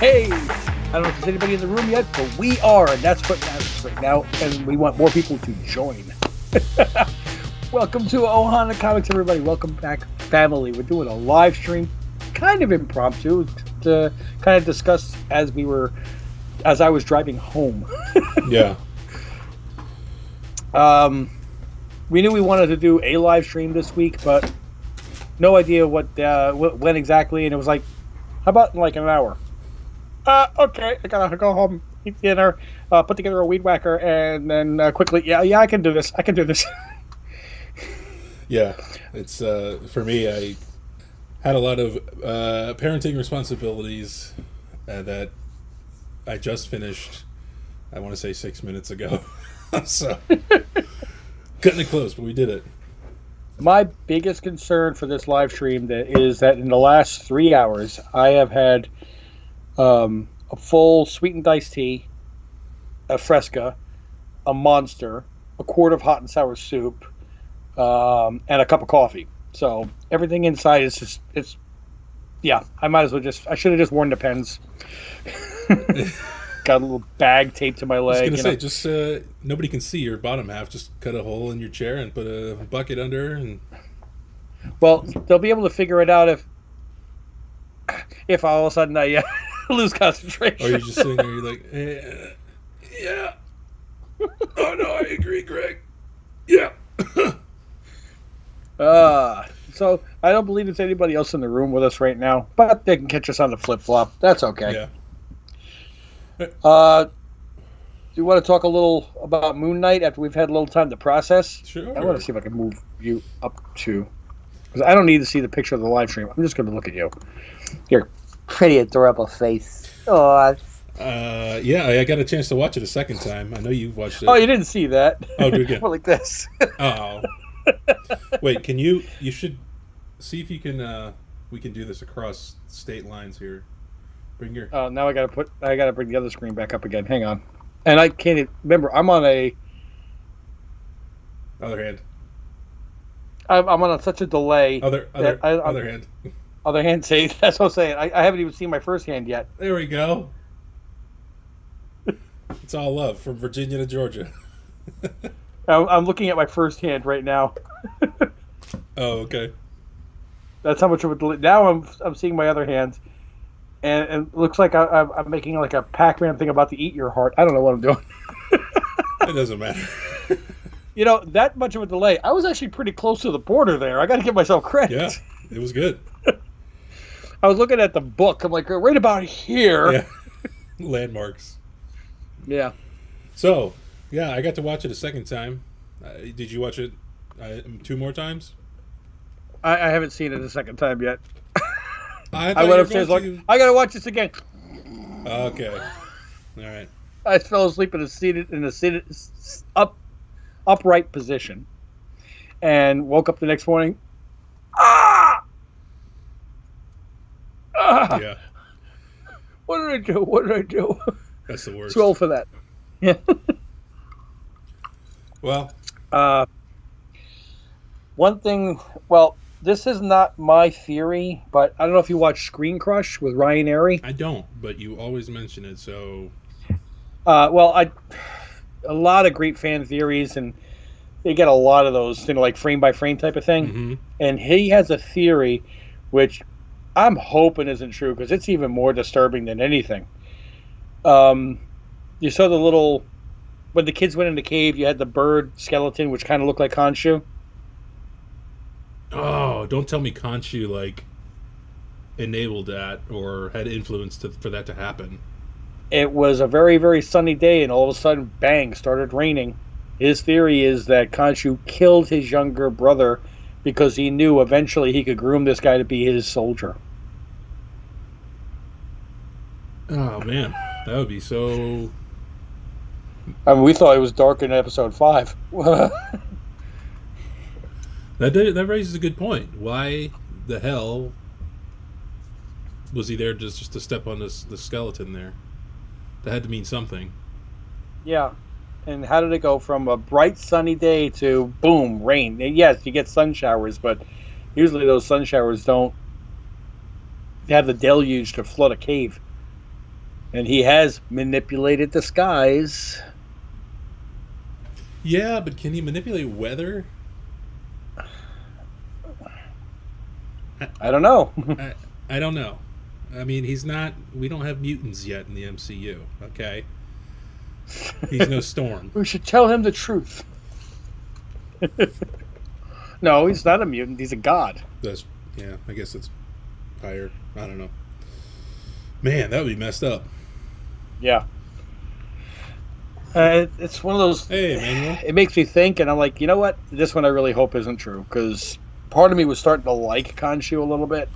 Hey, I don't know if there's anybody in the room yet, but we are, and that's what matters right now. And we want more people to join. Welcome to Ohana Comics, everybody. Welcome back, family. We're doing a live stream, kind of impromptu, to kind of discuss as we were, as I was driving home. Yeah. Um, we knew we wanted to do a live stream this week, but no idea what uh, when exactly. And it was like, how about in like an hour? Uh, okay, I gotta go home, eat dinner, uh, put together a weed whacker, and then uh, quickly, yeah, yeah, I can do this. I can do this. Yeah. It's uh, for me. I had a lot of uh, parenting responsibilities uh, that I just finished. I want to say six minutes ago. so cutting it close, but we did it. My biggest concern for this live stream that is that in the last three hours, I have had um, a full sweetened iced tea, a Fresca, a Monster, a quart of hot and sour soup, um, and a cup of coffee. So everything inside is just it's. Yeah, I might as well just. I should have just worn the pens. Got a little bag taped to my I was leg. gonna say, know. just uh, nobody can see your bottom half. Just cut a hole in your chair and put a bucket under, and Well, they'll be able to figure it out if if all of a sudden I uh, lose concentration. or you're just sitting there. You're like, eh, yeah. Oh no, I agree, Greg. Yeah. Uh, so I don't believe there's anybody else in the room with us right now, but they can catch us on the flip flop. That's okay. Yeah. Uh, do you want to talk a little about Moon Knight after we've had a little time to process? Sure. I want to see if I can move you up to, because I don't need to see the picture of the live stream. I'm just going to look at you. Your pretty adorable face. Oh, Uh, yeah, I got a chance to watch it a second time. I know you've watched it. oh, you didn't see that? Oh, do again. More like this. Oh. Wait, can you? You should see if you can. uh We can do this across state lines here. Bring your. Oh, now I gotta put. I gotta bring the other screen back up again. Hang on. And I can't even, remember. I'm on a. Other hand. I'm, I'm on a, such a delay. Other other I- I'm- other hand. Other hand, say that's what I'm saying. I, I haven't even seen my first hand yet. There we go. It's all love from Virginia to Georgia. I'm, looking at my first hand right now. Oh, okay. That's how much of a delay. Now I'm I'm seeing my other hand, and, and it looks like I, I'm, I'm making like a Pac-Man thing about to eat your heart. I don't know what I'm doing. It doesn't matter. You know that much of a delay. I was actually pretty close to the border there. I got to give myself credit. yeah, it was good. I was looking at the book. I'm like right about here. Yeah. Landmarks. yeah. So, yeah, I got to watch it a second time. Uh, did you watch it uh, two more times? I, I haven't seen it a second time yet. I, I went upstairs like to- I gotta watch this again. Okay. All right. I fell asleep in a seated in a seated up upright position, and woke up the next morning. Ah! Ah! Yeah, What did I do? What did I do? that's the worst. Old for that. Yeah. Well, Uh, one thing. Well, this is not my theory, but I don't know if you watch Screen Crush with Ryan Arey. I don't, but you always mention it, so Uh, well, I a lot of great fan theories, and they get a lot of those, you know, like frame by frame type of thing. hmm And he has a theory, which I'm hoping isn't true because it's even more disturbing than anything. Um, you saw the little when the kids went in the cave. You had the bird skeleton, which kind of looked like Khonshu. Oh, don't tell me Khonshu like enabled that or had influence to, for that to happen. It was a very very sunny day, and all of a sudden, bang! Started raining. His theory is that Khonshu killed his younger brother because he knew eventually he could groom this guy to be his soldier. Oh man, that would be so. I mean, we thought it was dark in episode five. That did- that raises a good point. Why the hell was he there just just to step on this the skeleton there? That had to mean something. Yeah. And how did it go from a bright sunny day to boom, rain? And yes, you get sun showers, but usually those sun showers don't have the deluge to flood a cave. And he has manipulated the skies. Yeah, but can he manipulate weather? I don't know. I, I don't know. I mean, he's not. We don't have mutants yet in the MCU. Okay, he's no storm. we should tell him the truth. no, he's not a mutant. He's a god. That's yeah. I guess it's higher. I don't know. Man, that would be messed up. Yeah. Uh, it's one of those. Hey, Emmanuel. It makes me think, and I'm like, you know what? This one I really hope isn't true because part of me was starting to like Khonshu a little bit.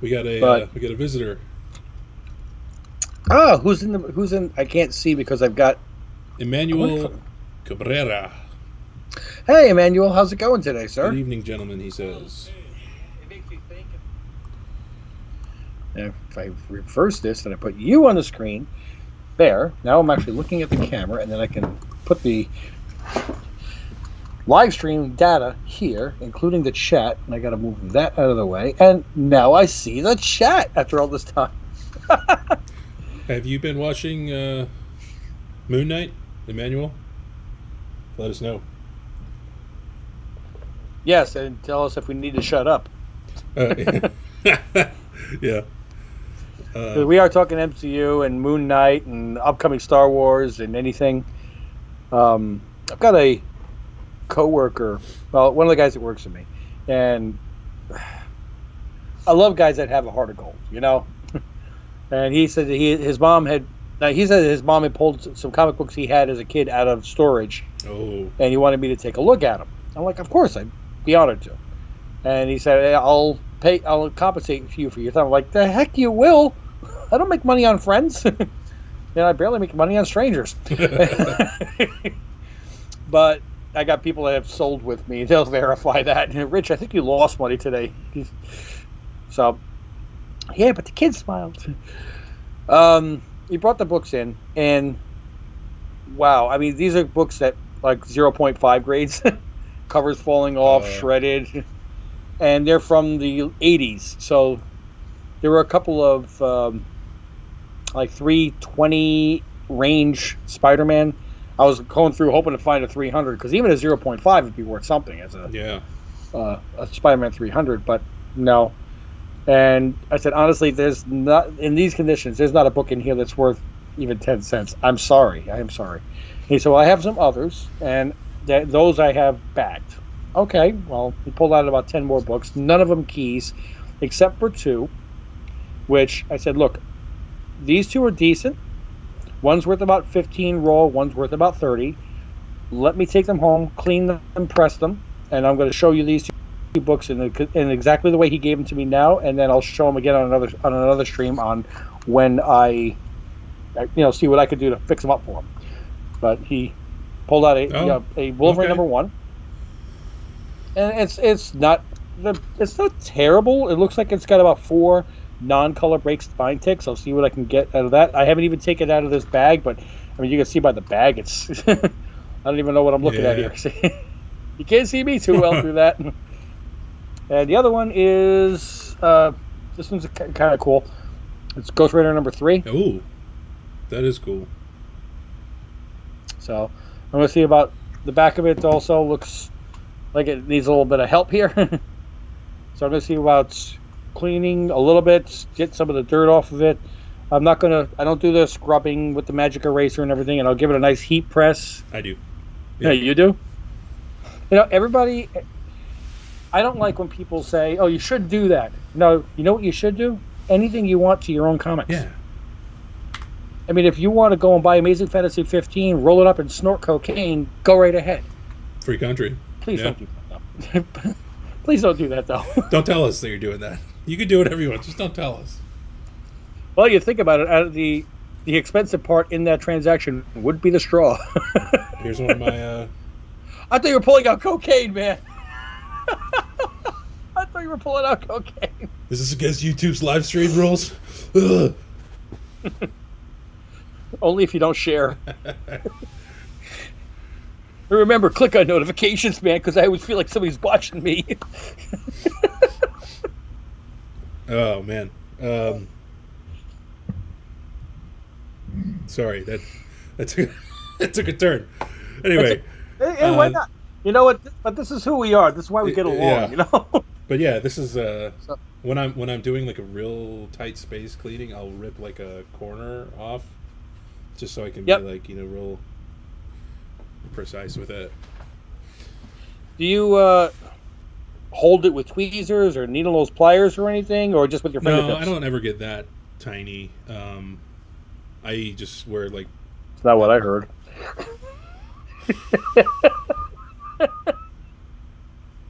We got a But- uh, we got a visitor, ah, who's in the? Who's in? I can't see because I've got. Emmanuel Cabrera. Hey, Emmanuel, how's it going today, sir? Good evening, gentlemen. He says. If I reverse this, and I put you on the screen. There. Now I'm actually looking at the camera, and then I can put the live stream data here, including the chat. And I got to move that out of the way. And now I see the chat after all this time. Have you been watching uh, Moon Knight, Emmanuel? Let us know. Yes, and tell us if we need to shut up. Uh, yeah. 'Cause Uh, we are talking MCU and Moon Knight and upcoming Star Wars and anything. Um, I've got a coworker, well, one of the guys that works with me, and I love guys that have a heart of gold, you know. And he said that he his mom had. Now he said his mom had pulled some comic books he had as a kid out of storage, oh, and he wanted me to take a look at them. I'm like, of course, I'd be honored to. And he said, hey, I'll pay, I'll compensate you for your time. I'm like, the heck you will. I don't make money on friends. and I barely make money on strangers. but I got people that have sold with me. They'll verify that. Rich, I think you lost money today. So, yeah, but the kid smiled. Um, he brought the books in, and wow, I mean, these are books that like 0.5 grades, covers falling off, shredded, and they're from the 80s. So there were a couple of um, like 320 range Spider-Man. I was going through hoping to find a 300 because even a 0.5 would be worth something as a yeah. uh, a Spider-Man 300, but no. And I said honestly, there's not in these conditions. There's not a book in here that's worth even ten cents. I'm sorry. I am sorry. He said, "Well, I have some others, and th- those I have backed." Okay. Well, he pulled out about ten more books. None of them keys, except for two, which I said, "Look, these two are decent. One's worth about 15 raw. One's worth about 30. Let me take them home, clean them, press them, and I'm going to show you these two books in, the, in exactly the way he gave them to me now, and then I'll show them again on another on another stream on when I, you know, see what I could do to fix them up for him. But he pulled out a Oh, yeah, a Wolverine okay. number one, and it's it's not the it's not terrible. It looks like it's got about four non-color break spine ticks. I'll see what I can get out of that. I haven't even taken it out of this bag, but I mean, you can see by the bag, it's. I don't even know what I'm looking at here. you can't see me too well through that. And the other one is uh, this one's kind of cool. It's Ghost Rider number three. Oh, that is cool. So I'm gonna see about the back of it. Also looks like it needs a little bit of help here. so I'm gonna see about cleaning a little bit, get some of the dirt off of it. I'm not gonna. I don't do the scrubbing with the magic eraser and everything, and I'll give it a nice heat press. I do. Yeah, you do. You know, everybody. I don't like when people say, "Oh, you should do that." No, you know what you should do? Anything you want to your own comics. Yeah. I mean, if you want to go and buy Amazing Fantasy 15, roll it up and snort cocaine, go right ahead. Free country. Please Yeah. don't do that. Though. Please don't do that, though. Don't tell us that you're doing that. You can do whatever you want. Just don't tell us. well, you think about it. Out of the the expensive part in that transaction would be the straw. Here's one of my. Uh, I thought you were pulling out cocaine, man. I thought you were pulling out cocaine. Is this against YouTube's live stream rules. Only if you don't share. And Remember, click on notifications, man, because I always feel like somebody's watching me. Oh man. Um, Sorry, that that took, that took a turn. Anyway, Hey, hey, why Uh, not? You know what? But this is who we are. This is why we get Y- along. yeah. You know. but yeah, this is uh So- when I'm when I'm doing like a real tight space cleaning, I'll rip like a corner off, just so I can Yep. be like you know real precise with it. Do you uh, hold it with tweezers or needle nose pliers or anything, or just with your fingertips? No, I don't ever get that tiny. Um, I just wear like That's not what I heard.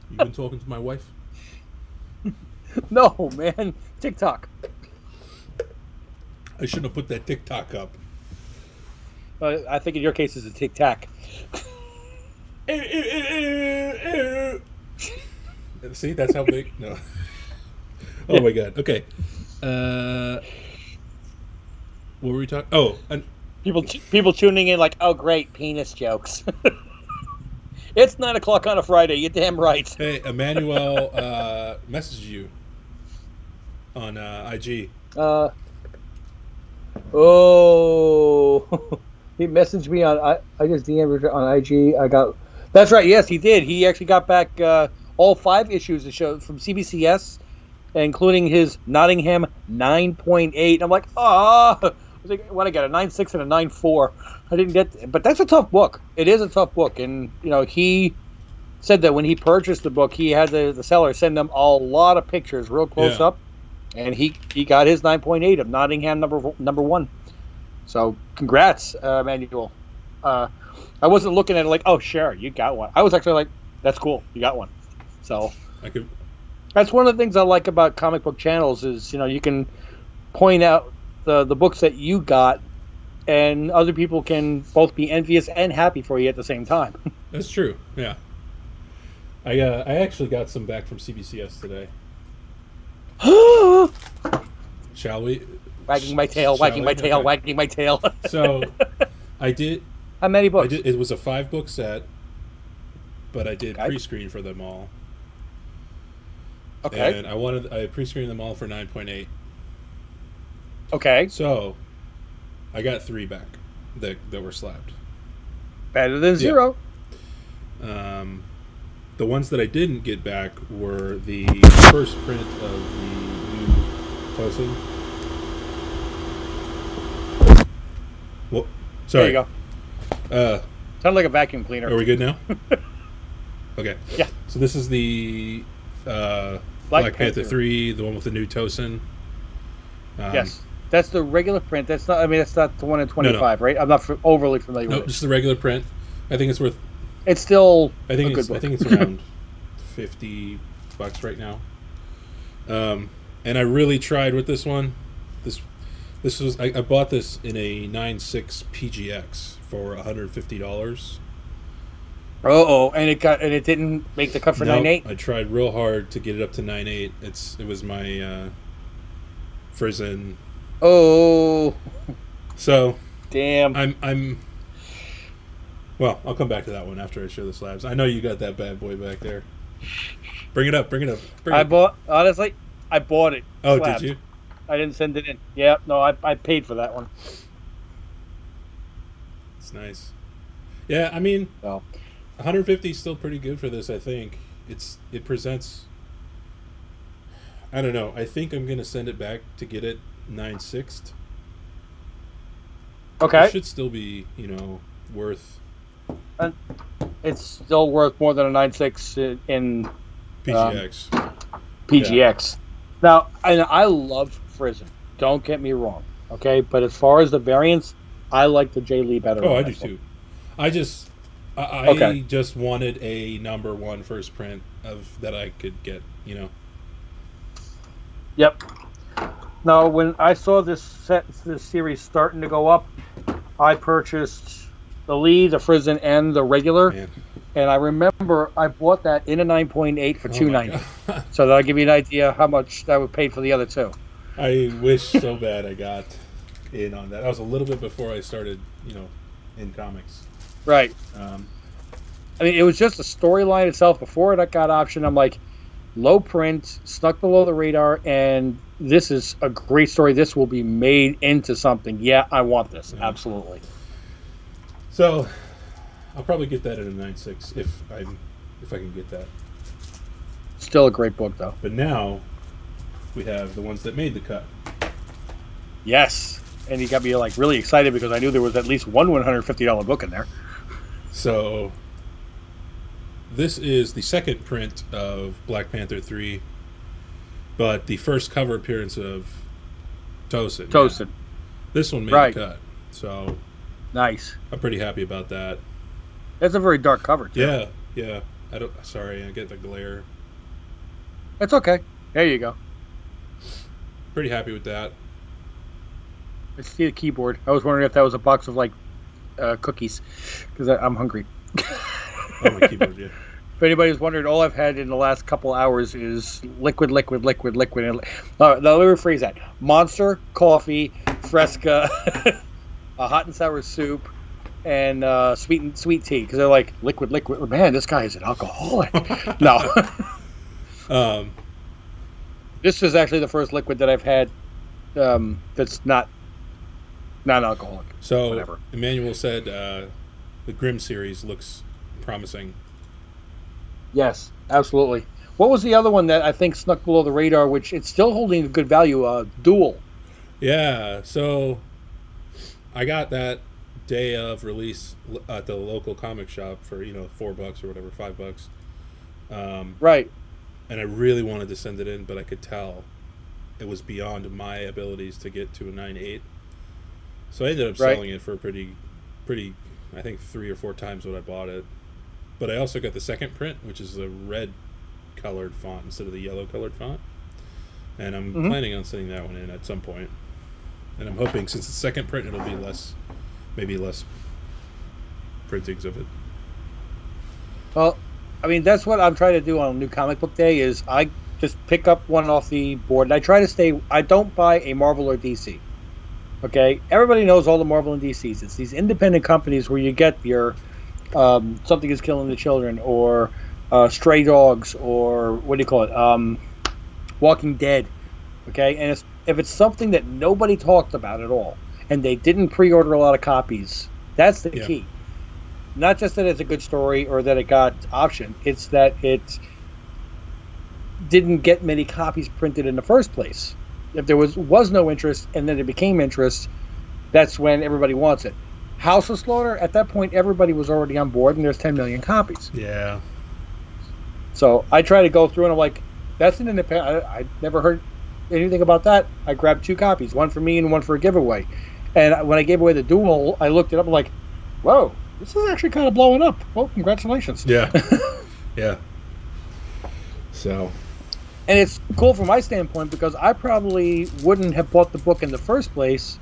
you've been talking to my wife. No, man. TikTok. I shouldn't have put that TikTok up. Uh, I think in your case it's a tic tac. See, that's how big. No. Oh my god. Okay. Uh, what were we talking? Oh, and People, people tuning in like, oh great, penis jokes. It's nine o'clock on a Friday. You're damn right. hey, Emmanuel uh, messaged you on uh, IG. Uh, oh, he messaged me on. I, I just DM'd on IG. I got. That's right. Yes, he did. He actually got back uh, all five issues of show from CBCS, including his Nottingham nine point eight. I'm like, ah, oh. like, what I got a nine six and a nine four. I didn't get, but that's a tough book. It is a tough book, and you know he said that when he purchased the book, he had the, the seller send him a lot of pictures, real close Yeah. up, and he he got his nine point eight of Nottingham number number one. So congrats, uh, Manuel. Uh, I wasn't looking at it like, oh, sure, you got one. I was actually like, that's cool, you got one. So I could. that's one of the things I like about comic book channels is you know you can point out the the books that you got, and other people can both be envious and happy for you at the same time. That's true. Yeah. I uh, I actually got some back from CBCS today. Shall we? wagging my tail, Shall wagging we? my tail, Okay. wagging my tail. So, I did. How many I books? did. It was a five book set, but I did Okay. pre-screen for them all. Okay. And I wanted I pre-screened them all for nine point eight. Okay. So, I got three back that that were slapped. Better than zero. Um, the ones that I didn't get back were the first print of the new Tosin. Well, sorry. There you go. Uh, Sounded like a vacuum cleaner. are we good now? okay. Yeah. So this is the uh, Black Black, Panther. Panther. three, the one with the new Tosin. Um, yes. That's the regular print. That's not. I mean, that's not the one in twenty-five, right? I'm not f- overly familiar No, with it. just the regular print. I think it's worth. It's still I think it's. I think it's around fifty bucks right now. Um, and I really tried with this one. This, this was. I, I bought this in a nine six PGX for one hundred fifty dollars. oh, and it got and it didn't make the cut for nine eight. I tried real hard to get it up to nine eight. It's. It was my. Uh, Frison. Oh, So damn. I'm. I'm. Well, I'll come back to that one after I show the slabs. I know you got that bad boy back there. Bring it up. Bring it up. Bring I it up. bought honestly. I bought it. Oh, slabbed. did you? I didn't send it in. Yeah, no, I, I paid for that one. It's nice. Yeah, I mean, So 150 is still pretty good for this. I think it's it presents. I don't know. I think I'm gonna send it back to get it nine sixth. okay, It should still be you know worth And it's still worth more than a nine six in, in um, PGX. PGX. Now, and I love Frison. Don't get me wrong. Okay, but as far as the variants, I like the Jae Lee better. oh, I do one. too. I just I, I Okay. just wanted a number one first print of that I could get. You know. Yep. Now, when I saw this set, this series starting to go up, I purchased the Lee, the Frison, and the regular. Man. And I remember I bought that in a 9.8 for Oh two my ninety. So that'll give you an idea how much that would pay for the other two. I wish so bad I got in on that. I was a little bit before I started, you know, in comics. Right. Um, I mean, it was just the storyline itself. Before it I got option, I'm like, low print, snuck below the radar, and this is a great story. This will be made into something. Yeah, I want this. Yeah. Absolutely. So, I'll probably get that at a nine six if I if I can get that. Still a great book, though. But now we have the ones that made the cut. Yes. And you got me like really excited because I knew there was at least one $150 book in there. So this is the second print of Black Panther 3, but the first cover appearance of Tosin. Tosin. This one made Right. the cut. So Nice. I'm pretty happy about that. That's a very dark cover, too. Yeah, yeah. I don't sorry, I get the glare. That's okay. There you go. Pretty happy with that. I see the keyboard. I was wondering if that was a box of like uh, cookies because I'm hungry. Keyboard, yeah. If anybody's wondering, all I've had in the last couple hours is liquid, liquid, liquid, liquid. And, uh, now, let me rephrase that: Monster, coffee, Fresca, a hot and sour soup, and uh, sweet and sweet tea. Because they're like liquid, liquid. Man, this guy is an alcoholic. no, Um, this is actually the first liquid that I've had um, that's not non-alcoholic. so Whatever. Emmanuel said uh, the Grim series looks promising. Yes, absolutely. What was the other one that I think snuck below the radar, which it's still holding a good value? Uh, Duel. Yeah, so I got that day of release at the local comic shop for you know four bucks or whatever, five bucks. Um, Right. and I really wanted to send it in, but I could tell it was beyond my abilities to get to a nine eight. So I ended up Right. selling it for a pretty, pretty, I think three or four times what I bought it. But I also got the second print, which is a red colored font instead of the yellow colored font. And I'm Mhm. planning on sending that one in at some point. And I'm hoping since it's second print, it'll be less, maybe less printings of it. Well, I mean, that's what I'm trying to do on New Comic Book Day. Is I just pick up one off the board, and I try to stay. I don't buy a Marvel or DC. Okay, everybody knows all the Marvel and DCs. It's these independent companies where you get your um, something is killing the children, or uh, stray dogs, or what do you call it? Um, Walking Dead. Okay, and it's, if it's something that nobody talked about at all, and they didn't pre-order a lot of copies, that's the Yeah. key. Not just that it's a good story or that it got option, it's that it didn't get many copies printed in the first place. If there was was no interest and then it became interest, that's when everybody wants it. House of Slaughter, at that point, everybody was already on board, and there's 10 million copies. Yeah. So I try to go through, and I'm like, that's an independent. I, I never heard anything about that. I grabbed two copies, one for me and one for a giveaway. And when I gave away the dual, I looked it up. I'm like, whoa, this is actually kind of blowing up. Well, congratulations. Yeah. yeah. So, And it's cool from my standpoint because I probably wouldn't have bought the book in the first place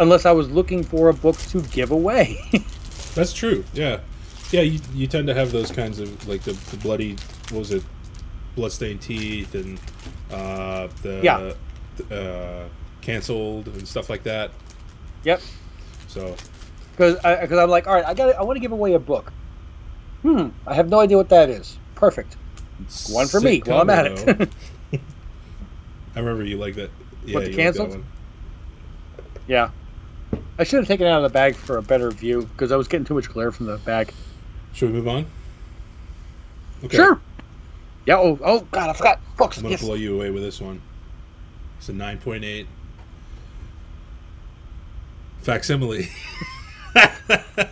unless I was looking for a book to give away. That's true. Yeah, yeah. You, you tend to have those kinds of like the, the bloody what was it, bloodstained teeth and uh, the Yeah. uh, canceled and stuff like that. yep. So Because because I'm like, all right, I got I want to give away a book. Hmm. I have no idea what that is. Perfect. One for me while I'm at it. I remember you like that. Yeah, What, the you like that canceled? yeah. I should have taken it out of the bag for a better view because I was getting too much glare from the bag. Should we move on? Okay. Sure. Yeah. Oh, oh God, I forgot books. I'm gonna Yes. blow you away with this one. It's a nine point eight. Facsimile.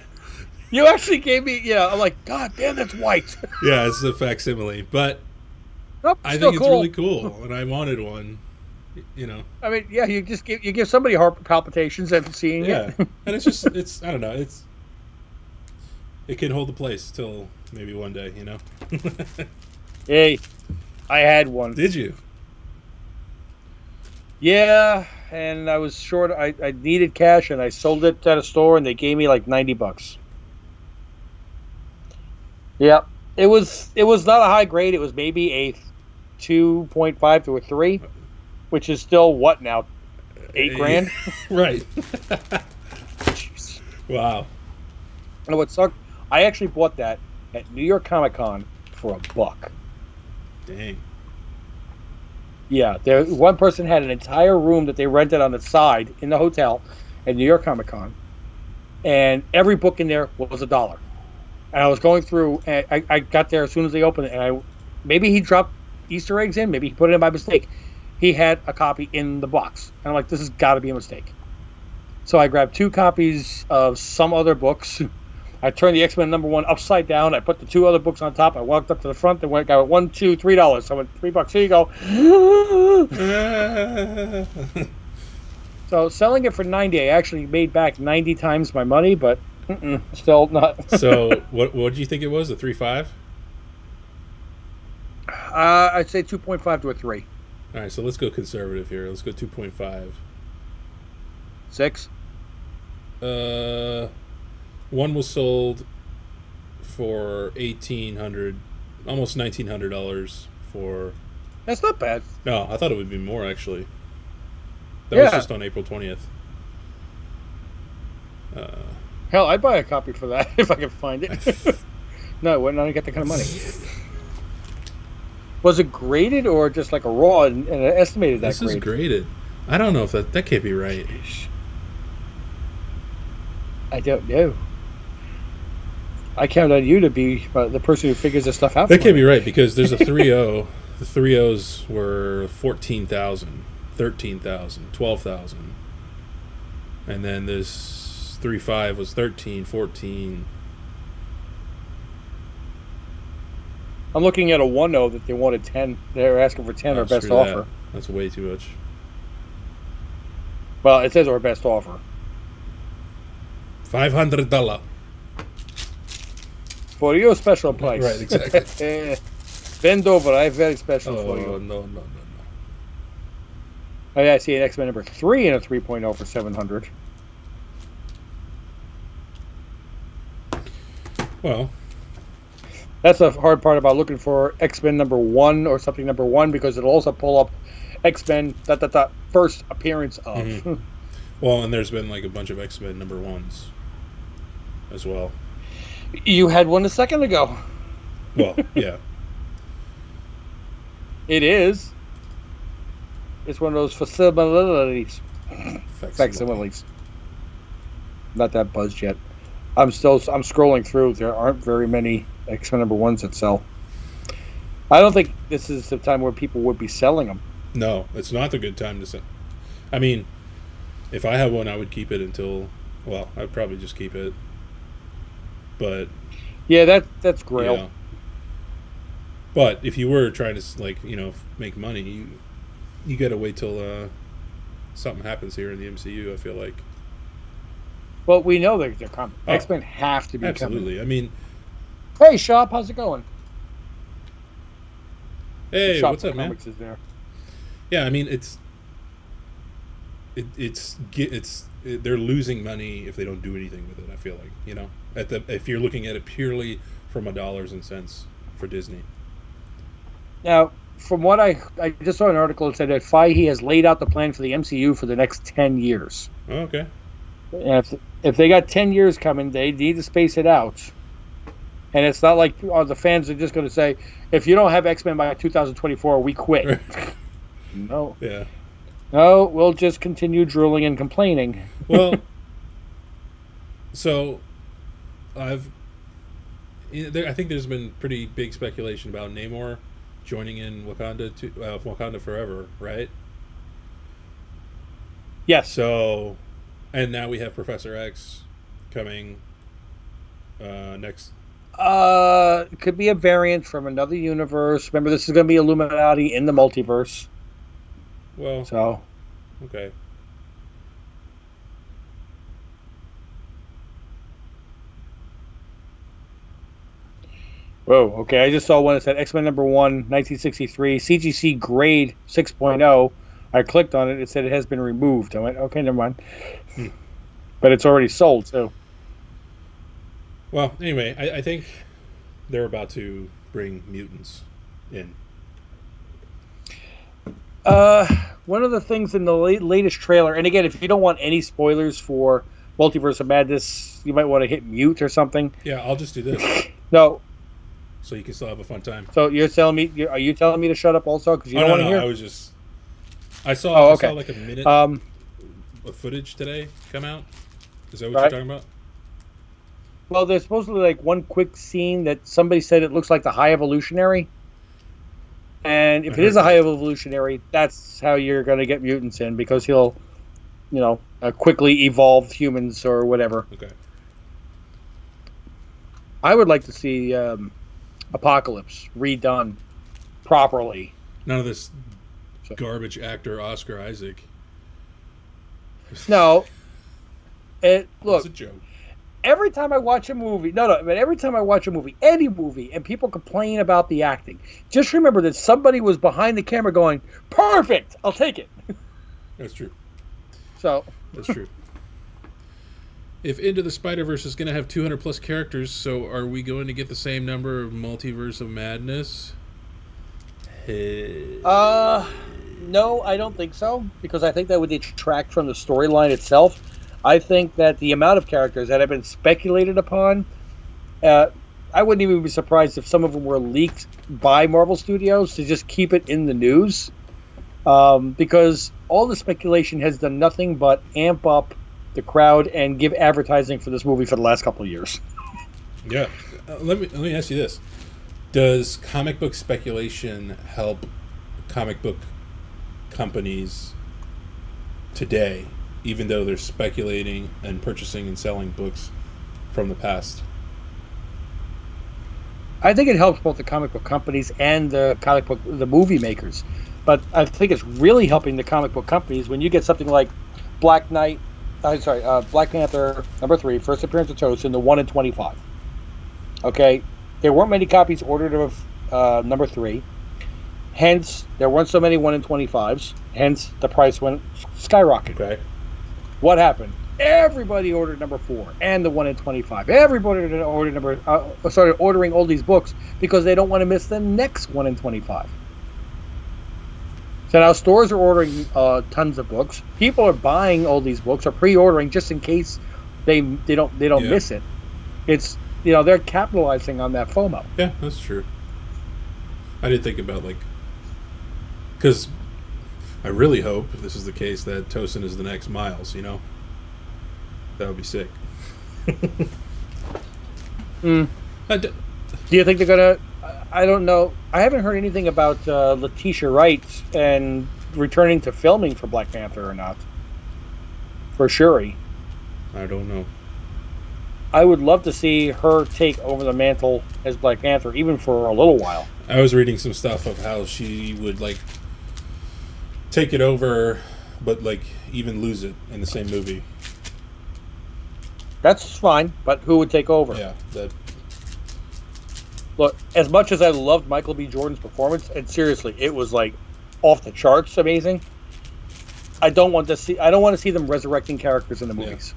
You actually gave me. Yeah. I'm like, God damn, that's white. yeah, it's a facsimile, but Nope, I think it's cool. really cool, and I wanted one. You know, I mean, yeah, you just give you give somebody heart palpitations after seeing yeah, it. and it's just it's I don't know it's it can hold the place till maybe one day. You know, hey, I had one. did you? Yeah, and I was short. I, I needed cash, and I sold it at a store, and they gave me like ninety bucks. Yeah, it was it was not a high grade. It was maybe a two point five to a three, which is still what now, eight grand. right? Jeez. wow. And what sucked? I actually bought that at New York Comic Con for a buck. Dang. Yeah, there. One person had an entire room that they rented on the side in the hotel at New York Comic Con, and every book in there was a dollar. And I was going through, and I, I got there as soon as they opened it, and I maybe he dropped Easter eggs in, maybe he put it in by mistake. He had a copy in the box, and I'm like, this has got to be a mistake. So I grabbed two copies of some other books. I turned the X Men number one upside down. I put the two other books on top. I walked up to the front and went, got one, two, three dollars. So I went three bucks. Here you go. so selling it for ninety, I actually made back ninety times my money, but still not. so what what do you think it was? A three five? Uh, I'd say two point five to a three. All right, so let's go conservative here. Let's go two point five. Six. Uh, one was sold for eighteen hundred, almost nineteen hundred dollars for. That's not bad. No, I thought it would be more actually. That Yeah. was just on April twentieth. Uh, Hell, I'd buy a copy for that if I could find it. no, I wouldn't. I don't get that kind of money. Was it graded or just like a raw and, and estimated that this is graded. I don't know if that that can't be right. I don't know. I count on you to be uh, the person who figures this stuff out. That can't me. be right because there's a 3-0. the 3-0s were 14,000, 13,000, 12,000. And then this 3-5 was 13, 14. I'm looking at a one zero that they wanted ten. They're asking for ten Oh, our best that. offer. That's way too much. Well, it says our best offer $500. for your special price. Right, exactly. Eh, Bend over. I have very special oh, for no, you. no, no, no. Oh, yeah, I see an X Men number three and a 3.0 for 700. Well, That's the hard part about looking for X Men number one or something number one because it'll also pull up X Men that that that first appearance of. Mhm. well, and there's been like a bunch of X-Men number ones as well. you had one a second ago. Well, yeah. It is. It's one of those facilities. Facsimiles. Not that buzzed yet. I'm still I'm scrolling through. There aren't very many X Men number ones that sell. I don't think this is the time where people would be selling them. No, it's not the good time to sell. I mean, if I had one, I would keep it until. Well, I'd probably just keep it. But Yeah, that that's Grail. But if you were trying to like you know make money, you you got to wait till uh, something happens here in the MCU. I feel like Well, we know they're, they're coming. Oh. X Men have to be coming. absolutely. I mean, Hey, Shop, how's it going? hey, what's up, man? Is there. Yeah, I mean it's it, it's it's it, they're losing money if they don't do anything with it. I feel like you know at the if you're looking at it purely from a dollars and cents for Disney. Now, from what I I just saw an article that said that Feige has laid out the plan for the MCU for the next ten years. Oh, okay. And if if they got ten years coming, they need to space it out. And it's not like oh, the fans are just going to say, if you don't have X Men by 2024, we quit. no, Yeah. no, we'll just continue drooling and complaining. Well, so I've I think there's been pretty big speculation about Namor joining in Wakanda to uh, Wakanda Forever, right? Yes. So, and now we have Professor X coming uh, next. Uh, it could be a variant from another universe. Remember, this is going to be Illuminati in the multiverse. Well, So, okay. whoa, okay. I just saw one that said X Men number one, 1963, CGC grade 6.0. I clicked on it. It said it has been removed. I went, okay, never mind. Hmm. But it's already sold, so. Well, anyway, I, I think they're about to bring mutants in. Uh, one of the things in the late, latest trailer, and again, if you don't want any spoilers for Multiverse of Madness, you might want to hit mute or something. Yeah, I'll just do this No, so you can still have a fun time. so you're telling me, you're, are you telling me to shut up also? Because you oh, don't no, want to no, hear? I was just I saw. Oh, I okay. saw like a minute Um, of footage today come out. Is that what Right. you're talking about? well, there's supposedly like one quick scene that somebody said it looks like the High Evolutionary. And if I it is a High Evolutionary, that's how you're going to get mutants in because he'll, you know, uh, quickly evolve humans or whatever. Okay. I would like to see um, Apocalypse redone properly. None of this garbage actor Oscar Isaac. No, it look it's a joke. every time I watch a movie. No, no, but every time I watch a movie, any movie, and people complain about the acting, just remember that somebody was behind the camera going, "Perfect, I'll take it." That's true. So That's true. if Into the Spider Verse is going to have 200 plus characters, so are we going to get the same number of Multiverse of Madness? Hey. Uh, no, I don't think so because I think that would detract from the storyline itself. I think that the amount of characters that have been speculated upon, uh, I wouldn't even be surprised if some of them were leaked by Marvel Studios to just keep it in the news, um, because all the speculation has done nothing but amp up the crowd and give advertising for this movie for the last couple of years. Yeah. Uh, let me let me ask you this: Does comic book speculation help comic book companies today, even though they're speculating and purchasing and selling books from the past? I think it helps both the comic book companies and the comic book the movie makers. But I think it's really helping the comic book companies when you get something like Black Knight, I'm sorry, uh, Black Panther number three, first appearance of Tosin, the one in twenty-five. Okay, there weren't many copies ordered of uh, number three, hence there weren't so many one in twenty-fives. Hence the price went skyrocketed. Okay. What happened? Everybody ordered number four and the one in twenty-five. Everybody ordered number uh, started ordering all these books because they don't want to miss the next one in twenty-five. So now stores are ordering uh, tons of books. People are buying all these books or pre-ordering just in case they they don't they don't Yeah. miss it. It's you know they're capitalizing on that FOMO. Yeah, that's true. I didn't think about like, because I really hope if this is the case that Tosin is the next Miles. You know, that would be sick. Mm. D- Do you think they're gonna? I don't know. I haven't heard anything about uh, Letitia Wright and returning to filming for Black Panther or not. For Shuri, I don't know. I would love to see her take over the mantle as Black Panther, even for a little while. I was reading some stuff of how she would like take it over, but like even lose it in the same movie. That's fine, but who would take over? Yeah, that Look, as much as I loved Michael B. Jordan's performance, and seriously, it was like off the charts amazing. I don't want to see. I don't want to see them resurrecting characters in the Yeah. movies.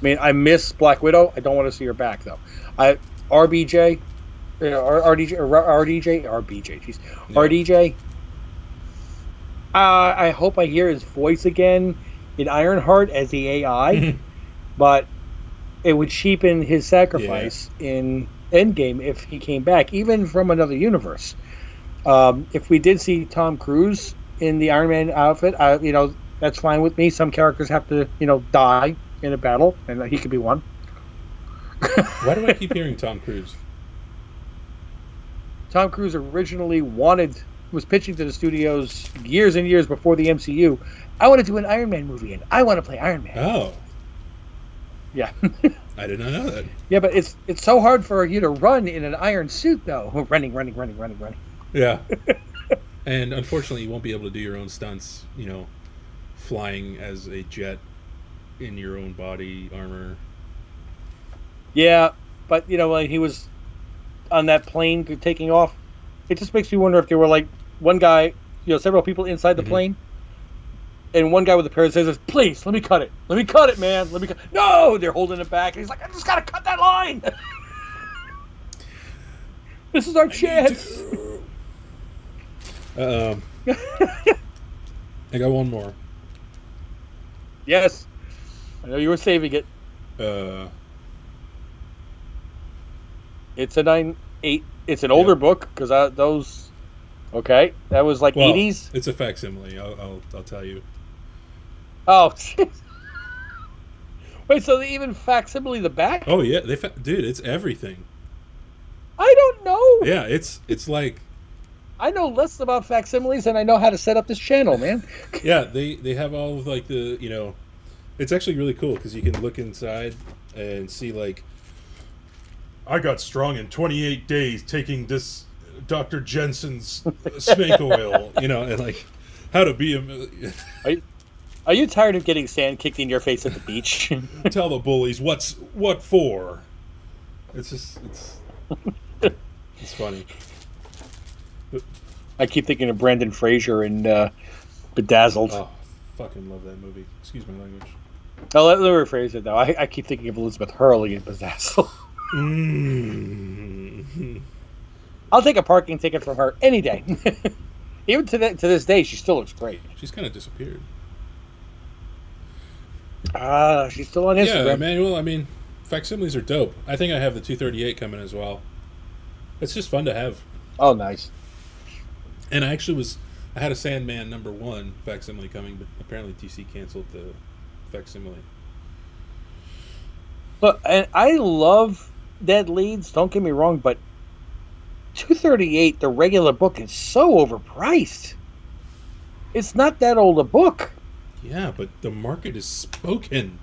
I mean, I miss Black Widow. I don't want to see her back though. I RBJ, uh, RDJ, RDJ, RBJ. Jeez, Yeah. RDJ. Uh, I hope I hear his voice again in Ironheart as the AI, but it would cheapen his sacrifice in Endgame if he came back, even from another universe. Um, if we did see Tom Cruise in the Iron Man outfit, uh, you know that's fine with me. Some characters have to, you know, die in a battle, and he could be one. why do I keep hearing Tom Cruise? Tom Cruise originally wanted was pitching to the studios years and years before the MCU. I want to do an Iron Man movie, and I want to play Iron Man. Oh, Yeah, I did not know that. yeah, but it's it's so hard for you to run in an iron suit, though. Running, running, running, running, running. Yeah. and unfortunately, you won't be able to do your own stunts. You know, flying as a jet in your own body armor. Yeah, but you know, when he was on that plane taking off, it just makes me wonder if they were like one guy, you know, several people inside the Mhm. plane, and one guy with a pair of scissors. Please, let me cut it. Let me cut it, man. Let me cut. No, they're holding it back, and he's like, I just gotta cut that line. this is our chance. Um, I got one more. Yes, I know you were saving it. Uh, It's a nine eight. It's an older book because those Okay, that was like Well, 80s. It's a facsimile. I'll, I'll, I'll tell you. Oh, wait. So they even facsimile the back? Oh yeah, they fa- dude, it's everything. I don't know. Yeah, it's it's like I know less about facsimiles than I know how to set up this channel, man. yeah, they they have all of like the you know, it's actually really cool because you can look inside and see like. I got strong in 28 days taking this Dr. Jensen's snake oil, you know, and like how to be a Are you tired of getting sand kicked in your face at the beach? tell the bullies what's what for. It's just it's it's funny. I keep thinking of Brendan Fraser and uh, Bedazzled. Oh, fucking love that movie. Excuse my language. Oh, let, let me rephrase it though. I, I keep thinking of Elizabeth Hurley and Bedazzled. Mm. I'll take a parking ticket from her any day. Even to, the, to this day, she still looks great. She's kind of disappeared. Ah, she's still on Instagram. Yeah. Emmanuel. I mean, facsimiles are dope. I think I have the 238 coming as well. It's just fun to have. oh, nice. And I actually was, I had a Sandman number one facsimile coming, but apparently DC canceled the facsimile. But and I love Dead Leads. Don't get me wrong, but 238, the regular book, is so overpriced. It's not that old a book. Yeah, but the market is spoken.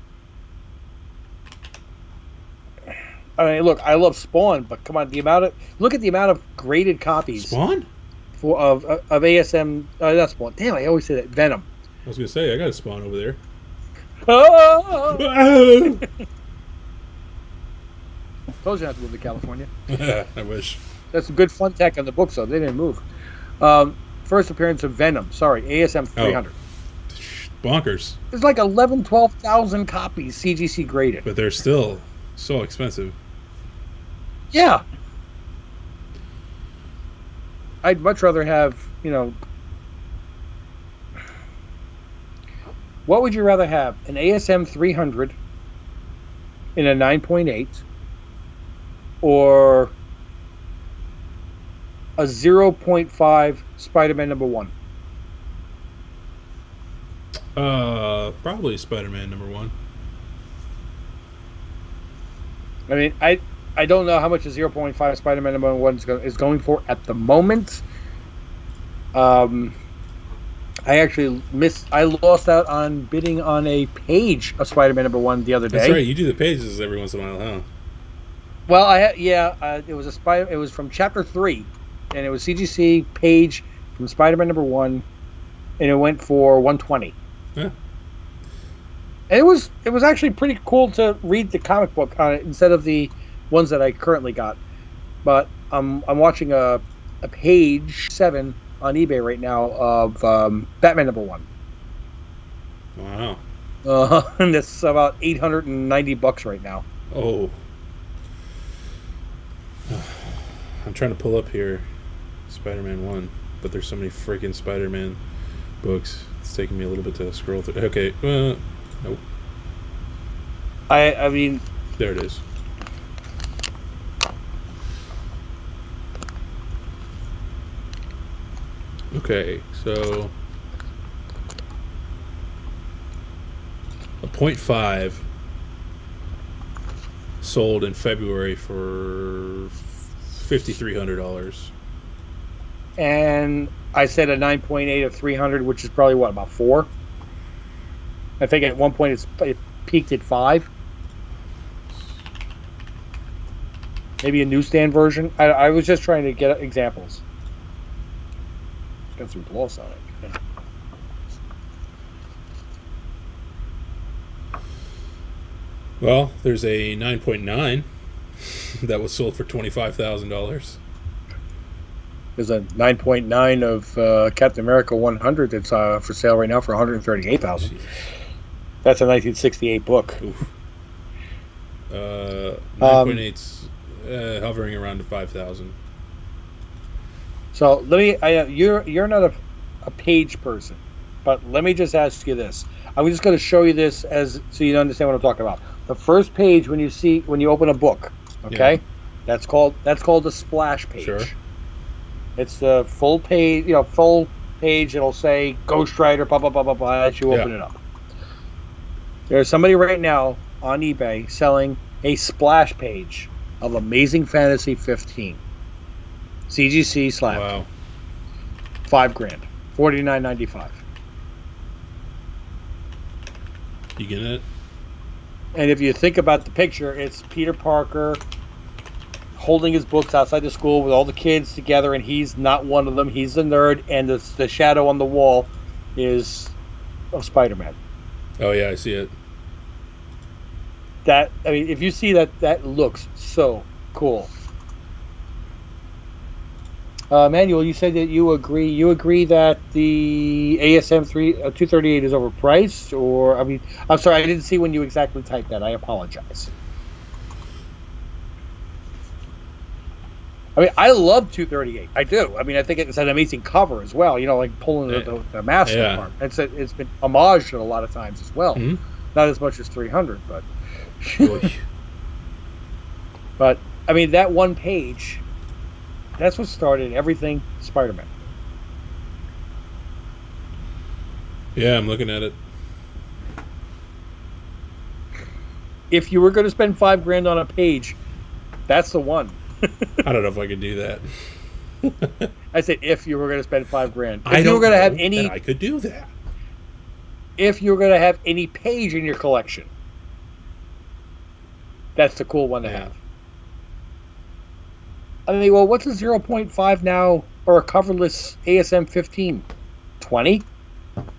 I mean, look, I love Spawn, but come on, the amount of look at the amount of graded copies Spawn? for of of ASM. Uh, not Spawn. Damn, I always say that. Venom. I was gonna say I got a Spawn over there. Oh! Told you not to move to California. I wish. That's a good fun tech on the book, though. They didn't move. Um, first appearance of Venom. Sorry, ASM 300. Bonkers, There's like 11, 12,000 copies CGC graded. but they're still so expensive. Yeah. I'd much rather have, you know. What would you rather have? An ASM 300 in a 9.8 or a 0.5 Spider Man number one? Uh, probably Spider-Man number one. I mean, I I don't know how much a 0.5 Spider-Man number one is, go, is going for at the moment. Um, I actually missed. I lost out on bidding on a page of Spider-Man number one the other day. That's right. You do the pages every once in a while, huh? Well, I yeah. Uh, it was a spider. It was from chapter three, and it was CGC page from Spider-Man number one, and it went for 120. Yeah. And it was it was actually pretty cool to read the comic book on it instead of the ones that I currently got. But I'm I'm watching a a page seven on eBay right now of um, Batman number one, Wow. uh, and it's about 890 bucks right now. Oh. I'm trying to pull up here Spider-Man 1, but there's so many freaking Spider-Man books. It's taking me a little bit to scroll through. Okay. Uh, nope. I I mean There it is. Okay, so a point five sold in February for fifty three hundred dollars. And I said a 9.8 of 300, which is probably what about four. I think at one point it peaked at five. Maybe a newsstand version. I, I was just trying to get examples. It's got some gloss on it. Well, there's a nine point nine that was sold for twenty five thousand dollars. There's a 9.9 of uh, Captain America 100 that's uh, for sale right now for 138,000. That's a 1968 book. Oof. Uh, Um, nine point eight's uh, hovering around to five thousand. So let me. I, uh, you're you're not a, a page person, but let me just ask you this. I'm just going to show you this as so you understand what I'm talking about. The first page when you see when you open a book, okay, Yeah. that's called that's called the splash page. Sure. It's the full page, you know, full page. It'll say Ghost Rider, blah blah blah blah blah. As you open Yeah. it up, there's somebody right now on eBay selling a splash page of Amazing Fantasy 15, CGC slab, Wow. five grand, forty nine ninety five. You get it? And if you think about the picture, it's Peter Parker holding his books outside the school with all the kids together, and he's not one of them. He's the nerd, and the, the shadow on the wall is of Spider Man. Oh yeah, I see it. That I mean, if you see that, that looks so cool. Uh, Manuel, you said that you agree. You agree that the ASM three uh, two thirty eight is overpriced, or I mean, I'm sorry, I didn't see when you exactly typed that. I apologize. I mean, I love 238. I do. I mean, I think it's an amazing cover as well. You know, like pulling the, the, the mask Yeah. apart. It's a, it's been homaged a lot of times as well. Mhm. Not as much as 300, but but I mean that one page. That's what started everything Spider-Man. yeah, I'm looking at it. If you were going to spend five grand on a page, that's the one. I don't know if I can do that. I said if you were going to spend five grand. If I you were going to have any, I could do that. if you were going to have any page in your collection, that's the cool one to Yeah. have. I mean, well, what's a 0.5 now or a coverless ASM 15? 20?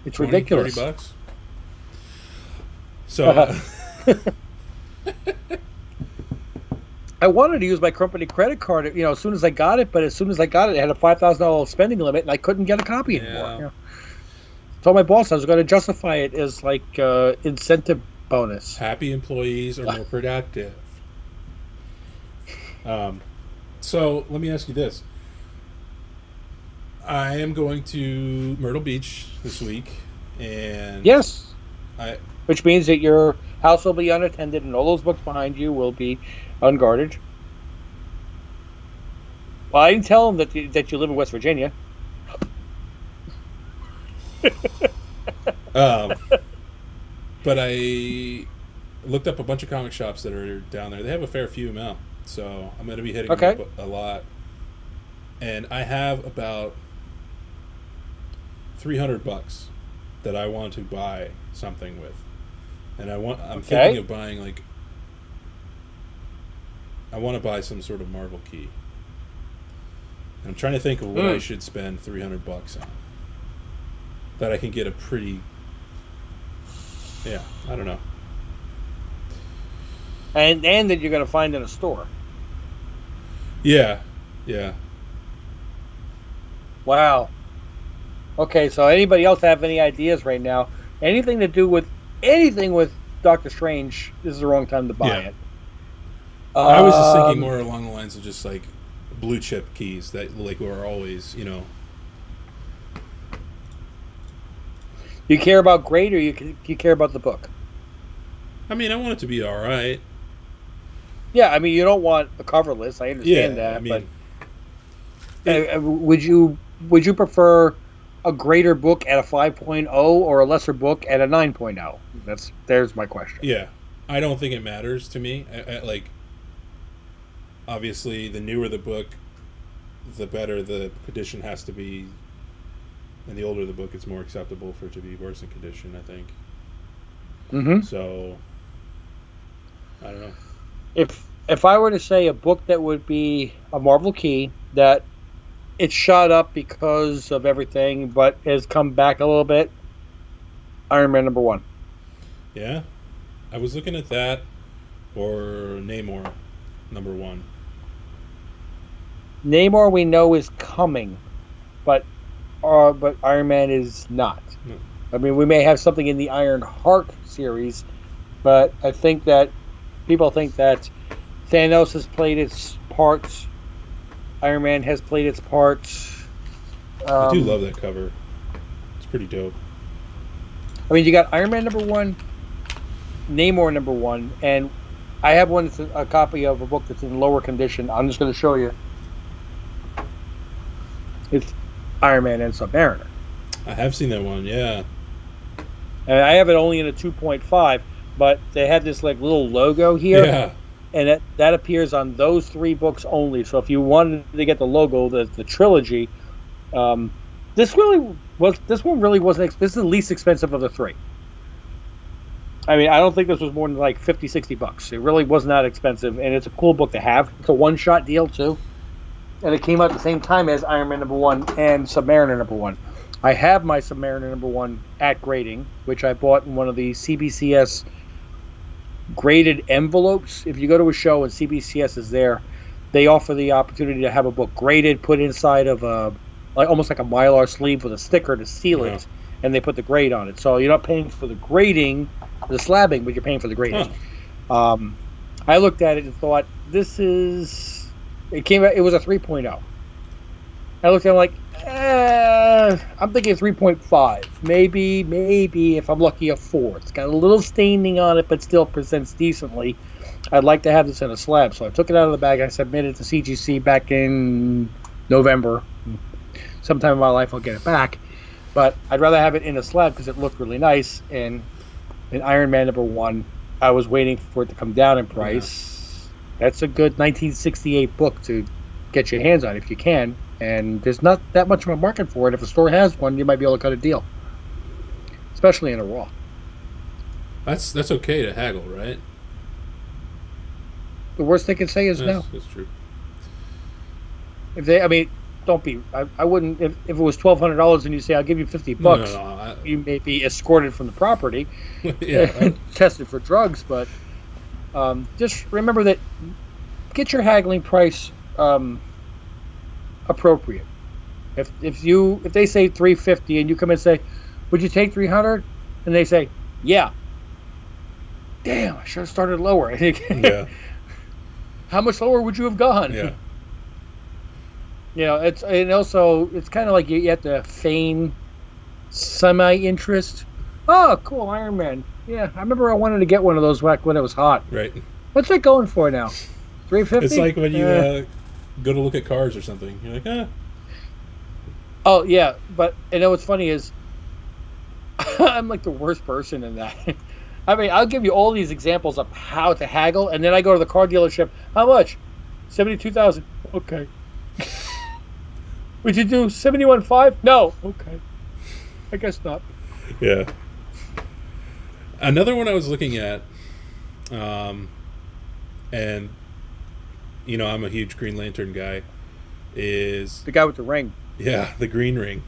It's 20, ridiculous. 30 bucks. So uh, I wanted to use my company credit card, you know, as soon as I got it, but as soon as I got it, it had a five thousand dollars spending limit, and I couldn't get a copy anymore. Yeah. You know. Told my boss I was going to justify it as like uh, incentive bonus. happy employees are more productive. Um, so let me ask you this: I am going to Myrtle Beach this week, and Yes, I which means that your house will be unattended, and all those books behind you will be unguarded. Well, I didn't tell him that you, that you live in West Virginia. Um, but I looked up a bunch of comic shops that are down there. They have a fair few amount, so I'm going to be hitting Okay. them up a, a lot. And I have about 300 bucks that I want to buy something with, and I want. I'm Okay. thinking of buying like. I want to buy some sort of Marvel key. I'm trying to think of what I Mm. should spend 300 bucks on. That I can get a pretty yeah, I don't know. And and that you're going to find in a store. Yeah, yeah. Wow. Okay, so anybody else have any ideas right now? Anything to do with anything with Doctor Strange? This is the wrong time to buy Yeah. it. I was just thinking Um, more along the lines of just like blue chip keys that like were always, you know. You care about grade, or you you care about the book? I mean, I want it to be all right. Yeah, I mean you don't want a coverless. I Yeah, understand that, I mean, but uh, would you would you prefer a greater book at a 5.0 or a lesser book at a 9.0? That's there's my question. yeah. I don't think it matters to me. I, I, like, obviously, the newer the book, the better the condition has to be, and the older the book, it's more acceptable for it to be worse in condition. I think. hmm So, I don't know. if if I were to say a book that would be a Marvel key that it shot up because of everything, but has come back a little bit, Iron Man number one. Yeah, I was looking at that or Namor, number one. Namor we know is coming, but uh, but Iron Man is not. No. I mean, we may have something in the Ironheart series, but I think that people think that Thanos has played its parts. Iron Man has played its parts. I do Um, love that cover. It's pretty dope. I mean, you got Iron Man number one, Namor number one, and I have one that's a, a copy of a book that's in lower condition. I'm just going to show you. It's Iron Man and Submariner. I have seen that one. Yeah. And I have it only in a 2.5, but they have this like little logo here, Yeah. and it, that appears on those three books only. So if you wanted to get the logo, the, the trilogy, um, this really was this one really wasn't. This is the least expensive of the three. I mean, I don't think this was more than like 50, 60 bucks. It really was not expensive, and it's a cool book to have. It's a one shot deal too, and it came out at the same time as Iron Man number one and Submariner number one. I have my Submariner number one at grading, which I bought in one of the CBCS graded envelopes. If you go to a show and CBCS is there, they offer the opportunity to have a book graded, put inside of a like almost like a mylar sleeve with a sticker to seal Yeah. it, and they put the grade on it. So you're not paying for the grading, the slabbing, but you're paying for the grading. Um, I looked at it and thought, this is. It came out. It was a 3.0. I looked at it like, eh, I'm thinking 3.5. Maybe, maybe if I'm lucky, a four. It's got a little staining on it, but still presents decently. I'd like to have this in a slab, so I took it out of the bag. I submitted it to CGC back in November. Sometime in my life, I'll get it back. But I'd rather have it in a slab because it looked really nice. And in Iron Man number one, I was waiting for it to come down in price. That's a good 1968 book to get your hands on if you can. And there's not that much of a market for it. If a store has one, you might be able to cut a deal, especially in a raw. That's that's okay to haggle, right? The worst they can say is no. That's, that's true. If they, I mean, don't be. I, I wouldn't. If, if it was twelve hundred dollars and you say I'll give you fifty No, bucks, no, no, I- you may be escorted from the property, yeah. Tested for drugs. But um, just remember that get your haggling price um, appropriate. If if you if they say three fifty and you come and say, would you take three hundred? And they say, yeah. Damn, I should have started lower. yeah. How much lower would you have gone? Yeah. You know, it's and also it's kind of like you, you have to feign semi interest. Oh, cool, Iron Man. Yeah, I remember I wanted to get one of those back when it was hot. Right. What's it going for now? Three fifty. It's like when you uh, go to look at cars or something. You're like, ah, oh yeah, but you know what's funny is I'm like the worst person in that. I mean, I'll give you all these examples of how to haggle, and then I go to the car dealership. How much? Seventy-two thousand. Okay. Would you do seventy-one five? No. Okay. I guess not. yeah. Another one I was looking at, um, and you know I'm a huge Green Lantern guy. Is The guy with the ring. yeah the Green Ring.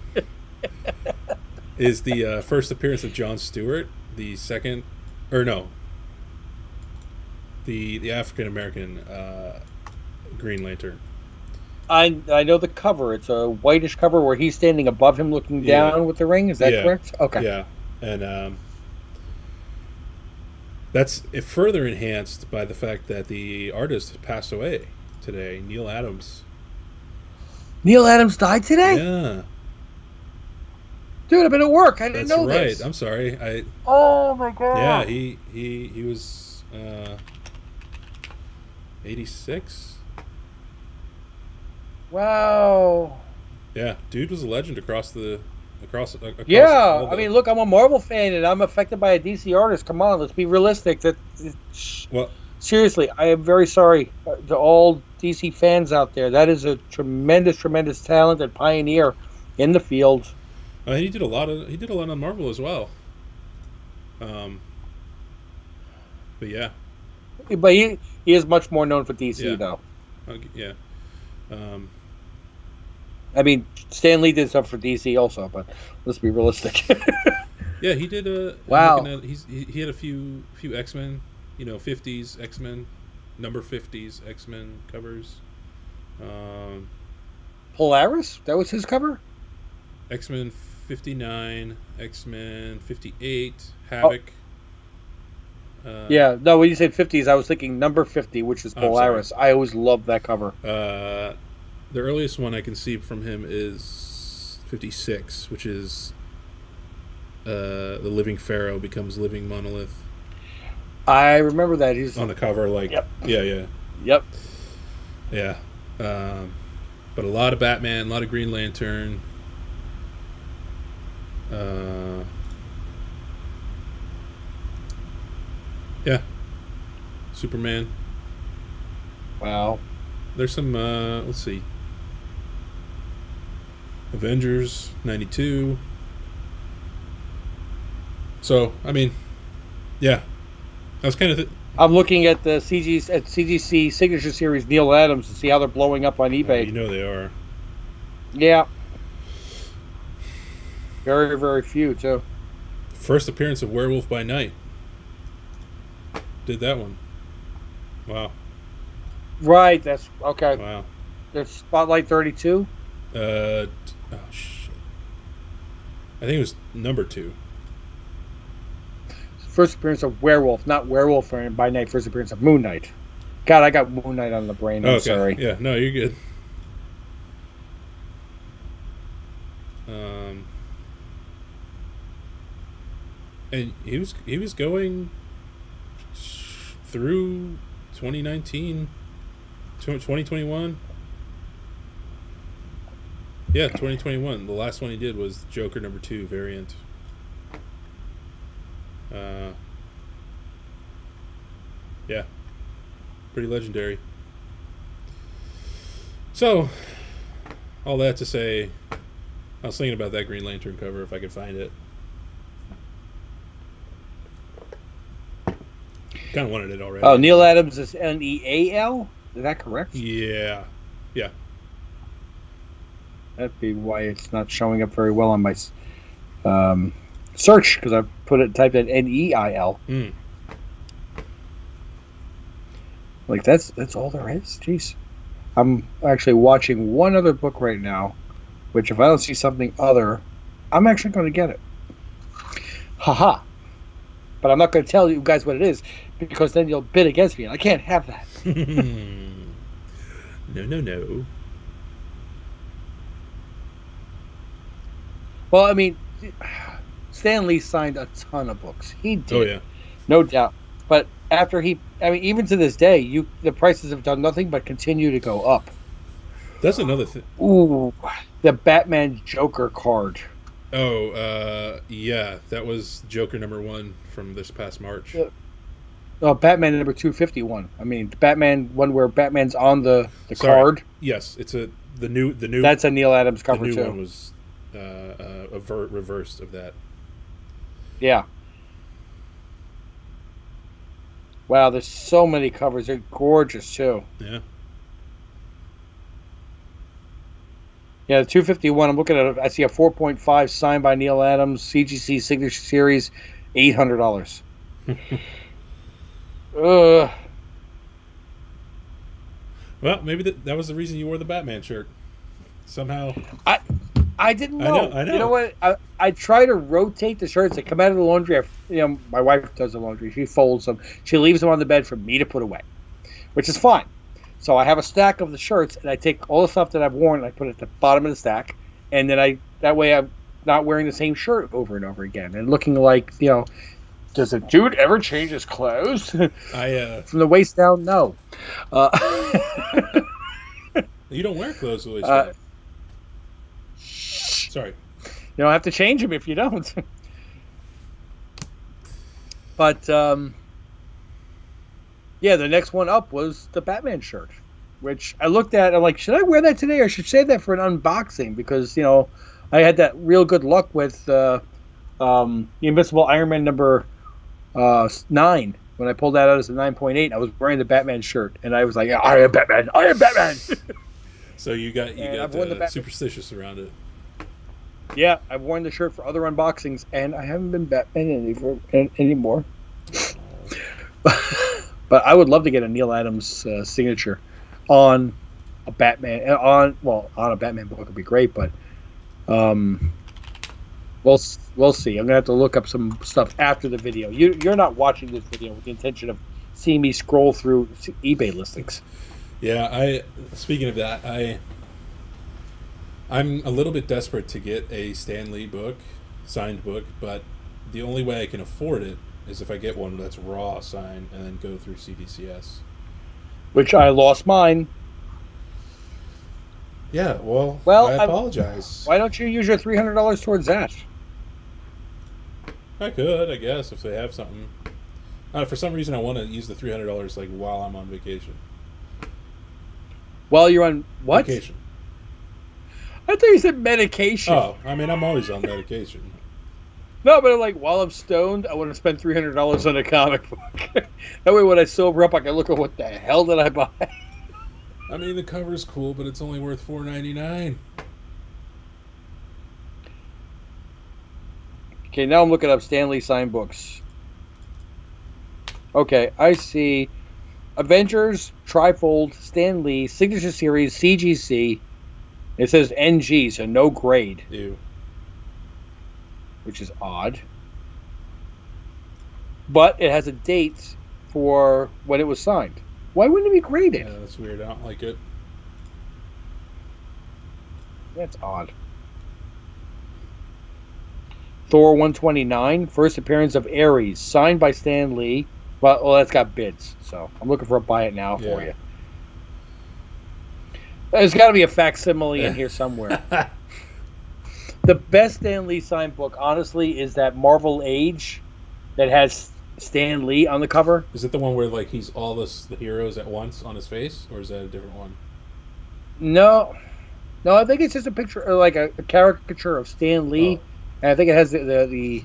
is the uh, first appearance of John Stewart the second, or no, the the African American uh, Green Lantern. I I know the cover. It's a whitish cover where he's standing above him, looking Yeah. down with the ring. Is that Yeah. correct? Okay. Yeah, and um, that's further enhanced by the fact that the artist passed away today, Neal Adams. Neal Adams died today, Yeah, dude. I've been at work. I didn't know. that's know right. this. I'm sorry. I Oh my god. yeah, he he he was uh, 86. Wow. Yeah, dude was a legend across the across. across Yeah, I mean, look, I'm a Marvel fan and I'm affected by a DC artist. Come on, let's be realistic. That well, seriously, I am very sorry uh, to all DC fans out there. That is a tremendous, tremendous talent and pioneer in the field. uh, he did a lot of he did a lot on Marvel as well. Um, but yeah, But he he is much more known for DC Yeah. though. I'll yeah. Um, I mean, Stan Lee did stuff for DC also, but let's be realistic. Yeah, he did. A, Wow. at- he's he, he had a few few X Men, you know, fifties X Men, number fifties X Men covers. Um, Polaris? That was his cover? X Men fifty nine, X Men fifty eight, Havoc. Uh, Yeah, no, when you said 50s, I was thinking number 50, which is Oh, Polaris. I always loved that cover. Uh, the earliest one I can see from him is fifty six, which is uh, the Living Pharaoh becomes Living Monolith I remember that. He's on the cover. Like, Yep. yeah, yeah. Yep. Yeah. Um, but a lot of Batman, a lot of Green Lantern. Uh, yeah, Superman. Wow. There's some. Uh, let's see. Avengers '92. So I mean, yeah, I was kind of. Th- I'm looking at the CG at CGC signature series Neal Adams to see how they're blowing up on eBay. you know they are. Yeah. Very very few too. First appearance of Werewolf by Night. Did that one. Wow. Right. That's okay. Wow. There's Spotlight 32. Uh, oh shit. I think it was number two. First appearance of Werewolf, not Werewolf by Night. First appearance of Moon Knight. God, I got Moon Knight on the brain. I'm okay. sorry. Yeah. No, you're good. Um. And he was he was going through 2019 2021 yeah 2021 the last one he did was joker number two variant. Uh yeah. Pretty legendary. So all that to say i was thinking about that green lantern cover if i could find it. Kind of wanted it already. Oh, Neal Adams is N E A L. Is that correct? Yeah. Yeah That'd be why it's not showing up very well on my um, search because I put it typed in N E I L. Mm. Like that's that's all there is. Jeez. I'm actually watching one other book right now, which if I don't see something other, I'm actually going to get it. Haha. But I'm not going to tell you guys what it is because then you'll bid against me, and I can't have that. no, no, no. Well, I mean, Stan Lee signed a ton of books. He did. Oh yeah. no doubt. But after he, I mean, even to this day, you the prices have done nothing but continue to go up. That's another thing. Ooh, the Batman Joker card. Oh, uh, yeah, that was Joker number one from this past March. Oh, Batman number two fifty one. I mean, Batman one where Batman's on the the Sorry. card. Yes, it's a the new the new That's a Neal Adams the cover new too. one was uh, uh, avert, reversed of that. Yeah. Wow, there's so many covers. They're gorgeous too. Yeah. Yeah, the 251. I'm looking at it. I see a 4.5 signed by Neal Adams, CGC Signature Series, eight hundred dollars. Ugh. Well, maybe that that was the reason you wore the Batman shirt. Somehow. I didn't I know. know, I know. You know what? I, I try to rotate the shirts. They come out of the laundry. I, you know, my wife does the laundry. She folds them. She leaves them on the bed for me to put away, which is fine. So I have a stack of the shirts, and I take all the stuff that I've worn and I put it at the bottom of the stack, and then I that way I'm not wearing the same shirt over and over again and looking like you know. Does a dude ever change his clothes I uh, from the waist down? No. Uh, you don't wear clothes the you Uh, Sorry. You don't have to change them if you don't. but um, yeah, the next one up was the Batman shirt, which I looked at. I'm like, should I wear that today or should I save that for an unboxing? Because you know, I had that real good luck with uh, um, the Invincible Iron Man number uh, nine. When I pulled that out as a 9.8, I was wearing the Batman shirt, and I was like, "I am Batman! I am Batman!" So you got you And got uh, superstitious around it. Yeah, I've worn the shirt for other unboxings, and I haven't been Batman any for, an- anymore. but I would love to get a Neal Adams uh, signature on a Batman uh, on well on a Batman book would be great, but um, we'll we'll see. I'm gonna have to look up some stuff after the video. You you're not watching this video with the intention of seeing me scroll through eBay listings. Yeah, I. Speaking of that, I. I'm a little bit desperate to get a Stan Lee book, signed book, but the only way I can afford it is if I get one that's raw signed and then go through CBCS. Which I lost mine. Yeah, well, Well, I apologize. Why don't you use your three hundred dollars towards that? I could, I guess, if they have something. Uh, for some reason, I want to use the three hundred dollars like while I'm on vacation. While you're on what? Vacation. I thought you said medication. Oh, I mean, I'm always on medication. No, but I'm like, while I'm stoned, I want to spend three hundred dollars on a comic book. that way, when I sober up, I can look at what the hell did I buy. I mean, the cover's cool, but it's only worth four ninety nine. Okay, now I'm looking up Stan Lee sign books. Okay, I see Avengers, Trifold, Stan Lee, Signature Series, CGC. It says NG, so no grade, Ew. which is odd. But it has a date for when it was signed. Why wouldn't it be graded? Yeah, that's weird. I don't like it. That's odd. Thor 129, first appearance of Ares, signed by Stan Lee. Well, well, that's got bids, so I'm looking for a buy it now for you. There's got to be a facsimile in here somewhere. the best Stan Lee signed book, honestly, is that Marvel Age that has Stan Lee on the cover. Is it the one where like he's all this, the heroes at once on his face, or is that a different one? No, no, I think it's just a picture, or like a, a caricature of Stan Lee, Oh. and I think it has the, the the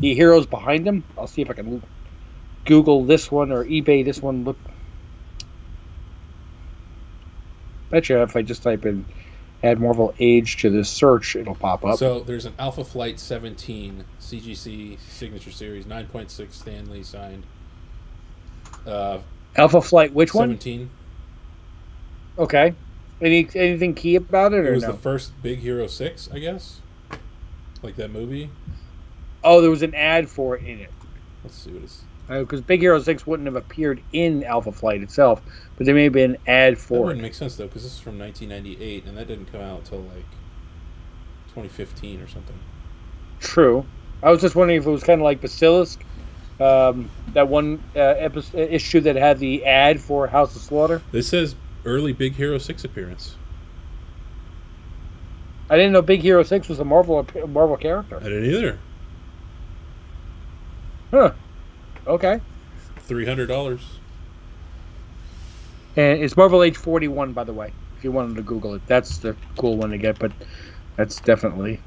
the heroes behind him. I'll see if I can Google this one or eBay this one. Look, bet you if I just type in "add Marvel Age" to this search, it'll pop up. So there's an Alpha Flight 17 CGC signature series 9.6 Stan Lee signed. Uh, Alpha Flight, which one? 17. Okay. Any anything key about it It was no? the first Big Hero 6, I guess. Like that movie. oh, there was an ad for it in it. Let's see what it's. Because Big Hero Six wouldn't have appeared in Alpha Flight itself, but there may have been an ad for it. wouldn't make sense though, because this is from 1998, and that didn't come out until like 2015 or something. True. I was just wondering if it was kind of like Basilisk, um, that one uh, episode, issue that had the ad for House of Slaughter. This says early Big Hero 6 appearance. I didn't know Big Hero Six was a Marvel Marvel character. I didn't either. Huh. Okay. Three hundred dollars. And it's Marvel Age Forty One, by the way. If you wanted to Google it, that's the cool one to get. But that's definitely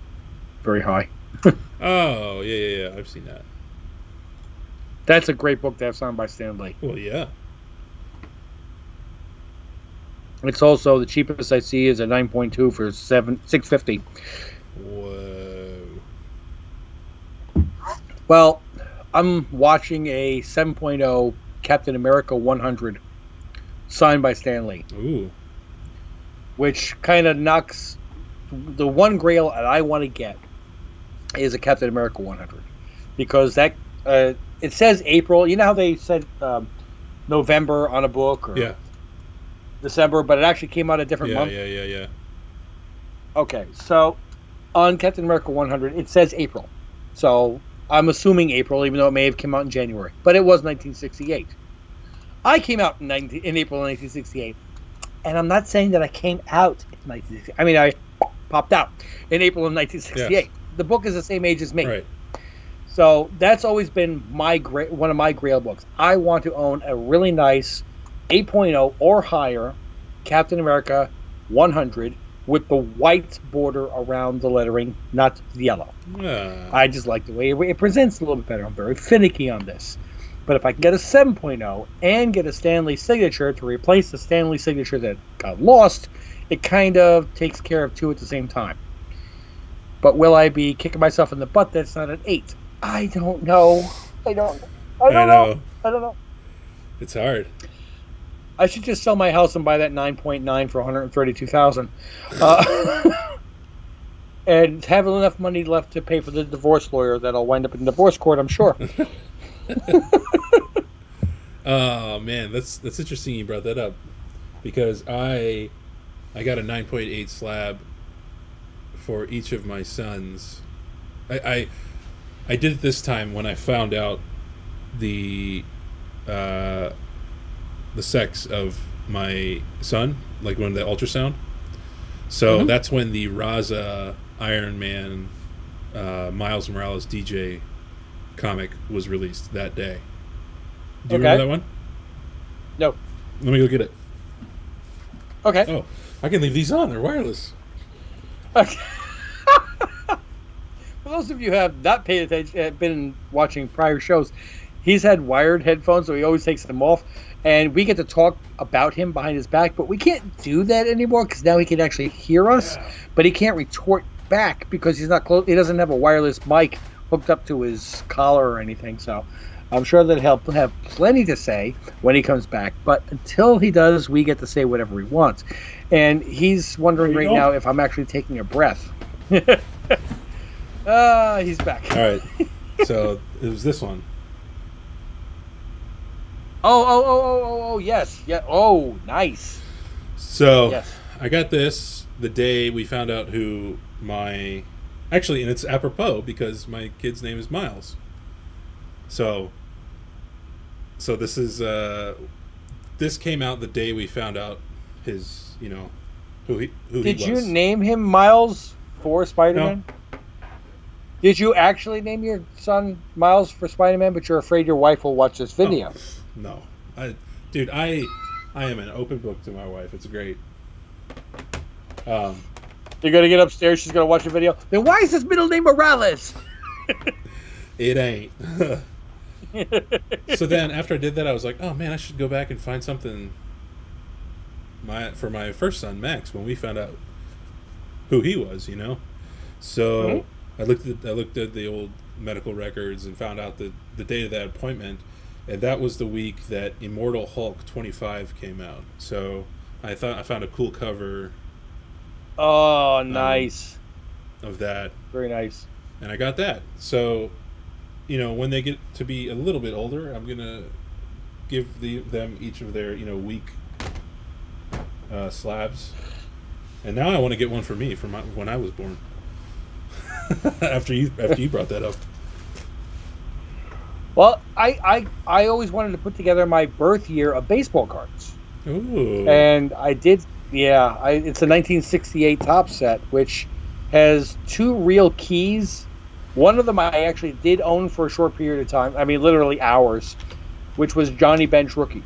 very high. Oh yeah, yeah, yeah. I've seen that. That's a great book to have signed by Stan Lee. Well, yeah. It's also the cheapest I see is a nine point two for seven six fifty. Whoa. Well, I'm watching a 7.0 Captain America 100 signed by Stan Lee, Ooh. which kind of knocks the one grail that I want to get is a Captain America 100 because that uh, it says April. You know how they said um, November on a book or Yeah. December, but it actually came out a different Yeah, month. yeah, yeah, yeah. Okay, so on Captain America 100, it says April. So I'm assuming April, even though it may have come out in January. But it was 1968. I came out in, 19, in April 1968. And I'm not saying that I came out in 1968. I mean, I popped out in April of 1968. The book is the same age as me. Right. So that's always been my gra- one of my Grail books. I want to own a really nice 8.0 or higher Captain America 100 with the white border around the lettering, not the yellow. I just like the way it, it presents a little bit better. I'm very finicky on this. But if I can get a 7.0 and get a Stan Lee signature to replace the Stan Lee signature that got lost, it kind of takes care of two at the same time. But will I be kicking myself in the butt that's not an 8? I don't know. I don't I don't I know. know. I don't know. It's hard. I should just sell my house and buy that 9.9 for 132,000. Uh, and have enough money left to pay for the divorce lawyer that'll wind up in divorce court, I'm sure. Oh man, that's that's interesting you brought that up because I I got a 9.8 slab for each of my sons. I I, I did it this time when I found out the uh, the sex of my son, like when the ultrasound. So Mhm. that's when the Raza Iron Man uh, Miles Morales DJ comic was released that day. Do you Okay. remember that one? No. Let me go get it. Okay. Oh, I can leave these on. They're wireless. Okay. For those of you who have not paid attention, been watching prior shows, he's had wired headphones, so he always takes them off. And we get to talk about him behind his back, but we can't do that anymore because now he can actually hear us, but he can't retort back because he's not close. He doesn't have a wireless mic hooked up to his collar or anything. So I'm sure that he'll have plenty to say when he comes back. But until he does, we get to say whatever he wants. And he's wondering right go. now if I'm actually taking a breath. Ah, he's back. All right. so it was this one. Oh, oh, oh, oh, oh, oh, yes, yeah. Oh, nice. So Yes. I got this the day we found out who my actually, and it's apropos because my kid's name is Miles. So, so this is uh, this came out the day we found out his, you know, who he who Did he you name him Miles for Spider-Man? Did you actually name your son Miles for Spider-Man, but you're afraid your wife will watch this video? Oh, no, I, dude, I, I am an open book to my wife. It's great. Um, You're gonna get upstairs. She's gonna watch a video. Then why is his middle name Morales? it ain't. so then after I did that, I was like, oh man, I should go back and find something. My for my first son Max when we found out who he was, you know. So Mhm. I looked at I looked at the old medical records and found out the the date of that appointment, and that was the week that Immortal Hulk twenty five came out. So I thought I found a cool cover oh, nice. of that Very nice. and I got that. So, you know, when they get to be a little bit older, I'm gonna give the them each of their you know week uh, slabs, and now I want to get one for me for my when I was born. after you after you brought that up, Well, I, I I always wanted to put together my birth year of baseball cards. ooh, and I did. Yeah, I, it's a 1968 Topps set, which has two real keys. One of them I actually did own for a short period of time. I mean, literally hours, which was Johnny Bench rookie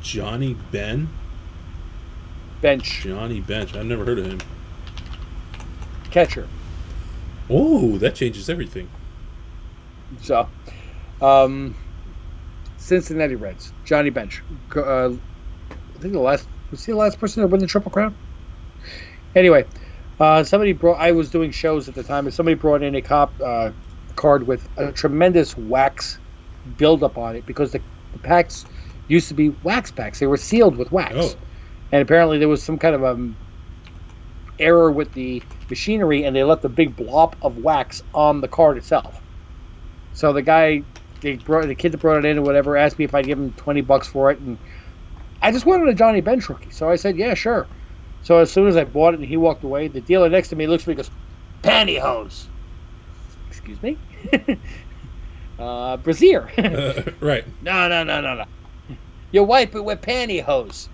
Johnny Ben, bench Johnny Bench. I've never heard of him. catcher. Oh, that changes everything. So, um, Cincinnati Reds, Johnny Bench. Uh, I think the last was he the last person to win the Triple Crown? Anyway, uh, somebody brought. I was doing shows at the time, and somebody brought in a cop uh, card with a tremendous wax buildup on it because the, the packs used to be wax packs. They were sealed with wax, Oh, and apparently there was some kind of um, error with the machinery, and they left a big blob of wax on the card itself. So the guy, they brought the kid that brought it in or whatever, asked me if I'd give him twenty bucks for it, and I just wanted a Johnny Bench rookie, so I said, yeah, sure. So as soon as I bought it and he walked away, the dealer next to me looks at me and goes, pantyhose. Excuse me. uh, brassiere. uh, right. No, no, no, no, no. You wipe it with pantyhose.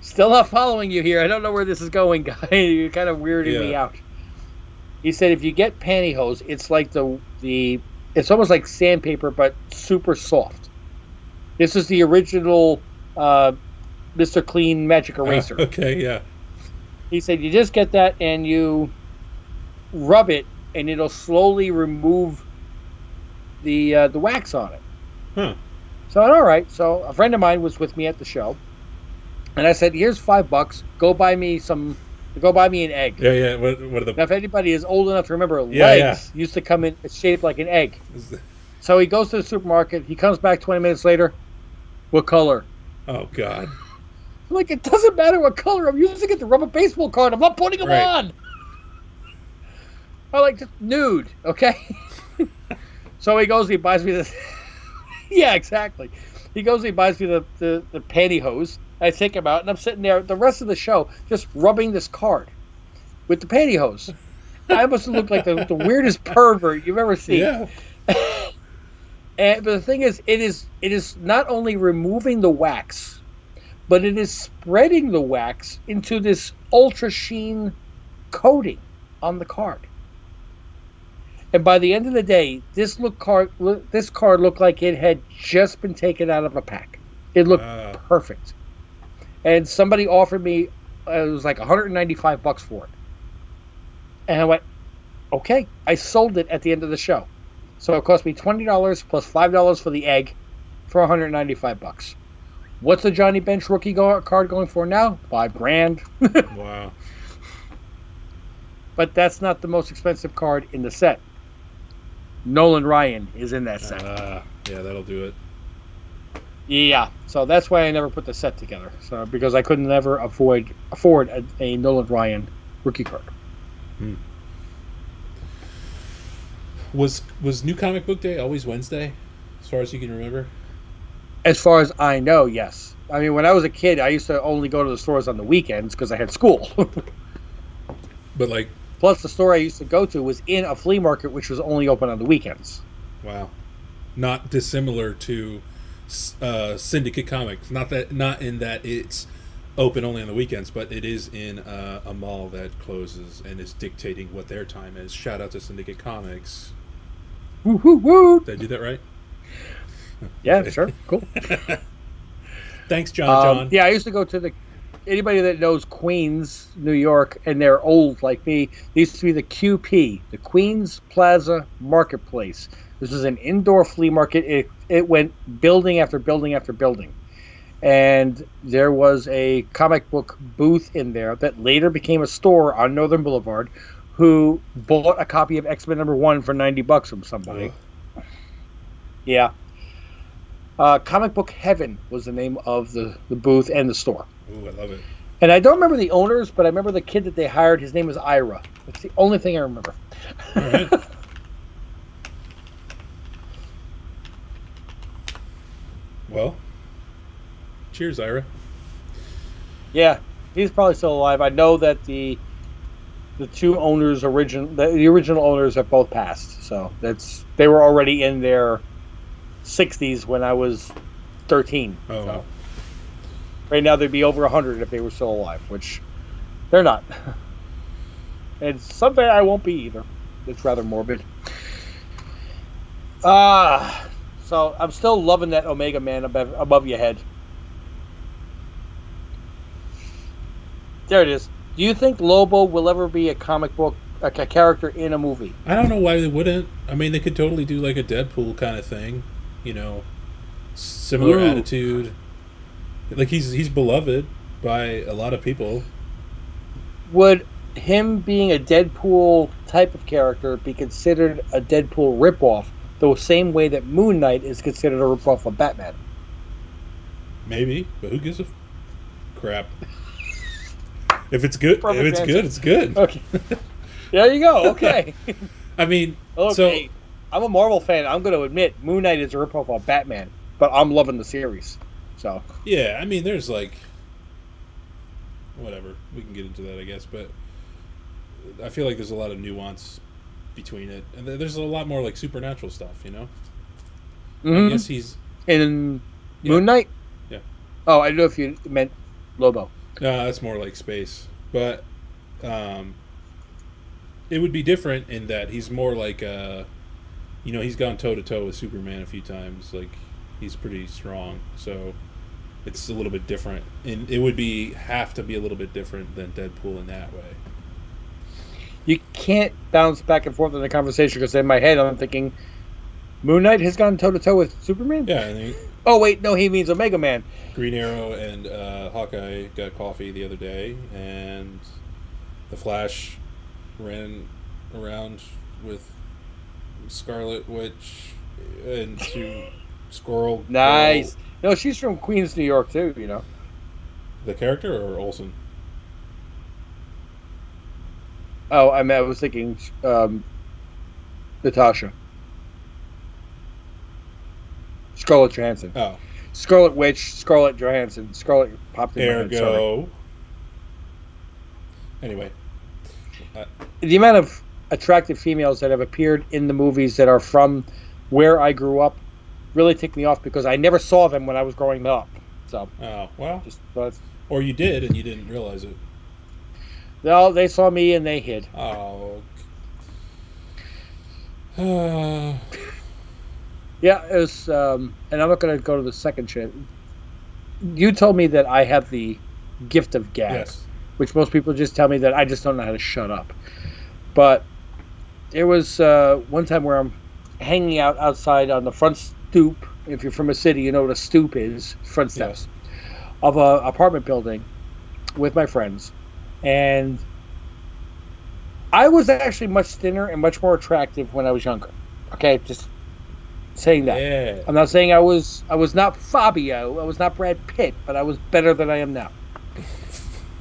Still not following you here. I don't know where this is going, guy. You're kind of weirding me out. He said if you get pantyhose, it's like the the it's almost like sandpaper but super soft. This is the original uh, Mr. Clean Magic Uh, Eraser. okay, yeah. He said you just get that and you rub it and it'll slowly remove the uh, the wax on it. Huh. So all right. So a friend of mine was with me at the show, and I said, "Here's five bucks. Go buy me some. Go buy me an egg." Yeah, yeah. What, what are the Now, if anybody is old enough to remember, Yeah, L'eggs used to come in shaped like an egg. So he goes to the supermarket. He comes back 20 minutes later. What color? Oh God. I'm like, it doesn't matter what color. I'm using it to rub a baseball card. I'm not putting them Right. on. I like just nude, okay? so he goes, he buys me this. yeah, exactly. He goes, he buys me the, the, the pantyhose. I take him out, and I'm sitting there the rest of the show just rubbing this card with the pantyhose. I must look like the, the weirdest pervert you've ever seen. Yeah. And but the thing is, it is it is not only removing the wax, but it is spreading the wax into this ultra sheen coating on the card. And by the end of the day, this look card this card looked like it had just been taken out of a pack. It looked perfect. And somebody offered me uh, it was like 195 bucks for it. And I went, "Okay." I sold it at the end of the show. So it cost me $20 plus $5 for the egg for 195 bucks. What's the Johnny Bench rookie go- card going for now? 5 grand. Wow. but that's not the most expensive card in the set. Nolan Ryan is in that set. Ah, yeah, that'll do it. Yeah, so that's why I never put the set together. So because I couldn't never avoid afford a, a Nolan Ryan rookie card. Was was New Comic Book Day always Wednesday, as far as you can remember? As far as I know, yes. I mean, when I was a kid, I used to only go to the stores on the weekends because I had school. But like, Plus, the store I used to go to was in a flea market, which was only open on the weekends. wow, not dissimilar to uh, Syndicate Comics. Not that, not in that it's open only on the weekends, but it is in uh, a mall that closes and is dictating what their time is. Shout out to Syndicate Comics. Woo woo woo! Did I do that right? Yeah, sure, cool. Thanks, John. Um, John. yeah, I used to go to the. Anybody that knows Queens, New York, and they're old like me, used to be the QP, the Queens Plaza Marketplace. This was an indoor flea market. It it went building after building after building, and there was a comic book booth in there that later became a store on Northern Boulevard. Who bought a copy of X Men number one for ninety bucks from somebody? Yeah. Uh, Comic Book Heaven was the name of the, the booth and the store. Ooh, I love it. And I don't remember the owners, but I remember the kid that they hired. His name was Ira. That's the only thing I remember. Right. well, cheers, Ira. Yeah, he's probably still alive. I know that the the two owners origin the, the original owners have both passed. So that's they were already in their sixties when I was thirteen. Oh, So right now they'd be over hundred if they were still alive, which they're not. and someday I won't be either. It's rather morbid. Ah, so I'm still loving that Omega Man above, above your head. There it is. Do you think Lobo will ever be a comic book, like a character in a movie? I don't know why they wouldn't. I mean, they could totally do like a Deadpool kind of thing. You know, similar Ooh. attitude. Like he's he's beloved by a lot of people. Would him being a Deadpool type of character be considered a Deadpool ripoff, the same way that Moon Knight is considered a ripoff of Batman? Maybe, but who gives a f- crap? If it's good, Perfect if it's answer. good, it's good. Okay. there you go. Okay. I mean, okay. I'm a Marvel fan. I'm going to admit Moon Knight is a ripoff of Batman, but I'm loving the series. So, so yeah, I mean, there's like whatever we can get into that, I guess, but I feel like there's a lot of nuance between it, and there's a lot more like supernatural stuff, you know. I Mhm. guess he's in Yeah. Moon Knight. Yeah. Oh, I don't know if you meant Lobo. No, that's more like space. But um, it would be different in that he's more like uh, you know, he's gone toe to toe with Superman a few times. Like he's pretty strong, so it's a little bit different. And it would be have to be a little bit different than Deadpool in that way. You can't bounce back and forth in the conversation because in my head I'm thinking Moon Knight has gone toe to toe with Superman. Yeah, Oh wait, no, he means Omega Man. Green Arrow and uh, Hawkeye got coffee the other day, and the Flash ran around with Scarlet Witch and to Squirrel. Nice. Girl. No, she's from Queens, New York too. You know. The character or Olsen? Oh, I mean, I was thinking um, Natasha. Scarlett Johansson. Oh, Scarlet Witch, Scarlett Johansson. Scarlet popped in my head. Sorry. ergo. Anyway, The amount of attractive females that have appeared in the movies that are from where I grew up really ticked me off because I never saw them when I was growing up. So Oh well, just thought, or you did and you didn't realize it. no, they saw me and they hid. Oh. Uh, Yeah, it was, um, and I'm not going to go to the second shit. You told me that I have the gift of gab, yes. which most people just tell me that I just don't know how to shut up. But there was uh, one time where I'm hanging out outside on the front stoop. If you're from a city, you know what a stoop is front steps of a apartment building with my friends. And I was actually much thinner and much more attractive when I was younger. Okay, just saying that. Yeah. I'm not saying I was I was not Fabio, I was not Brad Pitt, but I was better than I am now.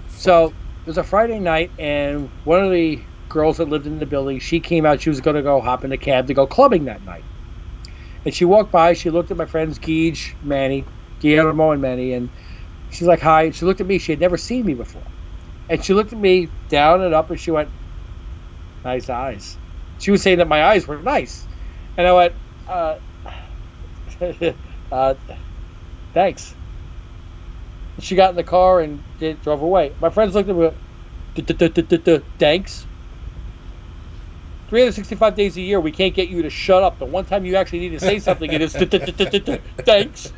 So it was a Friday night, and one of the girls that lived in the building, she came out. She was going to go hop in a cab to go clubbing that night. And she walked by. She looked at my friends, Gage, Manny, Guillermo, and Manny, and she's like, "Hi." And she looked at me. She had never seen me before, and she looked at me down and up, and she went, "Nice eyes." She was saying that my eyes were nice, and I went, uh, uh, thanks. She got in the car and drove away. My friends looked at me, thanks. 365 days a year, we can't get you to shut up. The one time you actually need to say something, it is thanks.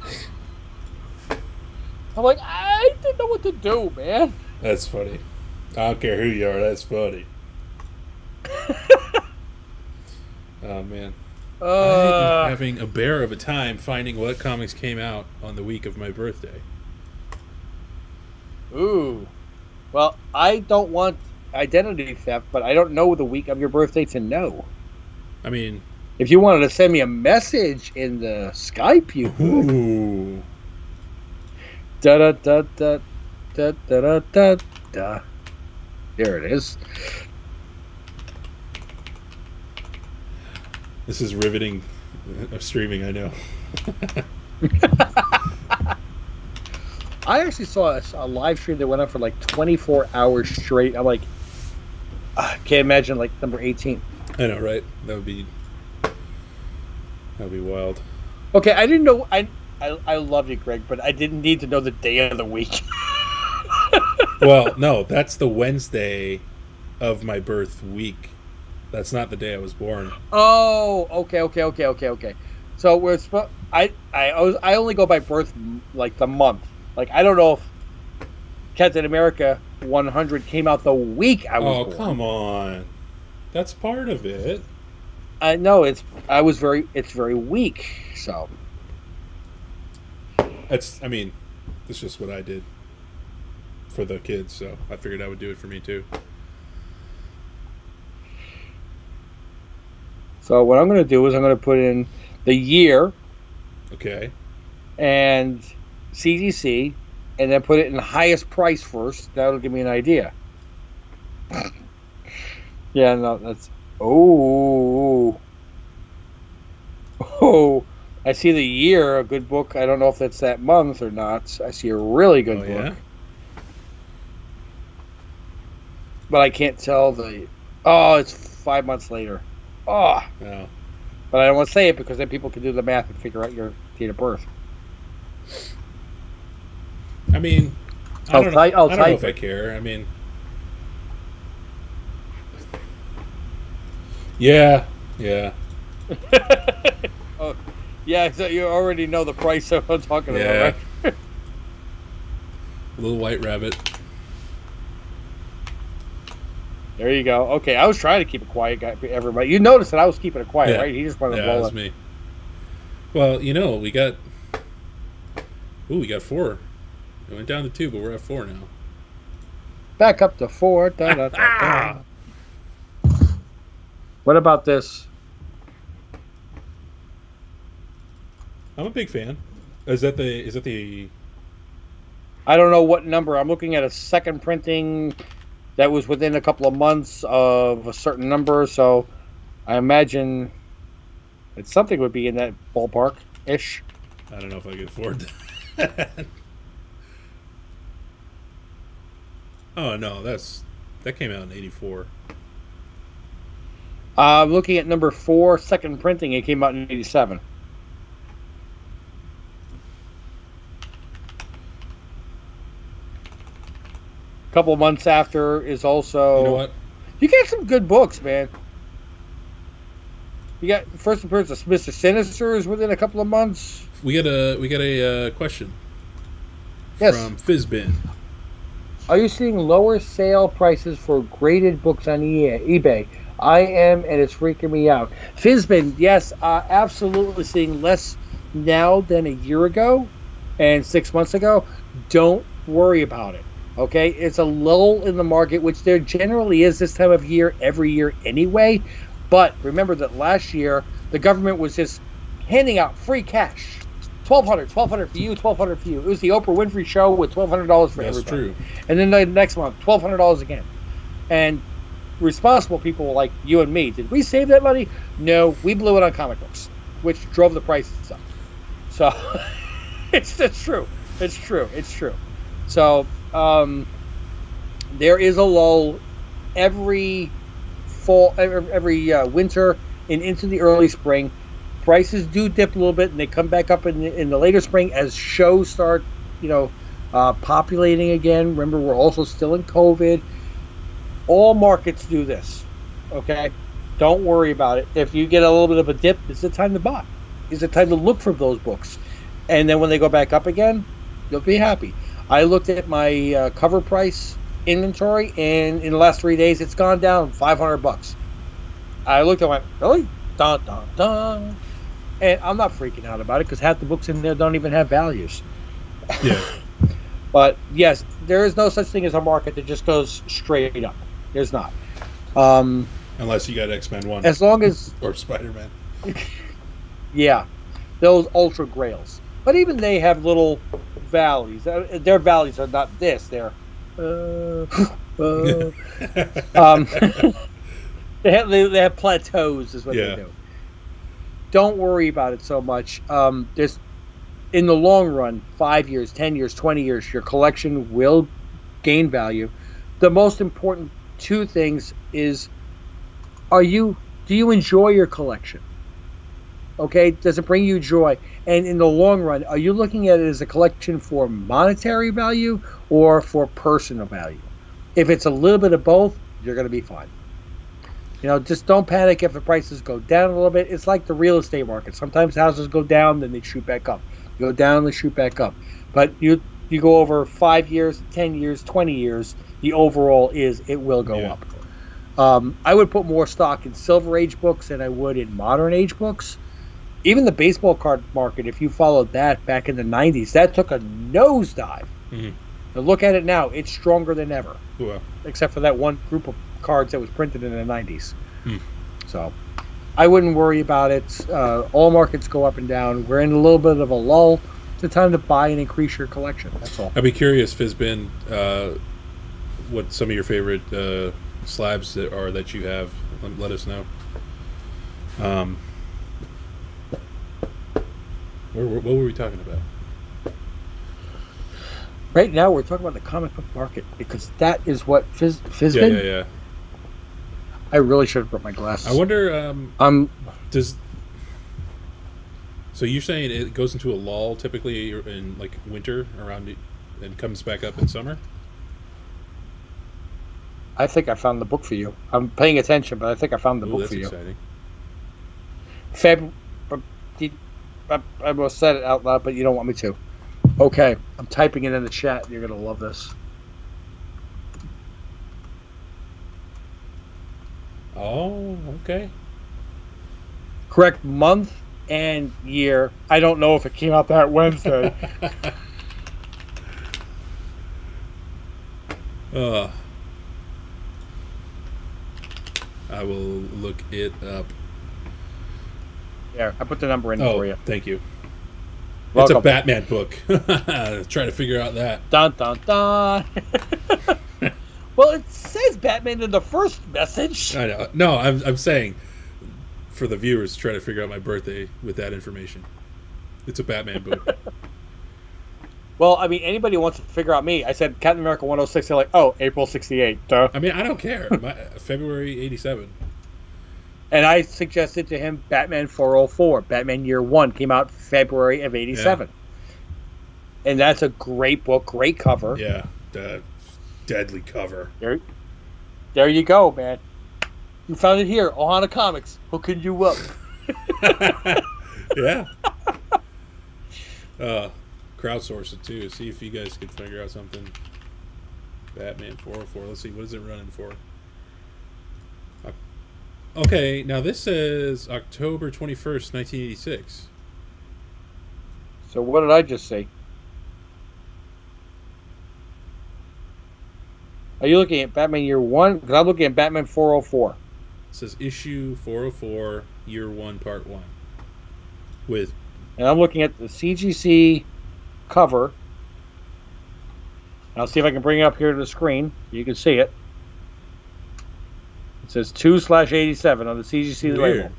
I'm like, I didn't know what to do, man. That's funny. I don't care who you are. That's funny. oh man. Uh, I'm having a bear of a time finding what comics came out on the week of my birthday. Ooh. Well, I don't want identity theft, but I don't know the week of your birthday to know. I mean, if you wanted to send me a message in the Skype, you Ooh. Da da da da da da da da. There it is. This is riveting uh, streaming, I know. I actually saw a, a live stream that went on for like 24 hours straight. I'm like, I can't imagine like number 18. I know, right? That would be that would be wild. Okay, I didn't know. I I, I love you, Greg, but I didn't need to know the day of the week. Well, no, that's the Wednesday of my birth week. That's not the day I was born. oh, okay, okay, okay, okay, okay. So we're I I I only go by birth like the month. Like I don't know if Captain America 100 came out the week I was Oh, born. come on. That's part of it. I know it's I was very it's very weak. So That's I mean, that's just what I did for the kids, so I figured I would do it for me too. So what I'm going to do is I'm going to put in the year Okay. and CGC, and then put it in the highest price first. That'll give me an idea. yeah, no, that's oh, oh. I see the year, a good book. I don't know if that's that month or not. I see a really good Oh, book, yeah? but I can't tell the. Oh, it's five months later. Ah. Oh, No. but I don't want to say it because then people can do the math and figure out your date of birth. I mean, I I'll don't, know, I'll I don't know type if I care. I mean, yeah, yeah, oh, yeah, so you already know the price of what I'm talking Yeah. about, right? little white rabbit. There you go. Okay, I was trying to keep it quiet, guy. Everybody, you noticed that I was keeping it quiet, Yeah. right? He just wanted Yeah, to that blow was it. me. Well, you know, we got. Ooh, we got four. We went down to two, but we're at four now. Back up to four. Da, da, da, da. What about this? I'm a big fan. Is that the? Is that the? I don't know what number. I'm looking at a second printing that was within a couple of months of a certain number, so I imagine that something would be in that ballpark ish. I don't know if I can afford that. oh no, that's that came out in '84. Uh, I'm looking at number four, second printing. It came out in '87. A couple months after is also. You know what? You get some good books, man. You got first appearance of Mister Sinister is within a couple of months. We got a we got a uh, question Yes. from Fizbin. Are you seeing lower sale prices for graded books on eBay? I am, and it's freaking me out. Fizbin, yes, uh, absolutely seeing less now than a year ago and six months ago. Don't worry about it. Okay, it's a lull in the market, which there generally is this time of year every year anyway. But remember that last year the government was just handing out free cash. 1200 1200 for you 1200 for you it was the oprah winfrey show with $1200 for That's everybody true. and then the next month twelve hundred dollars again. And responsible people like you and me, did we save that money? No, we blew it on comic books, which drove the prices up. So it's it's true. It's true. It's true. So um, there is a lull every fall, every, uh, winter and into the early spring. Prices do dip a little bit, and they come back up in the, in the later spring as shows start, you know, uh, populating again. Remember, we're also still in COVID. All markets do this. Okay, don't worry about it. If you get a little bit of a dip, it's the time to buy. It's the time to look for those books, and then when they go back up again, you'll be happy. I looked at my uh, cover price inventory, and in the last three days, it's gone down 500 bucks. I looked and went, really? Dun dun dun. And I'm not freaking out about it because half the books in there don't even have values. Yeah. But yes, there is no such thing as a market that just goes straight up. There's not. Um, Unless you got X Men One as long as or Spider Man. yeah, those ultra grails. But even they have little valleys. Uh, Their valleys are not this. They're uh, uh, um, they have they, they have plateaus is what Yeah. they do. Don't worry about it so much. Um, there's in the long run, five years, ten years, twenty years, your collection will gain value. The most important two things is are you do you enjoy your collection? Okay, does it bring you joy? And in the long run, are you looking at it as a collection for monetary value or for personal value? If it's a little bit of both, you're going to be fine. You know, just don't panic if the prices go down a little bit. It's like the real estate market. Sometimes houses go down, then they shoot back up. You go down, they shoot back up. But you you go over five years, ten years, twenty years, the overall is it will go Yeah. up. Um, I would put more stock in Silver Age books than I would in Modern Age books. Even the baseball card market, if you followed that back in the '90s, that took a nosedive. Mhm. But look at it now; it's stronger than ever except for that one group of cards that was printed in the 90s. Hmm. So I wouldn't worry about it. Uh, all markets go up and down. We're in a little bit of a lull. It's a time to buy and increase your collection. That's all. I'd be curious, Fizbin, uh, what some of your favorite uh, slabs that are that you have. Let, let us know. Um, what were we talking about? Right now, we're talking about the comic book market because that is what Yeah, Fizbin. yeah, yeah. I really should have brought my glasses. I wonder. Um, Um, does so you're saying it goes into a lull typically in like winter around it and comes back up in summer? I think I found the book for you. I'm paying attention, but I think I found the Ooh, book for you. exciting. Feb. did- I I almost said it out loud, but you don't want me to. Okay, I'm typing it in the chat. You're gonna love this. Oh, okay. correct month and year. I don't know if it came out that Wednesday. uh, I will look it up. There, I put the number in Oh, for you. thank you. Welcome. It's a Batman book. Try to figure out that. Dun dun dun. well, it says Batman in the first message. I know. No, I'm, I'm saying for the viewers, try to figure out my birthday with that information. It's a Batman book. Well, I mean, anybody wants to figure out me. I said Captain America 106. They're like, oh, April 68. Duh. I mean, I don't care. My, February '87. And I suggested to him Batman 404. Batman Year One came out February of '87. And that's a great book, great cover. Yeah, uh, deadly cover. There, there you go, man. You found it here, Ohana Comics, hooking you up. yeah. Uh, crowdsource it too. See if you guys could figure out something. Batman 404. Let's see, what is it running for? Okay, now this says October 21st, 1986. So what did I just say? Are you looking at Batman Year One? Because I'm looking at Batman 404. It says issue 404, year one, part one. With. And I'm looking at the CGC cover. I'll see if I can bring it up here to the screen. You can see it. It says 2 slash 87 on the CGC Weird. label.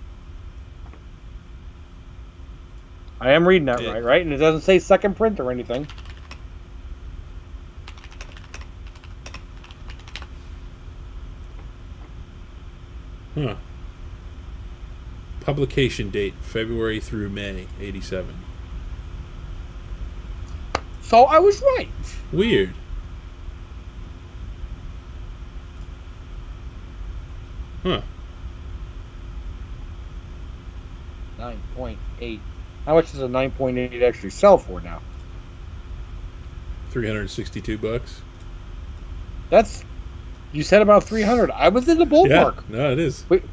I am reading that Yeah. right, right? And it doesn't say second print or anything. Huh. Publication date February through May 87. So I was right. Weird. Huh. 9.8. How much does a 9.8 actually sell for now? 362 bucks. That's. You said about 300. I was in the ballpark. Yeah. No, it is. Wait.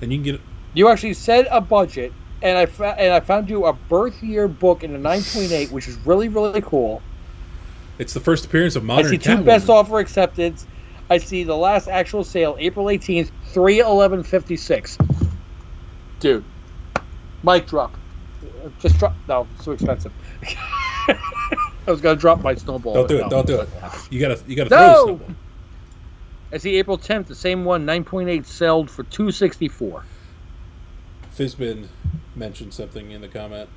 And you can get You actually said a budget, and I fa- and I found you a birth year book in a 9.8, which is really really cool. it's the first appearance of modern I see two Catwoman. best offer acceptance. I see the last actual sale, April 18th, 311.56. Dude, mic drop. Just drop. No, it's too expensive. I was gonna drop my snowball. Don't do it. No, Don't do it. not gonna happen. You gotta you gotta No! throw a snowball. I see April 10th, the same one, 9.8 sold for 264. Fizbin mentioned something in the comment.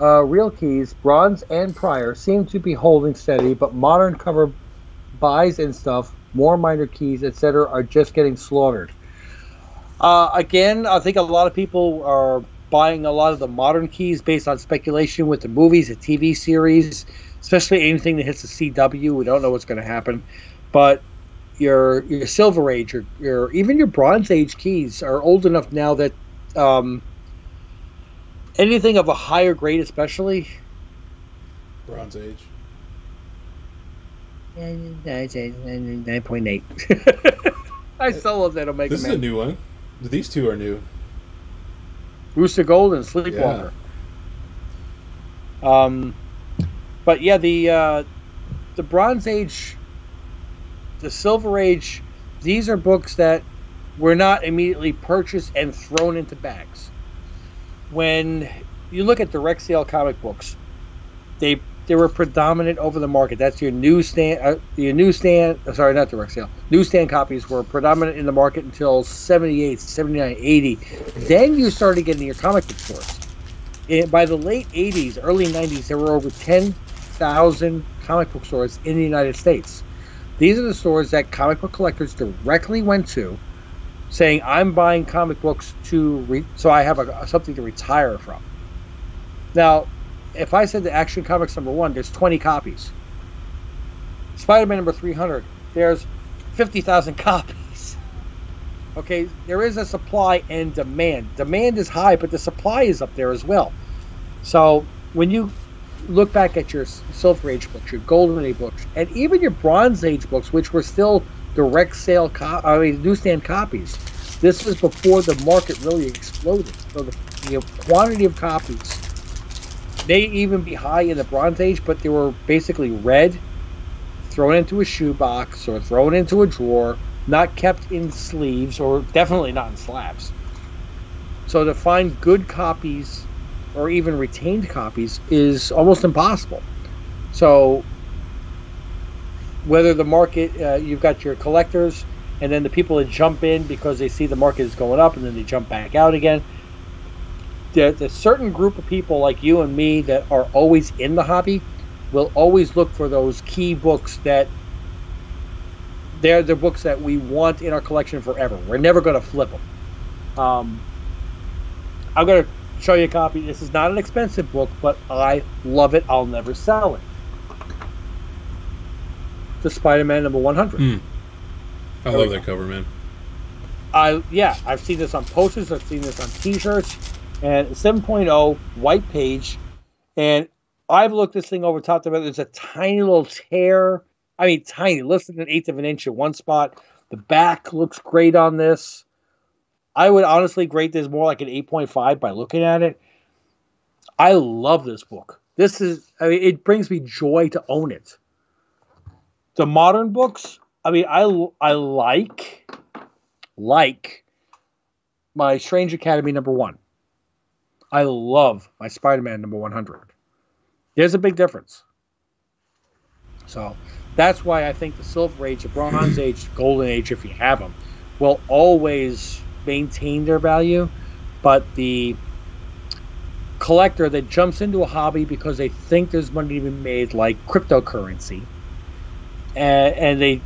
Uh, real keys, bronze and prior, seem to be holding steady, but modern cover buys and stuff, more minor keys, etc., are just getting slaughtered. Uh, again, I think a lot of people are buying a lot of the modern keys based on speculation with the movies, the TV series, especially anything that hits the CW. We don't know what's going to happen, but your your Silver Age, your, your even your Bronze Age keys are old enough now that um, anything of a higher grade, especially. Bronze Age. Nine point eight. I still love that Omega This is a new one. These two are new. Booster Gold and Sleepwalker. Um, but yeah, the uh, the Bronze Age, the Silver Age, these are books that were not immediately purchased and thrown into bags. When you look at direct sale comic books, they they were predominant over the market. That's your newsstand, uh, your newsstand. uh, Sorry, not direct sale. Newsstand copies were predominant in the market until 78, 79, 80. Then you started getting your comic book stores. Eh, by the late 80s, early 90s, there were over 10,000 comic book stores in the United States. These are the stores that comic book collectors directly went to, saying, "I'm buying comic books to re- so I have a, something to retire from." Now, if I said the Action Comics number one, there's 20 copies. Spider-Man number 300, there's 50,000 copies. Okay, there is a supply and demand. Demand is high, but the supply is up there as well. So when you look back at your Silver Age books, your Golden Age books, and even your Bronze Age books, which were still direct sale, co- I mean newsstand copies, this was before the market really exploded. So the, the quantity of copies may even be high in the Bronze Age, but they were basically read, thrown into a shoebox or thrown into a drawer, not kept in sleeves or definitely not in slabs. So to find good copies or even retained copies is almost impossible. So whether the market, uh, you've got your collectors, and then the people that jump in because they see the market is going up, and then they jump back out again. There- There's a certain group of people like you and me that are always in the hobby will always look for those key books that they're the books that we want in our collection forever. We're never going to flip them. Um, I'm going to show you a copy. This is not an expensive book, but I love it. I'll never sell it. The Spider-Man number 100. Mm. I There love that cover, man. I yeah, I've seen this on posters, I've seen this on T-shirts, and 7.0 white page, and I've looked this thing over top to bottom. There's a tiny little tear. I mean, tiny, less than an eighth of an inch in one spot. The back looks great on this. I would honestly grade this more like an 8.5 by looking at it. I love this book. This is, I mean, it brings me joy to own it. The modern books, I mean, I I like like my Strange Academy number one. I love my Spider Man number 100. There's a big difference. So that's why I think the Silver Age, the Bronze Age, the Golden Age, if you have them, will always maintain their value. But the collector that jumps into a hobby because they think there's money to be made, like cryptocurrency, and, they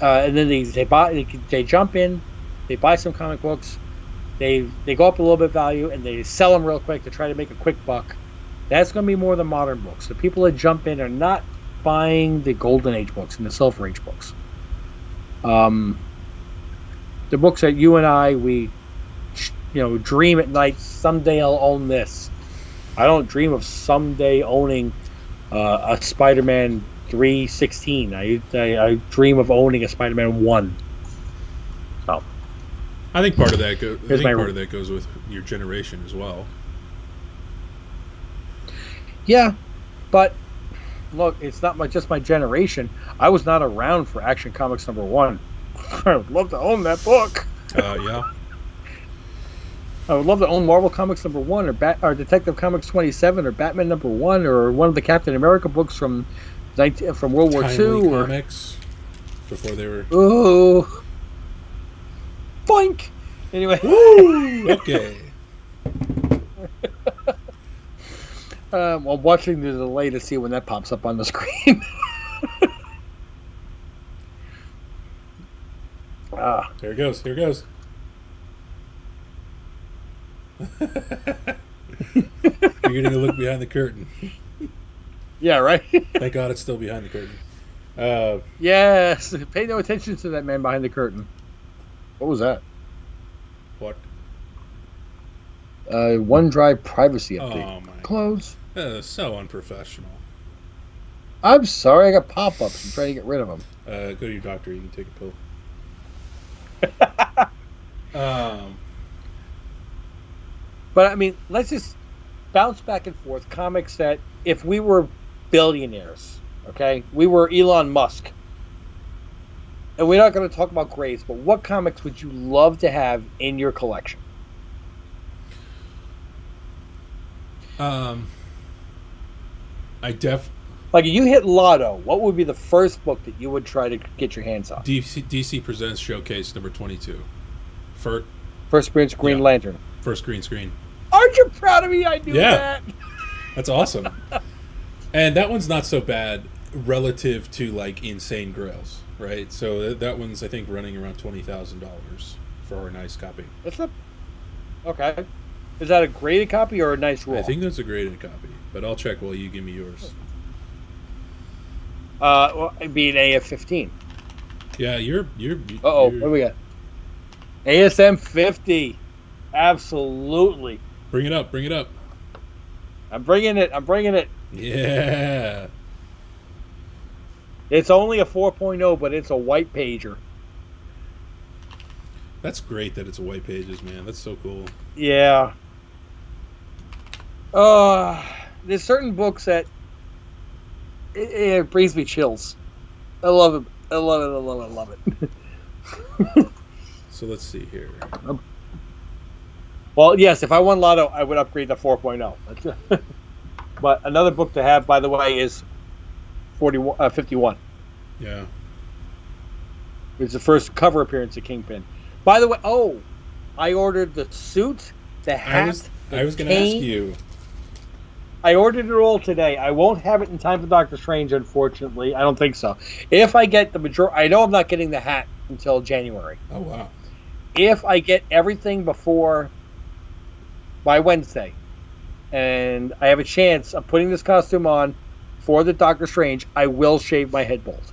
uh, and then they they buy they, they jump in, they buy some comic books, they they go up a little bit value, and they sell them real quick to try to make a quick buck. That's going to be more the modern books. The people that jump in are not buying the Golden Age books and the Silver Age books. Um, the books that you and I we, you know, dream at night. Someday I'll own this. I don't dream of someday owning uh, a Spider-Man 316. I, I I dream of owning a Spider-Man one. So I think part of that go- I think my- part of that goes with your generation as well. yeah, but look, it's not my, just my generation. I was not around for Action Comics number one. I would love to own that book. Uh, yeah. I would love to own Marvel Comics number one, or Bat, or Detective Comics twenty seven, or Batman number one, or one of the Captain America books from 19, from World War Timely Two, or comics before they were. ooh, boink. Anyway, Woo! Okay. um, I'm watching the delay to see when that pops up on the screen. Ah, Here it goes. Here it goes. You're getting a look behind the curtain. Yeah, right. Thank God it's still behind the curtain. Uh, yes, pay no attention to that man behind the curtain. What was that? what? Uh, OneDrive privacy update. Oh my! Close. Uh, so unprofessional. I'm sorry, I got pop-ups. I'm trying to get rid of them. Uh, go to your doctor. You can take a pill. um, But I mean, let's just bounce back and forth. Comics that if we were billionaires, okay, we were Elon Musk, and we're not going to talk about grades, but what comics would you love to have in your collection? um, I def Like, if you hit Lotto, what would be the first book that you would try to get your hands on? DC, DC presents showcase number twenty-two. First, First appearance, Green Yeah. Lantern. first green screen. Aren't you proud of me? I knew Yeah. that. That's awesome. and that one's not so bad relative to like insane grails, right? So that, that one's I think running around twenty thousand dollars for a nice copy. It's a okay. Is that a graded copy or a nice roll? I think that's a graded copy, but I'll check while you give me yours. Uh, well, it'd be an AF fifteen. Yeah, you're you're. Uh oh, what do we got? ASM 50. Absolutely. Bring it up, bring it up. I'm bringing it. I'm bringing it. Yeah. It's only a 4.0, but it's a white pager. That's great that it's a white pages, man. That's so cool. Yeah. Uh, there's certain books that it, it brings me chills. I love it. I love it. I love it. I love it. So let's see here. Well, yes, if I won Lotto, I would upgrade to 4.0. But another book to have, by the way, is 41, uh, 51. Yeah. It's the first cover appearance of Kingpin. By the way, oh, I ordered the suit, the hat. I was I was going to ask you. I ordered it all today. I won't have it in time for Doctor Strange, unfortunately. I don't think so. If I get the major, I know I'm not getting the hat until January. Oh wow. If I get everything before by Wednesday, and I have a chance of putting this costume on for the Doctor Strange, I will shave my head bald.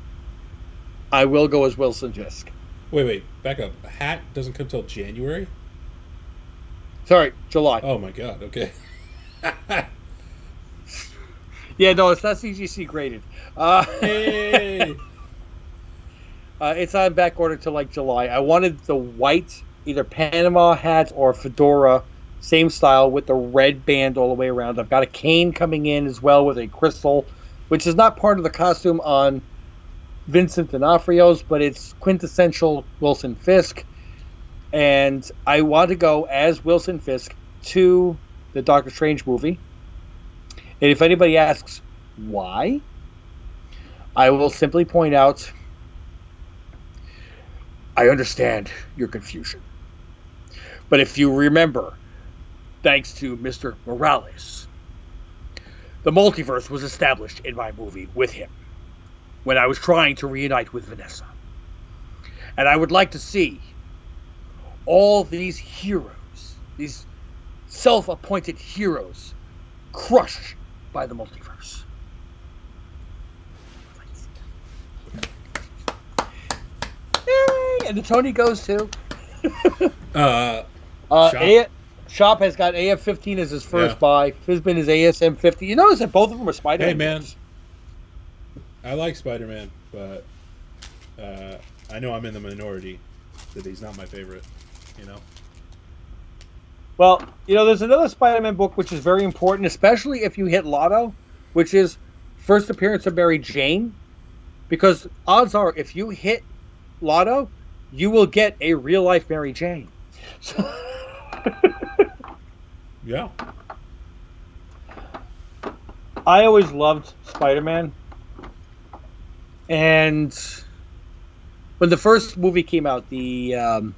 I will go as Wilson Fisk. Wait, wait, back up. Hat doesn't come till January. Sorry, July. Oh my god. Okay. Yeah, no, it's not CGC graded. Uh, hey. uh, it's on back order to like July. I wanted the white, either Panama hat or fedora, same style with the red band all the way around. I've got a cane coming in as well with a crystal, which is not part of the costume on Vincent D'Onofrio's, but it's quintessential Wilson Fisk. And I want to go as Wilson Fisk to the Doctor Strange movie. And if anybody asks why, I will simply point out I understand your confusion. But if you remember, thanks to Mr. Morales, the multiverse was established in my movie with him when I was trying to reunite with Vanessa. And I would like to see all these heroes, these self appointed heroes, crushed by the multiverse. Yay! And the Tony goes to. Uh, Uh, Shop. Shop has got AF15 as his first Yeah. buy. Fizbin is ASM50. You notice that both of them are Spider Man? hey man, I like Spider Man, but uh, I know I'm in the minority that he's not my favorite. You know. Well, you know, there's another Spider-Man book which is very important, especially if you hit Lotto, which is first appearance of Mary Jane, because odds are if you hit Lotto, you will get a real life Mary Jane. So, Yeah. I always loved Spider-Man, and when the first movie came out, the um,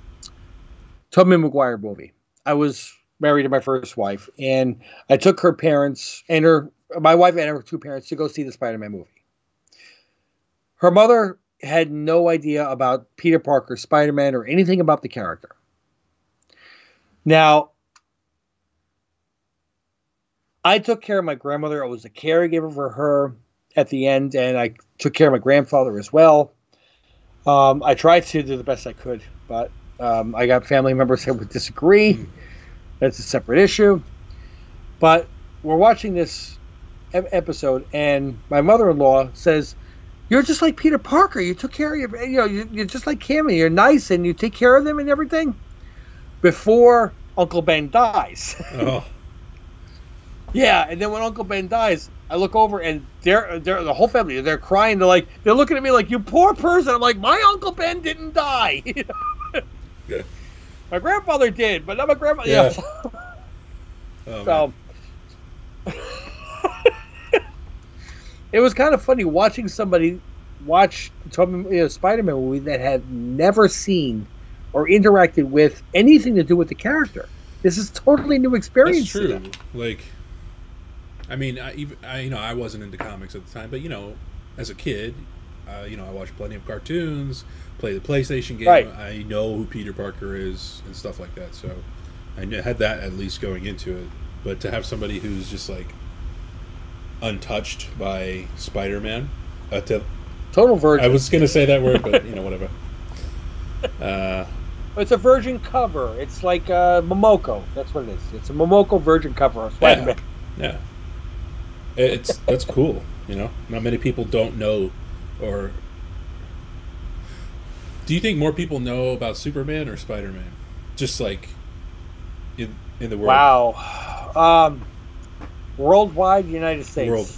Tobey Maguire movie, I was married to my first wife, and I took her parents and her, my wife and her two parents, to go see the Spider-Man movie. Her mother had no idea about Peter Parker, Spider-Man, or anything about the character. Now, I took care of my grandmother. I was a caregiver for her at the end, and I took care of my grandfather as well. Um, I tried to do the best I could, but um, I got family members that would disagree. That's a separate issue. But we're watching this ep- episode, and my mother-in-law says, "You're just like Peter Parker. You took care of your, you know, you're, you're just like Cammy. You're nice, and you take care of them and everything." Before Uncle Ben dies. Oh. Yeah, and then when Uncle Ben dies, I look over and they're they're the whole family they're crying. They're like they're looking at me like you poor person. I'm like my Uncle Ben didn't die. Yeah. My grandfather did, but not my grandma. Yeah. Oh. So it was kind of funny watching somebody watch the you know, Spider-Man movie that had never seen or interacted with anything to do with the character. This is totally new experience. That's to true. them. Like, I mean, I, even, I you know I wasn't into comics at the time, but you know, as a kid, uh, you know, I watched plenty of cartoons, play the PlayStation game. Right. I know who Peter Parker is and stuff like that. So I had that at least going into it. But to have somebody who's just like untouched by Spider-Man, uh, to, Total virgin. I was gonna say that word, but you know, whatever. Uh, It's a virgin cover. It's like uh, Momoko. That's what it is. It's a Momoko virgin cover of Spider-Man. Yeah. It's that's cool, you know. Not many people don't know or Do you think more people know about Superman or Spider-Man? Just like in in the world. Wow. Um, worldwide, United States. World.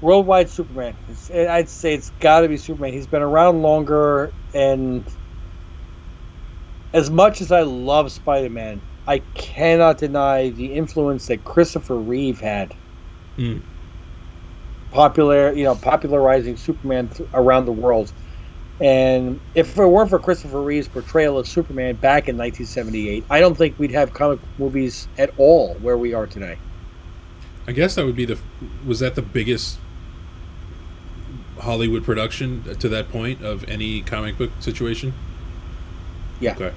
Worldwide Superman. It's, I'd say it's got to be Superman. He's been around longer, and as much as I love Spider-Man, I cannot deny the influence that Christopher Reeve had. Mm. Popular, you know, popularizing Superman th- around the world. And if it weren't for Christopher Reeve's portrayal of Superman back in 1978, I don't think we'd have comic movies at all where we are today. I guess that would be the was that the biggest Hollywood production to that point of any comic book situation? Yeah. Okay.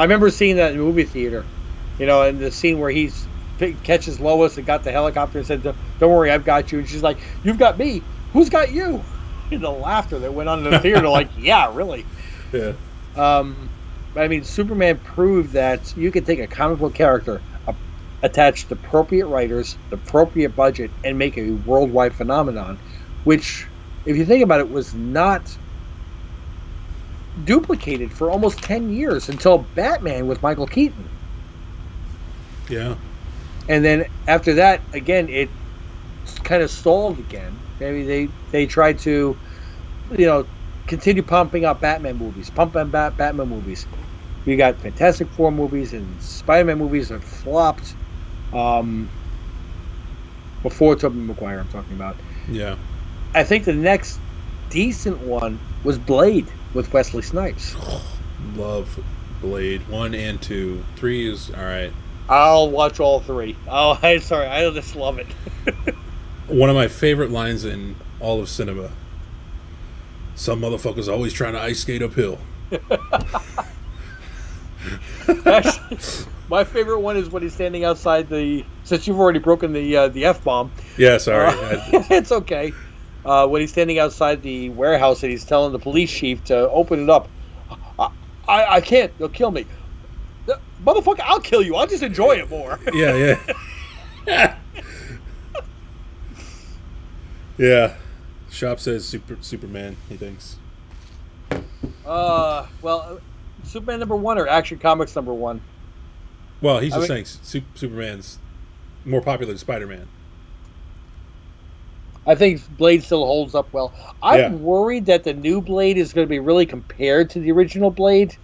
I remember seeing that in the movie theater, you know, and the scene where he's catches Lois and got the helicopter and said, "Don't worry, I've got you." And she's like, "You've got me, who's got you? And the laughter that went on in the theater, like, yeah, really. Yeah. Um, I mean, Superman proved that you can take a comic book character, uh, attach the appropriate writers, the appropriate budget, and make a worldwide phenomenon, which, if you think about it, was not duplicated for almost 10 years until Batman with Michael Keaton. Yeah. And then after that, again, it kind of stalled again. Maybe they, they tried to, you know, continue pumping out Batman movies, pumping bat Batman movies. We got Fantastic Four movies and Spider-Man movies that flopped. Um, before Tobey Maguire, I'm talking about. Yeah. I think the next decent one was Blade with Wesley Snipes. Love Blade one and two. Three is all right. I'll watch all three. Oh, I'm sorry, I just love it. One of my favorite lines in all of cinema. Some motherfuckers always trying to ice skate uphill. Actually, my favorite one is when he's standing outside the. Since you've already broken the uh, the f bomb, Yeah, sorry. Uh, it's okay. Uh, when he's standing outside the warehouse and he's telling the police chief to open it up, I, I, I can't. They'll kill me. Motherfucker, I'll kill you. I'll just enjoy it more. yeah, yeah. yeah. Shop says super Superman, he thinks. Uh, well, uh, Superman number one or Action Comics number one? Well, he's I just mean- saying Su- Superman's more popular than Spider Man. I think Blade still holds up well. I'm Yeah. worried that the new Blade is going to be really compared to the original Blade.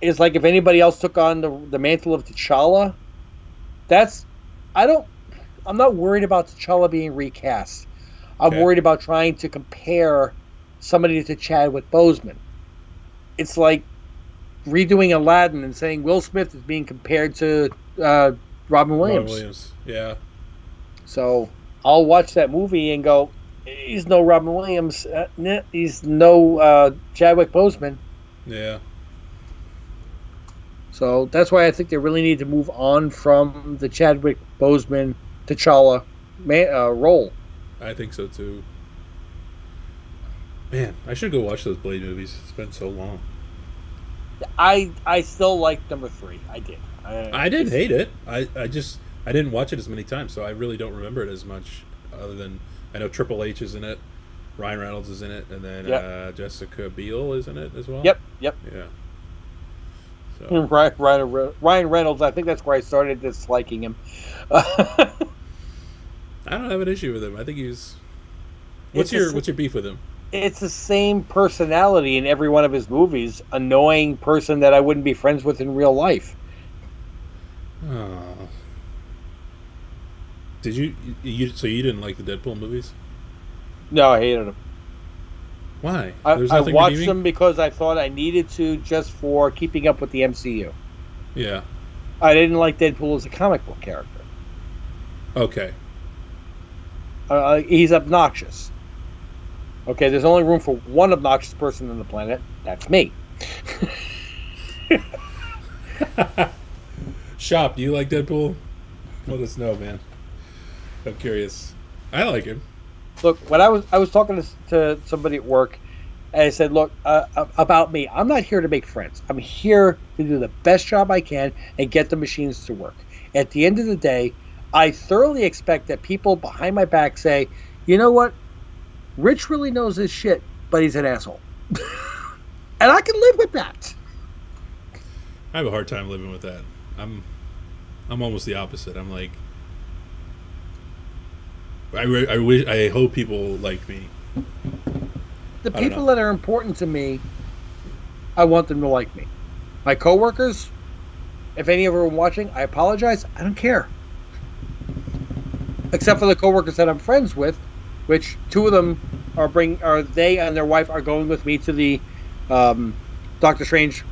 It's like if anybody else took on the, the mantle of T'Challa. That's, I don't, I'm not worried about T'Challa being recast. I'm Okay. worried about trying to compare somebody to Chadwick Boseman. It's like redoing Aladdin and saying Will Smith is being compared to uh, Robin Williams. Robin Williams. Yeah. So I'll watch that movie and go, he's no Robin Williams. Uh, nah, he's no uh, Chadwick Boseman. Yeah. So that's why I think they really need to move on from the Chadwick Boseman T'Challa man, uh, role. I think so too. Man, I should go watch those Blade movies. It's been so long. I I still like number three. I did. I, I didn't hate it. I, I just I didn't watch it as many times, so I really don't remember it as much. Other than I know Triple H is in it, Ryan Reynolds is in it, and then Yep. uh, Jessica Biel is in it as well. Yep. Yep. Yeah. So Ryan, Ryan, Ryan Reynolds. I think that's where I started disliking him. I don't have an issue with him. I think he's. What's It's your s- What's your beef with him? it's the same personality in every one of his movies. Annoying person that I wouldn't be friends with in real life. Oh. Did you, you so you didn't like the Deadpool movies? No, I hated them. Why? I, I watched redeeming? them because I thought I needed to just for keeping up with the MCU. Yeah. I didn't like Deadpool as a comic book character. Okay. Uh, he's obnoxious. Okay, there's only room for one obnoxious person on the planet. That's me. Shop, do you like Deadpool? Let us know, man. I'm curious. I like him. Look, when I was I was talking to, to somebody at work, and I said, "Look, uh, uh, about me, I'm not here to make friends. I'm here to do the best job I can and get the machines to work. At the end of the day, I thoroughly expect that people behind my back say, you know what, Rich really knows his shit, but he's an asshole, and I can live with that. I have a hard time living with that. I'm I'm almost the opposite. I'm like I, re- I wish I hope people like me. The people that are important to me, I want them to like me. My coworkers, if any of them are watching, I apologize. I don't care. Except for the coworkers that I'm friends with, which two of them are bring are they and their wife are going with me to the um, Doctor Strange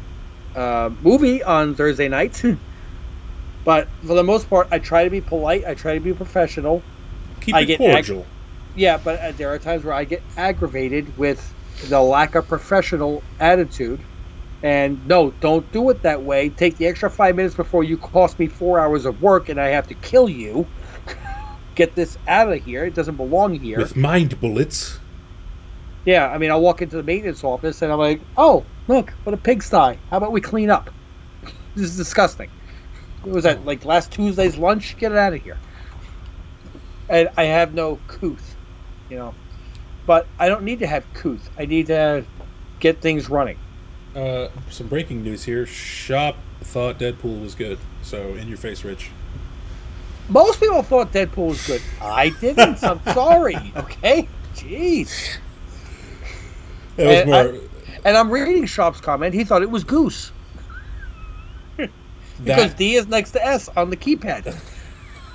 uh, movie on Thursday night. but for the most part, I try to be polite. I try to be professional. Keep I it get cordial. Yeah, but uh, there are times where I get aggravated with the lack of professional attitude. And no, don't do it that way. Take the extra five minutes before you cost me four hours of work and I have to kill you. get this out of here. It doesn't belong here. With mind bullets. Yeah, I mean, I'll walk into the maintenance office and I'm like, oh, look, what a pigsty. How about we clean up? This is disgusting. What was that, like last Tuesday's lunch? Get it out of here. And I have no couth, you know. But I don't need to have couth. I need to get things running. Uh, some breaking news here. Shop thought Deadpool was good. So, in your face, Rich. Most people thought Deadpool was good. I didn't. I'm sorry. Okay? Jeez. It was And more. And I'm reading Shop's comment. He thought it was Goose. Because that, D is next to S on the keypad.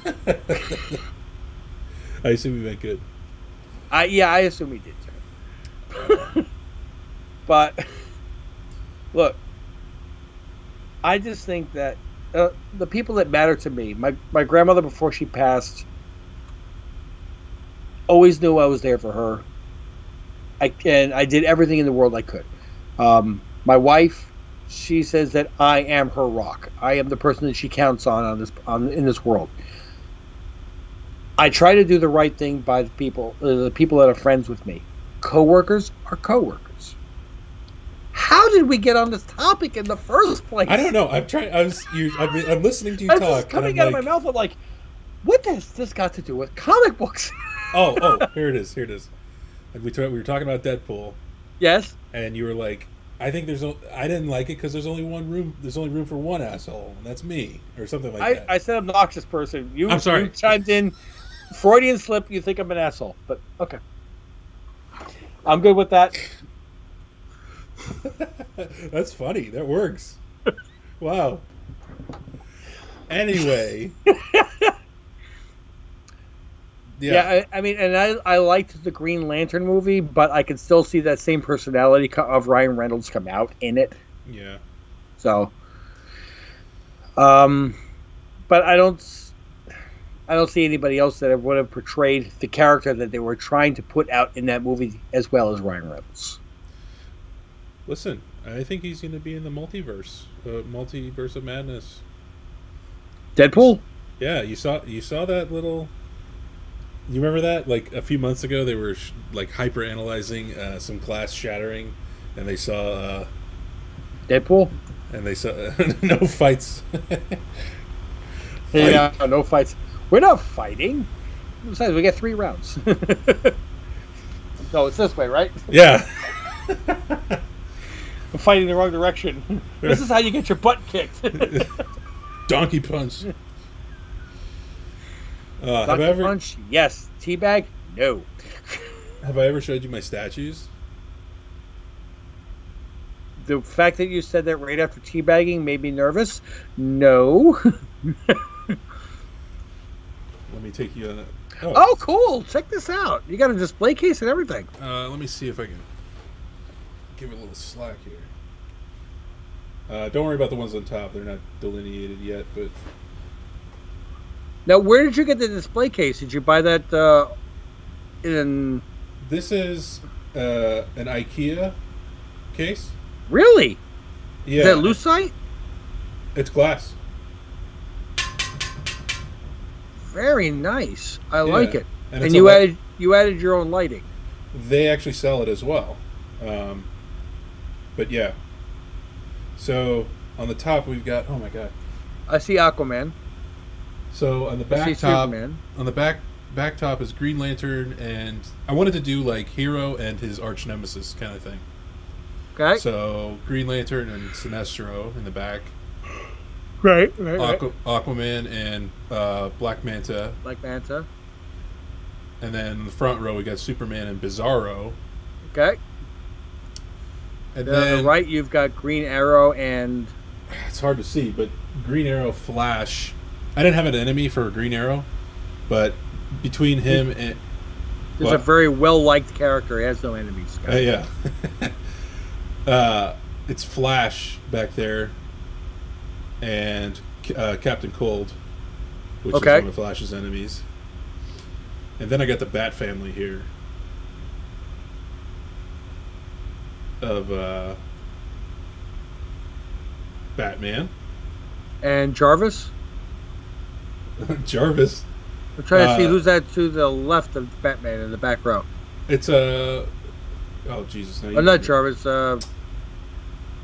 I assume you meant good. I yeah, I assume he did too. but look, I just think that uh, the people that matter to me, my my grandmother before she passed, always knew I was there for her. I and I did everything in the world I could. Um, my wife, she says that I am her rock. I am the person that she counts on on this on in this world. I try to do the right thing by the people, uh, the people that are friends with me. Coworkers are coworkers. How did we get on this topic in the first place? I don't know. I'm trying. I was. You, been, I'm listening to you talk. coming I'm out of my mouth. I'm like, what has this got to do with comic books? Oh, oh, here it is. Here it is. And we talk, we were talking about Deadpool, yes. and you were like, "I think there's. o- I didn't like it because there's only one room. There's only room for one asshole, and that's me, or something like I, that." I said obnoxious person. You, I'm sorry. you chimed in. Freudian slip. You think I'm an asshole, but okay. I'm good with that. That's funny. That works. wow. Anyway. Yeah, I, I mean, and I, I liked the Green Lantern movie, but I can still see that same personality of Ryan Reynolds come out in it. Yeah. So, um, but I don't, I don't see anybody else that would have portrayed the character that they were trying to put out in that movie as well as Ryan Reynolds. Listen, I think he's going to be in the multiverse, uh, multiverse of madness. Deadpool. Yeah, you saw you saw that little. You remember that? Like a few months ago, they were sh- like hyper analyzing uh, some glass shattering, and they saw uh, Deadpool. and they saw no fights. Yeah, no fights. We're not fighting. Besides, we get three rounds. no, it's this way, right? yeah. I'm fighting the wrong direction. this is how you get your butt kicked. Donkey punch. Uh, Donkey I ever punch? Yes. Teabag? No. have I ever showed you my statues? The fact that you said that right after teabagging made me nervous. No. Let me take you on a. Oh, oh, cool. Check this out. You got a display case and everything. Uh, let me see if I can give it a little slack here. Uh, don't worry about the ones on top; they're not delineated yet. But Now, where did you get the display case? Did you buy that uh, in. this is uh, an IKEA case. Really? Yeah, Is that lucite? it's glass. Very nice. I Yeah. like it. And And, you added you added your own lighting. They actually sell it as well. Um, but yeah. So on the top we've got. Oh my god. I see Aquaman. So on the back top, Superman. on the back back top is Green Lantern, and I wanted to do like Hero and his arch nemesis kind of thing. Okay. So Green Lantern and Sinestro in the back, right, right, Aqua, Aquaman and uh, Black Manta, Like Manta. and then in the front row we got Superman and Bizarro, Okay. and Then on the right, you've got Green Arrow and it's hard to see, but Green Arrow, Flash. I didn't have an enemy for Green Arrow, but between him and there's What? a very well liked character. He has no enemies. Uh, yeah. uh, it's Flash back there, and uh, Captain Cold, which Okay. is one of Flash's enemies. And then I got the Bat family here of uh, Batman, And Jarvis. Jarvis. I'm trying to see Uh, who's that to the left of Batman in the back row. It's a. oh Jesus! now Oh, not Jarvis. Uh,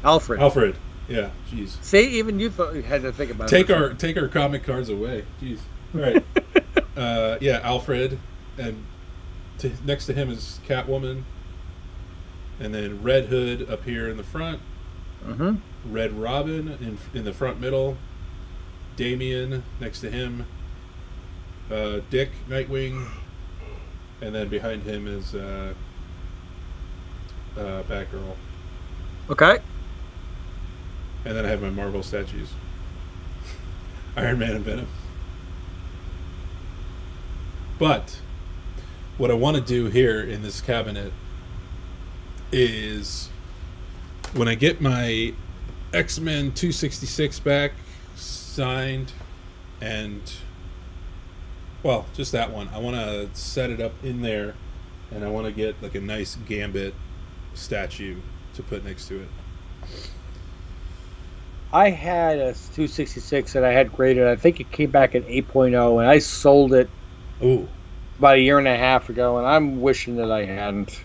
Alfred. Alfred. Yeah. Jeez. See, even you thought you had to think about Take it. our take our comic cards away. Jeez. All right. uh, yeah, Alfred, and to, next to him is Catwoman, and then Red Hood up here in the front. Mm-hmm. Red Robin in in the front middle. Damian next to him. Uh, Dick Nightwing, and then behind him is uh, uh, Batgirl, Okay. And then I have my Marvel statues. Iron Man and Venom. But what I want to do here in this cabinet is when I get my X Men 266 back signed and well, just that one. I want to set it up in there and I want to get like a nice Gambit statue to put next to it. I had a 266 that I had graded. I think it came back at 8.0, and I sold it Ooh. about a year and a half ago, and I'm wishing that I hadn't.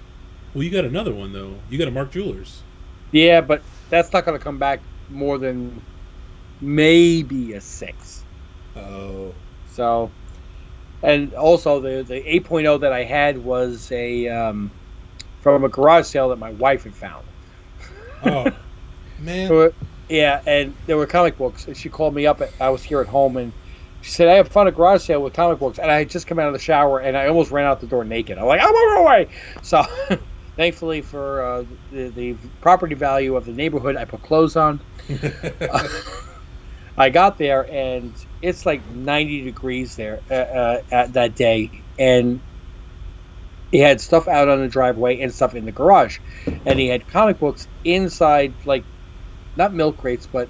Well, you got another one though. You got a Mark Jewelers. Yeah, but that's not going to come back more than maybe a six. Oh. So, and also the the 8.0 that I had was a um, from a garage sale that my wife had found. Oh. Man. So, yeah, and there were comic books. And she called me up. At, I was here at home, and she said, "I have found a garage sale with comic books." And I had just come out of the shower, and I almost ran out the door naked. I'm like, "I'm on my way!" So, thankfully for uh, the, the property value of the neighborhood, I put clothes on. I got there, and it's like 90 degrees there uh, uh, at that day, and he had stuff out on the driveway and stuff in the garage, and he had comic books inside, like not milk crates, but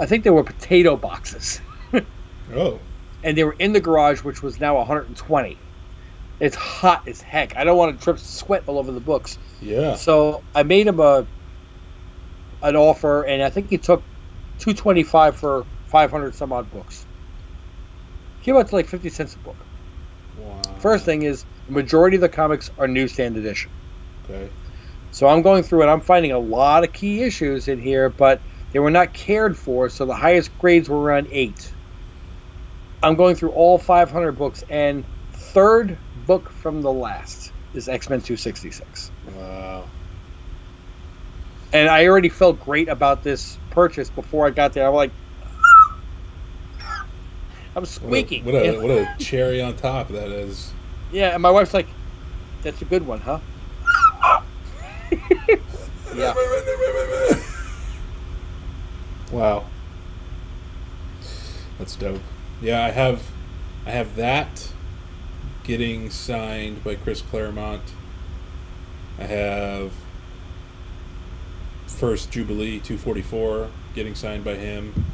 I think they were potato boxes, oh. and they were in the garage, which was now 120. It's hot as heck. I don't want to drip sweat all over the books. Yeah. So I made him a an offer, and I think he took 225 for 500 some odd books. Came out to like 50 cents a book. Wow. First thing is, the majority of the comics are newsstand edition. Okay. So I'm going through and I'm finding a lot of key issues in here, but they were not cared for, so the highest grades were around eight. I'm going through all 500 books, and third book from the last is X Men 266. Wow. And I already felt great about this purchase before I got there. I'm like, I'm What a, squeaking. what a, what a cherry on top that is. yeah, and my wife's like, "That's a good one, huh?" yeah. Wow. That's dope. Yeah, I have I have that getting signed by Chris Claremont. I have First Jubilee 244 getting signed by him.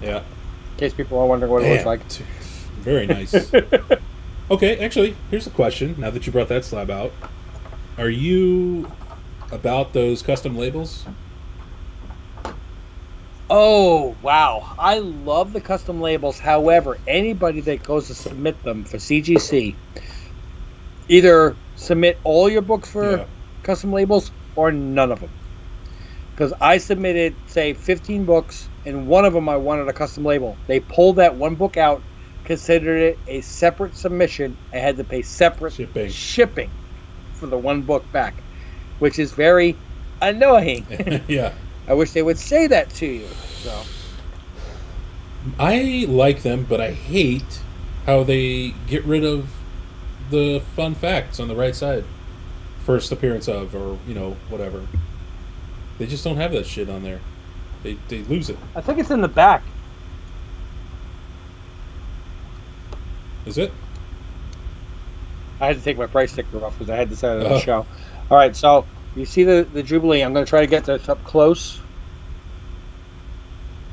Yeah. In case people are wondering what it looks like. Very nice. okay, actually, here's a question. Now that you brought that slab out, are you about those custom labels? Oh wow! I love the custom labels. However, anybody that goes to submit them for CGC, either submit all your books for Yeah. custom labels or none of them. Because I submitted, say, 15 books, and one of them I wanted a custom label. They pulled that one book out, considered it a separate submission. I had to pay separate Shipping. shipping for the one book back, which is very annoying. yeah. I wish they would say that to you. So. I like them, but I hate how they get rid of the fun facts on the right side. First appearance of, or, you know, whatever. They just don't have that shit on there. They, they lose it. I think it's in the back. Is it? I had to take my price sticker off because I had this out of the Oh. show. All right, so you see the, the Jubilee. I'm going to try to get this up close.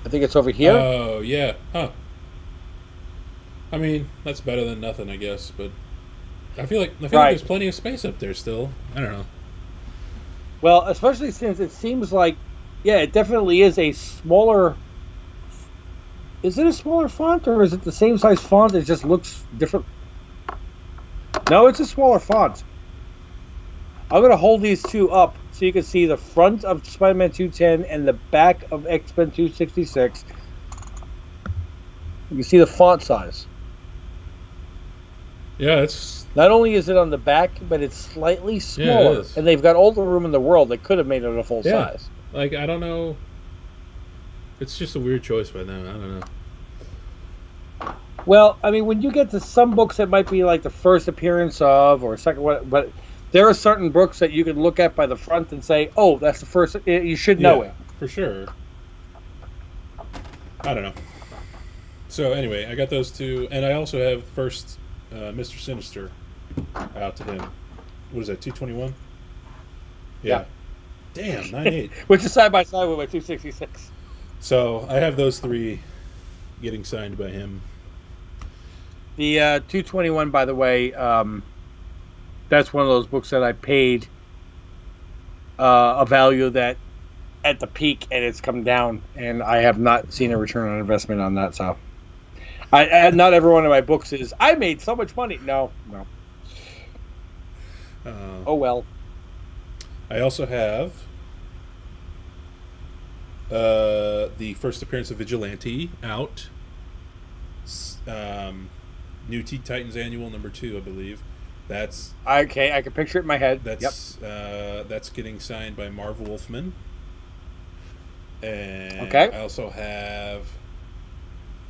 I think it's over here. Oh, yeah. Huh. I mean, that's better than nothing, I guess, but I feel like I feel Right. like there's plenty of space up there still. I don't know. well, especially since it seems like, yeah, it definitely is a smaller is it a smaller font or is it the same size font? It just looks different. No, it's a smaller font. I'm gonna hold these two up so you can see the front of Spider-Man 210 and the back of X-Men 266. You can see the font size. Yeah, it's Not only is it on the back, but it's slightly Yeah, it smaller. and they've got all the room in the world. They could have made it a full Yeah. size. like I don't know. It's just a weird choice by them. I don't know. Well, I mean, when you get to some books that might be like the first appearance of or second one, but there are certain books that you can look at by the front and say, "Oh, that's the first." You should know Yeah, it. for sure. I don't know. So anyway, I got those two, and I also have first uh, Mister Sinister out to him. What is that? Two twenty one. Yeah. Damn, nine eight. Which is side by side with my 266. So I have those three getting signed by him. The uh, 221, by the way, um, that's one of those books that I paid uh, a value that at the peak and it's come down, and I have not seen a return on investment on that. So, I, I not every one of my books is I made so much money. No, no. Uh, Oh well. I also have uh, the first appearance of Vigilante out. Um, New Teen Titans Annual number two, I believe. That's Okay, I can picture it in my head. yep. that's uh, that's getting signed by Marv Wolfman. And Okay. I also have.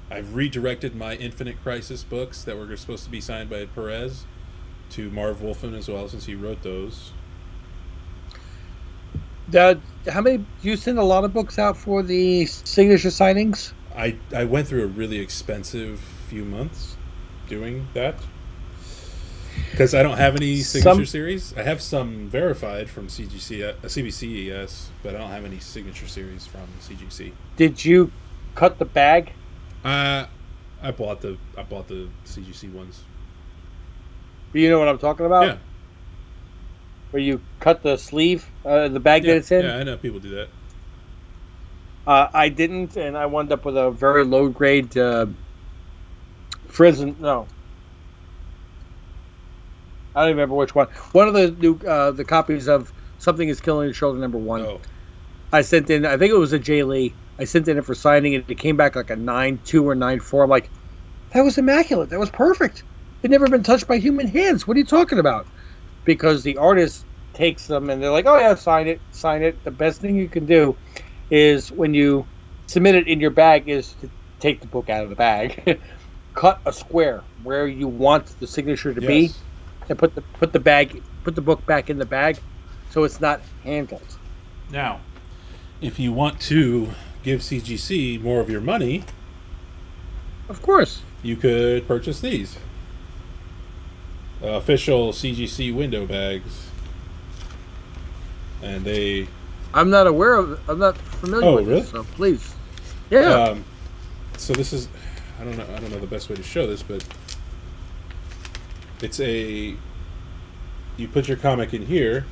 I've redirected my Infinite Crisis books that were supposed to be signed by Perez to Marv Wolfman as well, since he wrote those. The, how many? You send a lot of books out for the signature signings. I I went through a really expensive few months doing that because I don't have any signature Some- series. I have some verified from CGC, uh, CBC, yes, but I don't have any signature series from CGC. Did you cut the bag? Uh, I bought the I bought the CGC ones. You know what I'm talking about? yeah, Where you cut the sleeve, uh, the bag yeah, that it's in. yeah. I know people do that. Uh, I didn't, and I wound up with a very low grade uh, Frison. No, I don't remember which one. One of the new uh, the copies of Something Is Killing Your Children number one. Oh, I sent in. I think it was a Jae Lee. I sent in it for signing, and it came back like a nine two or nine four. I'm like, that was immaculate. That was perfect. It never been touched by human hands. What are you talking about? Because the artist takes them and they're like, oh yeah, sign it, sign it. The best thing you can do is when you submit it in your bag is to take the book out of the bag, cut a square where you want the signature to be, and put the put the bag put the book back in the bag, so it's not handled. Now, if you want to give CGC more of your money, Of course. you could purchase these uh, official CGC window bags, and they I'm not aware of. I'm not familiar Oh, with really? this, so please. Yeah. Um, so this is, I don't know, I don't know the best way to show this, but it's a. You put your comic in here,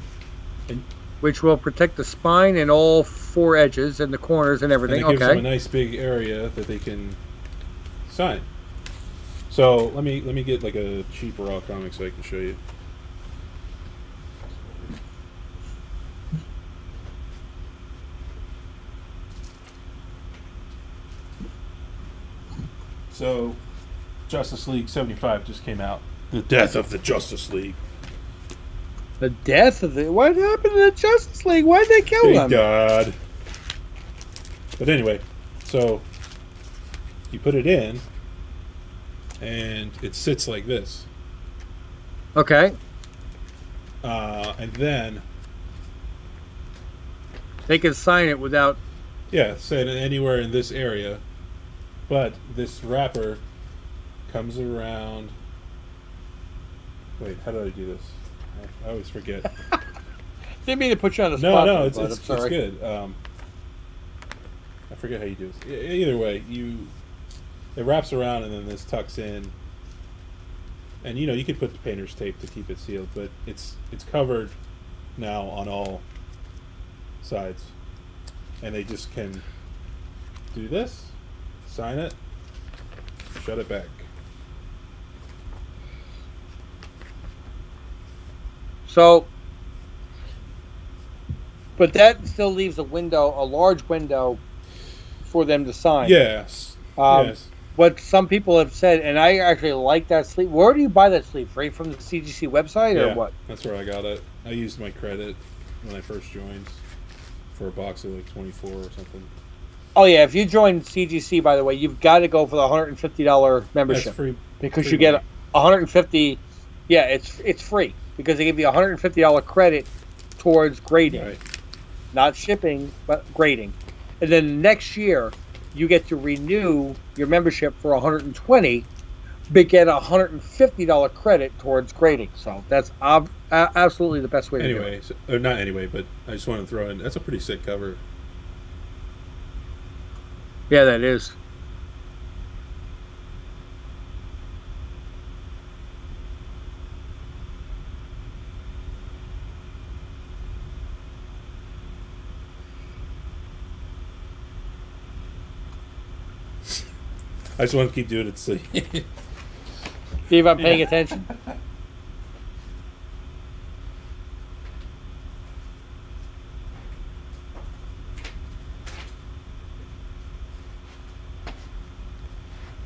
which will protect the spine and all four edges and the corners and and everything. it gives them a nice big area that they can sign. So let me let me get like a cheap raw comic so I can show you. So, Justice League seventy five just came out. The death of the Justice League. The death of the what happened to the Justice League? Why did they kill Thank them? God. But anyway, so you put it in, and it sits like this. Okay. Uh, and then, They can sign it without. yeah, set it anywhere in this area. But this wrapper comes around. Wait, how did I do this? I, I always forget. Didn't mean to put you on the no, spot. no, no, it's, it's, it's good. Um, I forget how you do this. Either way, you it wraps around and then this tucks in. And you know you could put the painter's tape to keep it sealed, but it's it's covered now on all sides, and they just can do this, sign it, Shut it back. So, but that still leaves a window, a large window, for them to sign. Yes. Um, yes. What some people have said, and I actually like that sleeve. Where do you buy that sleeve? Right from the CGC website, or Yeah, what? That's where I got it. I used my credit when I first joined for a box of like 24 or something. Oh yeah, if you join CGC, by the way, you've got to go for the hundred and fifty dollar That's membership free. because free you get money. and fifty. Yeah, it's it's free because they give you hundred and fifty dollar credit towards grading, Right. not shipping, but grading. And then next year, you get to renew your membership for 120, but get a 150 dollar credit towards grading. So that's ob- absolutely the best way to do it. Anyway, so, or not anyway, but I just wanted to throw in. That's a pretty sick cover. Yeah, that is. I just want to keep doing it. See if I'm paying attention.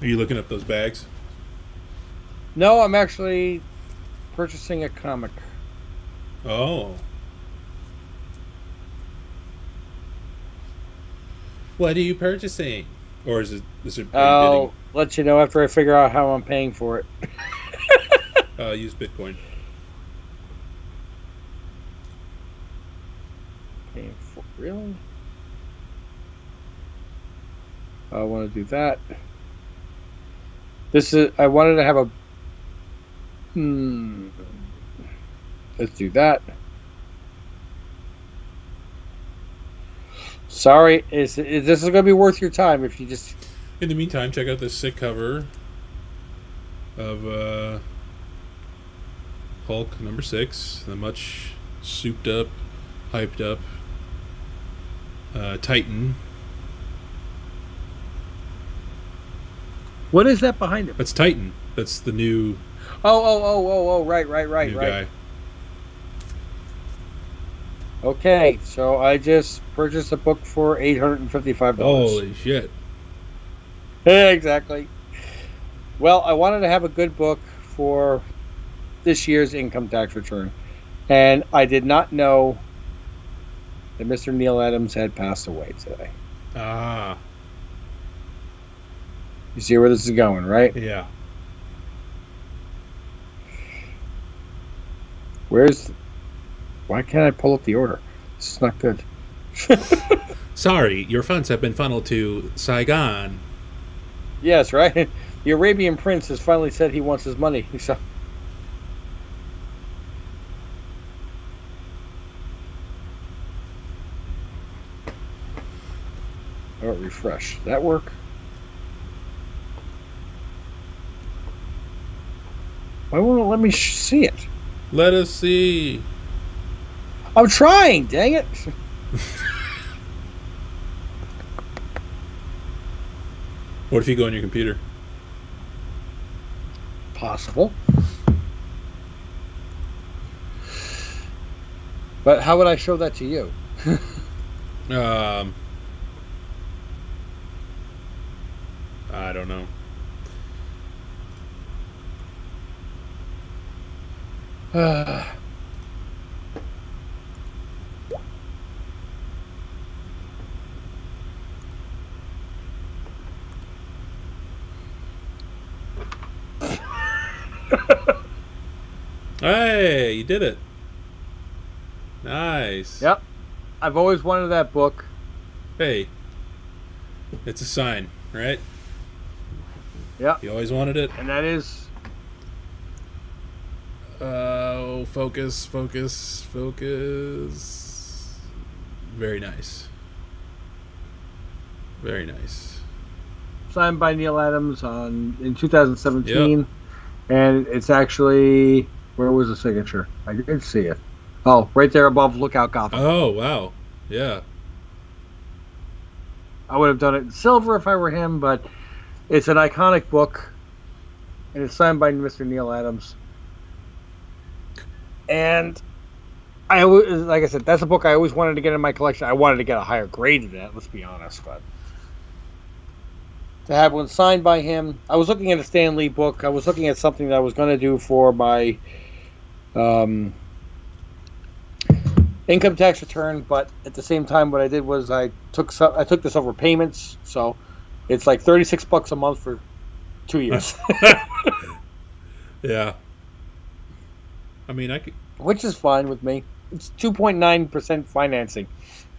Are you looking up those bags? No, I'm actually purchasing a comic. Oh. What are you purchasing? Or is it is it I'll let you know after I figure out how I'm paying for it. Uh, use Bitcoin. Paying for really? I want to do that. This is. I wanted to have a. Hmm. Let's do that. Sorry, is, is this is going to be worth your time if you just In the meantime, check out this sick cover of uh, Hulk number six, the much souped up, hyped up uh, Titan. What is that behind him? That's Titan. That's the new Oh, oh, oh, oh, oh, right, right, right, right. guy. Okay, so I just purchased a book for eight hundred and fifty-five dollars. Holy shit! exactly. Well, I wanted to have a good book for this year's income tax return, and I did not know that Mr. Neal Adams had passed away today. Ah, You see where this is going, right? yeah. Where's? Why can't I pull up the order? This is not good. Sorry, your funds have been funneled to Saigon. Yes, right. The Arabian Prince has finally said he wants his money. So. About refresh? That work? Why won't it let me sh- see it? Let us see. I'm trying. Dang it! What if you go on your computer? Possible. But how would I show that to you? Um, I don't know. Uh, Hey, you did it. Nice. Yep. I've always wanted that book. Hey, it's a sign, right? Yep. You always wanted it. And that is Oh, focus, focus, focus. Very nice. Very nice. signed by Neal Adams on in 2017, and it's actually where was the signature? I did see it. Oh, right there above Lookout Gotham. Oh, wow. Yeah. I would have done it in silver if I were him, but It's an iconic book, and it's signed by Mr. Neal Adams. And I like I said, that's a book I always wanted to get in my collection. I wanted to get a higher grade than that. Let's be honest, but to have one signed by him, I was looking at a Stan Lee book. I was looking at something that I was going to do for my um, income tax return, but at the same time, what I did was I took some, I took this over payments, so it's like thirty six bucks a month for two years, Yeah. I mean, I could. which is fine with me. It's two point nine percent financing.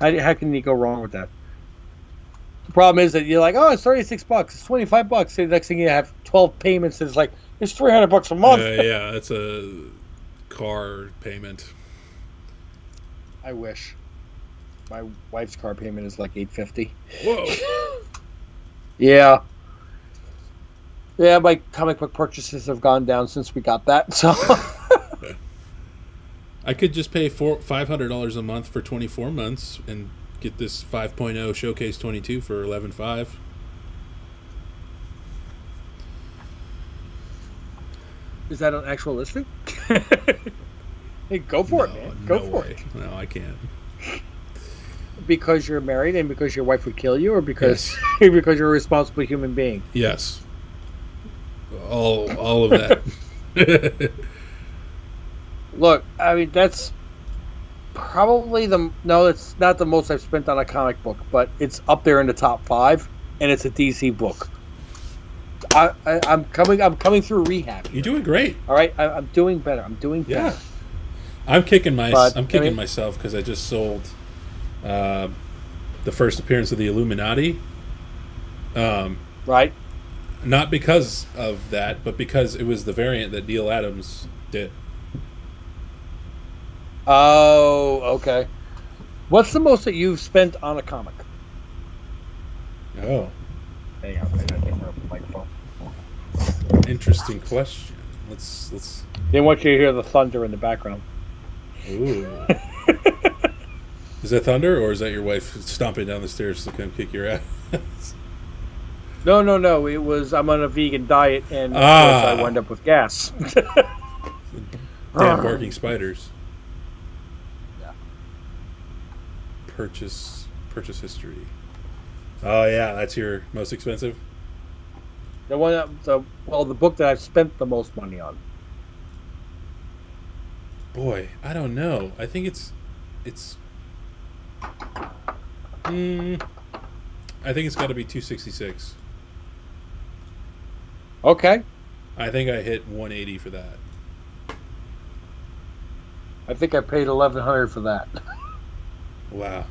How, how can you go wrong with that? The problem is that you're like, oh, it's thirty six bucks, it's twenty five bucks. The next thing you have twelve payments. And it's like it's three hundred bucks a Uh, month. yeah, that's a car payment. I wish. My wife's car payment is like eight fifty. Whoa. Yeah. Yeah, my comic book purchases have gone down since we got that. So I could just pay four five hundred dollars a month for twenty four months and get this 5.0 showcase 22 for 11.5 is that an actual listing? hey, go for it, man. Go no for way. it. no i can't Because you're married and because your wife would kill you, or because because you're a responsible human being. yes all all of that Look, I mean that's probably the no, it's not the most I've spent on a comic book, but it's up there in the top five, and it's a DC book. I, I I'm coming I'm coming through rehab. you're doing great All right, I, I'm doing better. I'm doing better. yeah i'm kicking my But, i'm I kicking mean- myself because i just sold uh, the first appearance of the illuminati um Right? not because of that but because it was the variant that neal adams did Oh, okay. What's the most that you've spent on a comic? oh Hang on, I gotta get rid the microphone. interesting question let's let's They want you to hear the thunder in the background. Ooh. is that thunder, or is that your wife stomping down the stairs to come kick your ass? No, no, no. It was I'm on a vegan diet, and of Ah. course I wind up with gas. Damn barking spiders. Yeah. Purchase purchase history. Oh yeah, that's your most expensive. the one, that, the well, the book that I've spent the most money on. Boy, I don't know. I think it's it's. Mm, I think it's got to be two sixty six. Okay, I think I hit one eighty for that. I think I paid eleven hundred for that, Wow.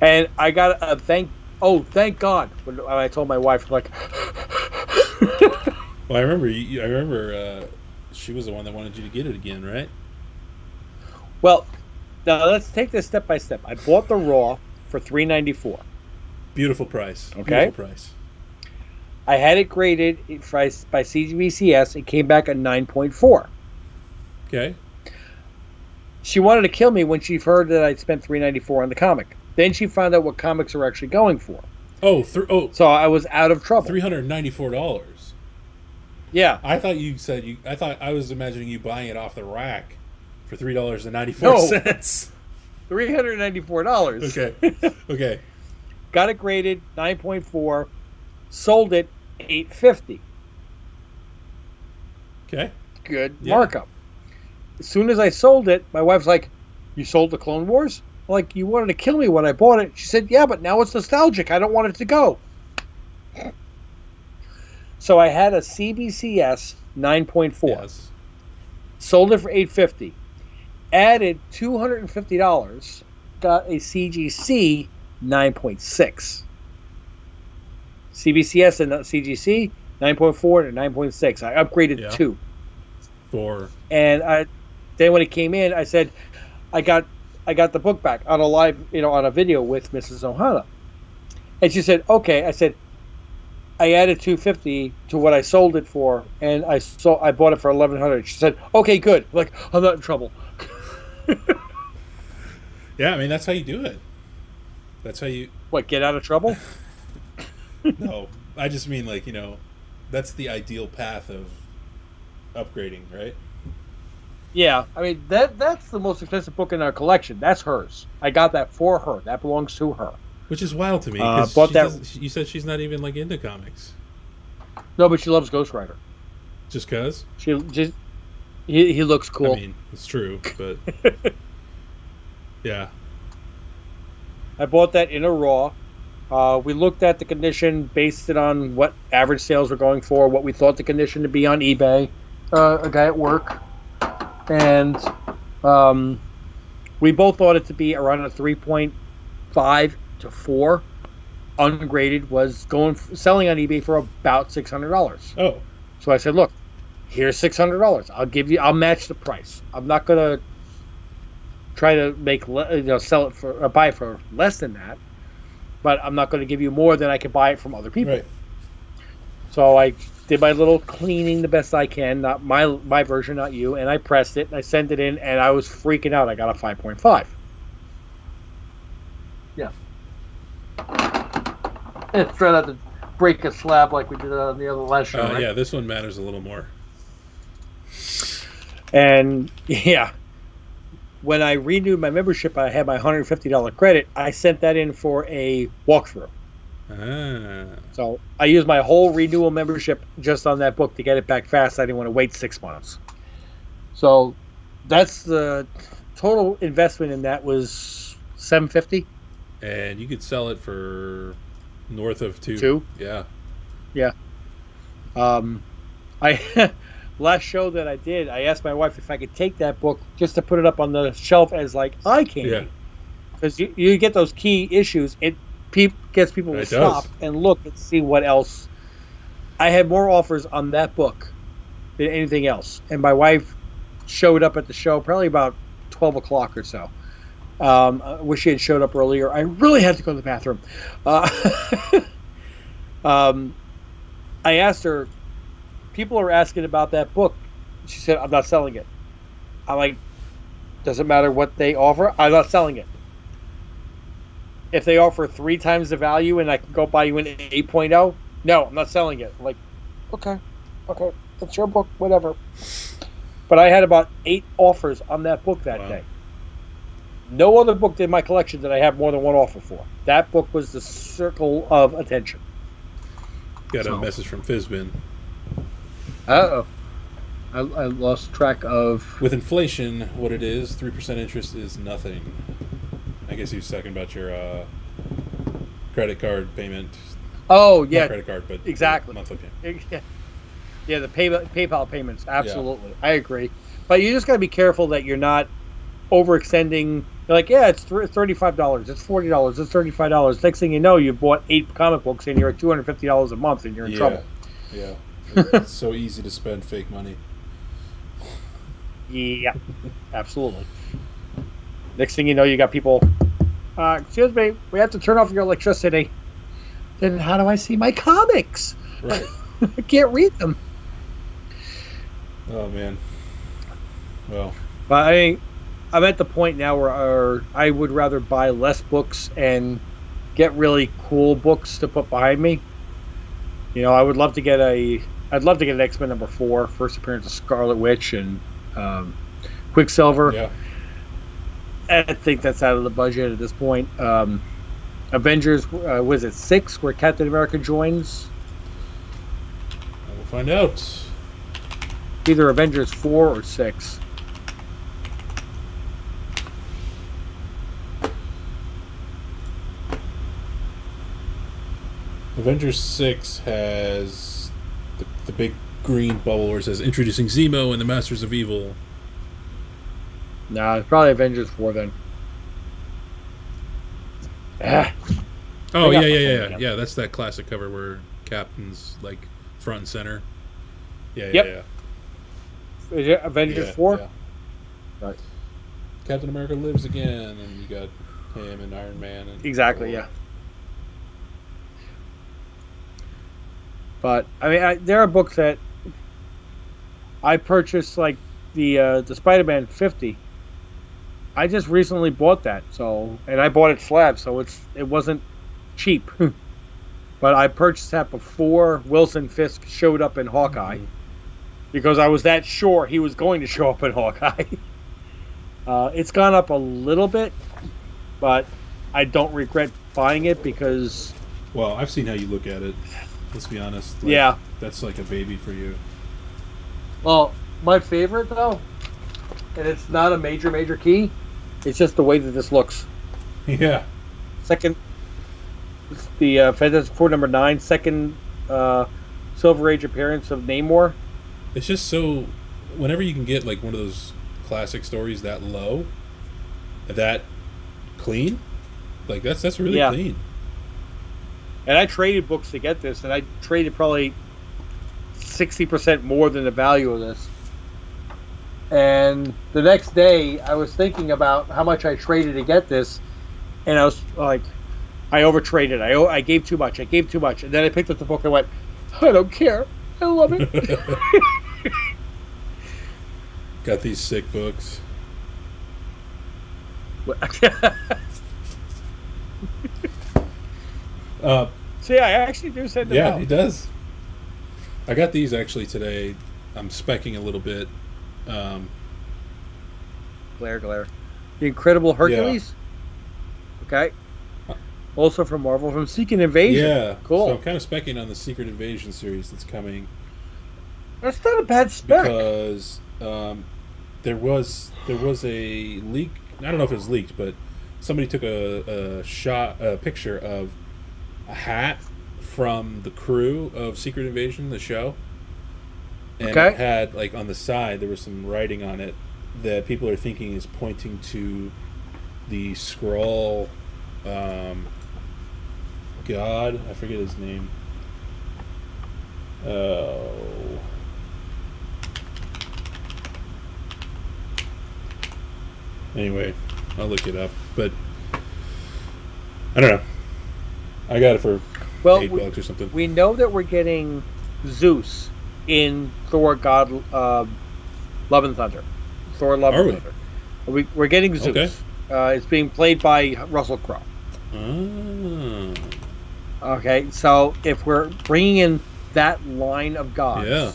and I got a thank. Oh, thank God! When I told my wife, like, Well, I remember. You, I remember. Uh, she was the one that wanted you to get it again, right? well, now let's take this step by step. I bought the Raw for three ninety four. Beautiful price. Okay. Beautiful price. I had it graded by CBCS. It came back at nine point four. Okay. She wanted to kill me when she heard that I'd spent three ninety four on the comic. Then she found out what comics are actually going for. Oh, th- oh, So I was out of trouble. three hundred ninety-four dollars. Yeah. I thought you said you. I thought I was imagining you buying it off the rack for three dollars and ninety-four cents. Three hundred ninety four dollars. Okay. Okay. Got it graded nine point four, sold it eight fifty. Okay. Good Yeah. markup. As soon as I sold it, my wife's like, You sold the Clone Wars? I'm like, you wanted to kill me when I bought it. She said, Yeah, but now it's nostalgic. I don't want it to go. So I had a CBCS nine point four. Yes. sold it for 850 added $250 got a cgc 9.6 cbcs and cgc 9.4 to 9.6 i upgraded Yeah. two For and i then when it came in i said i got i got the book back on a live you know on a video with mrs ohana and she said okay i said I added 250 to what I sold it for, and I saw I bought it for 1100. She said, "Okay, good." I'm like, I'm not in trouble. yeah, I mean that's how you do it. That's how you. What? Get out of trouble? no, I just mean like you know, that's the ideal path of upgrading, right? Yeah, I mean that that's the most expensive book in our collection. That's hers. I got that for her. That belongs to her. Which is wild to me. Uh, that- You said she's not even like into comics, No, but she loves Ghost Rider. just cause. She just he, he looks cool. I mean, it's true, but yeah, I bought that in a raw. Uh, we looked at the condition, based it on what average sales were going for, what we thought the condition to be on eBay. Uh, a guy at work, and um, we both thought it to be around a three point five to four. Ungraded was going selling on eBay for about six hundred dollars. oh, So I said, "Look, here's six hundred dollars. I'll give you. I'll match the price. I'm not gonna try to make you know sell it for or buy it for less than that, but I'm not going to give you more than I can buy it from other people." right. So I did my little cleaning the best I can, not my my version, not you, and I pressed it and I sent it in, and I was freaking out. I got a five point five. Yeah. It's trying not to break a slab like we did on the other last show. Uh, right? yeah, this one matters a little more. And yeah, when I renewed my membership, I had my $150 credit. I sent that in for a walkthrough. Ah, So I used my whole renewal membership just on that book to get it back fast. I didn't want to wait six months. So that's the total investment in that was 750 and you could sell it for north of two. Two? Yeah. Yeah. Um, I last show that I did, I asked my wife if I could take that book just to put it up on the shelf as like eye candy. Yeah. because you, you get those key issues. It gets people to It stop does. and look and see what else. I had more offers on that book than anything else, and my wife showed up at the show probably about twelve o'clock or so. Um, I wish she had showed up earlier. I really had to go to the bathroom. Uh, um, I asked her. People are asking about that book. She said, "I'm not selling it." I'm like, "Doesn't matter what they offer. I'm not selling it." If they offer three times the value and I can go buy you an 8.0, no, I'm not selling it. I'm like, okay, okay, it's your book, whatever. But I had about eight offers on that book that Wow. day. No other book in my collection did I have more than one offer for. That book was the circle of attention. Got a message from Fizbin. Uh oh. I, I lost track of. With inflation, what it is, three percent interest is nothing. I guess he was talking about your uh, credit card payment. Oh, Not yeah. credit card, but exactly. monthly payment. Yeah, the pay, PayPal payments, absolutely. I agree. But you just got to be careful that you're not overextending. You're like, yeah, it's $35, it's $40, it's $35. Next thing you know, you've bought eight comic books and you're at $250 a month and you're in yeah. trouble. Yeah. it's so easy to spend fake money. Yeah, absolutely. Next thing you know, you got people, uh, excuse me, we have to turn off your electricity. Then how do I see my comics? Right. I can't read them. oh man. Well, But I, I'm at the point now where uh, I would rather buy less books and get really cool books to put behind me. You know, I would love to get a, I'd love to get an X Men number four, first appearance of Scarlet Witch and um, Quicksilver. yeah. I think that's out of the budget at this point. Um, Avengers, uh, was it six, where Captain America joins? We'll find out. Either Avengers four or six. Avengers 6 has the, the big green bubble where it says introducing Zemo and the Masters of Evil. Nah, it's probably Avengers four then. Ah, Oh yeah, yeah, yeah, yeah. Yeah, that's that classic cover where Captain's like front and center. Yeah, Yep. yeah, is it yeah. Avengers Yeah, four? yeah. Right. Captain America lives again, and you got him and Iron Man. And Exactly, yeah. But I mean, I, there are books that I purchased, like the uh, the Spider-Man fifty. I just recently bought that, so and I bought it slab, so it's it wasn't cheap. but I purchased that before Wilson Fisk showed up in Hawkeye Mhm. because I was that sure he was going to show up in Hawkeye. Uh, it's gone up a little bit, but I don't regret buying it because Well, I've seen how you look at it. Let's be honest. like, yeah. That's like a baby for you. Well, my favorite though, and it's not a major major key. It's just the way that this looks. Yeah. Second, the uh, Fantastic Four number nine, second uh, Silver Age appearance of Namor. It's just so. Whenever you can get like one of those classic stories that low, that clean, like that's that's really Yeah. clean. And I traded books to get this, and I traded probably sixty percent more than the value of this. And the next day, I was thinking about how much I traded to get this, and I was like, I overtraded. I I gave too much. I gave too much, and then I picked up the book and went, I don't care. I love it. Got these sick books. Uh, so yeah, I actually do send them yeah, out. he does. I got these actually today. I'm specking a little bit. Um, Glare, glare. The Incredible Hercules. Okay. Also from Marvel, from Secret Invasion. yeah, Cool. So I'm kind of specking on the Secret Invasion series that's coming That's not a bad spec. because um, there was there was a leak. I don't know if it was leaked, but somebody took a, a shot, a picture of a hat from the crew of Secret Invasion, the show, and Okay. it had like on the side there was some writing on it that people are thinking is pointing to the scroll um, god. I forget his name. Oh. Anyway, I'll look it up. But I don't know. I got it for well, eight we, bucks or something. we know that we're getting Zeus in Thor: God, uh, Love and Thunder. Thor: Love Are and we? Thunder. We, we're getting Zeus. Okay. Uh, it's being played by Russell Crowe. Ah, Okay, so if we're bringing in that line of gods, Yeah.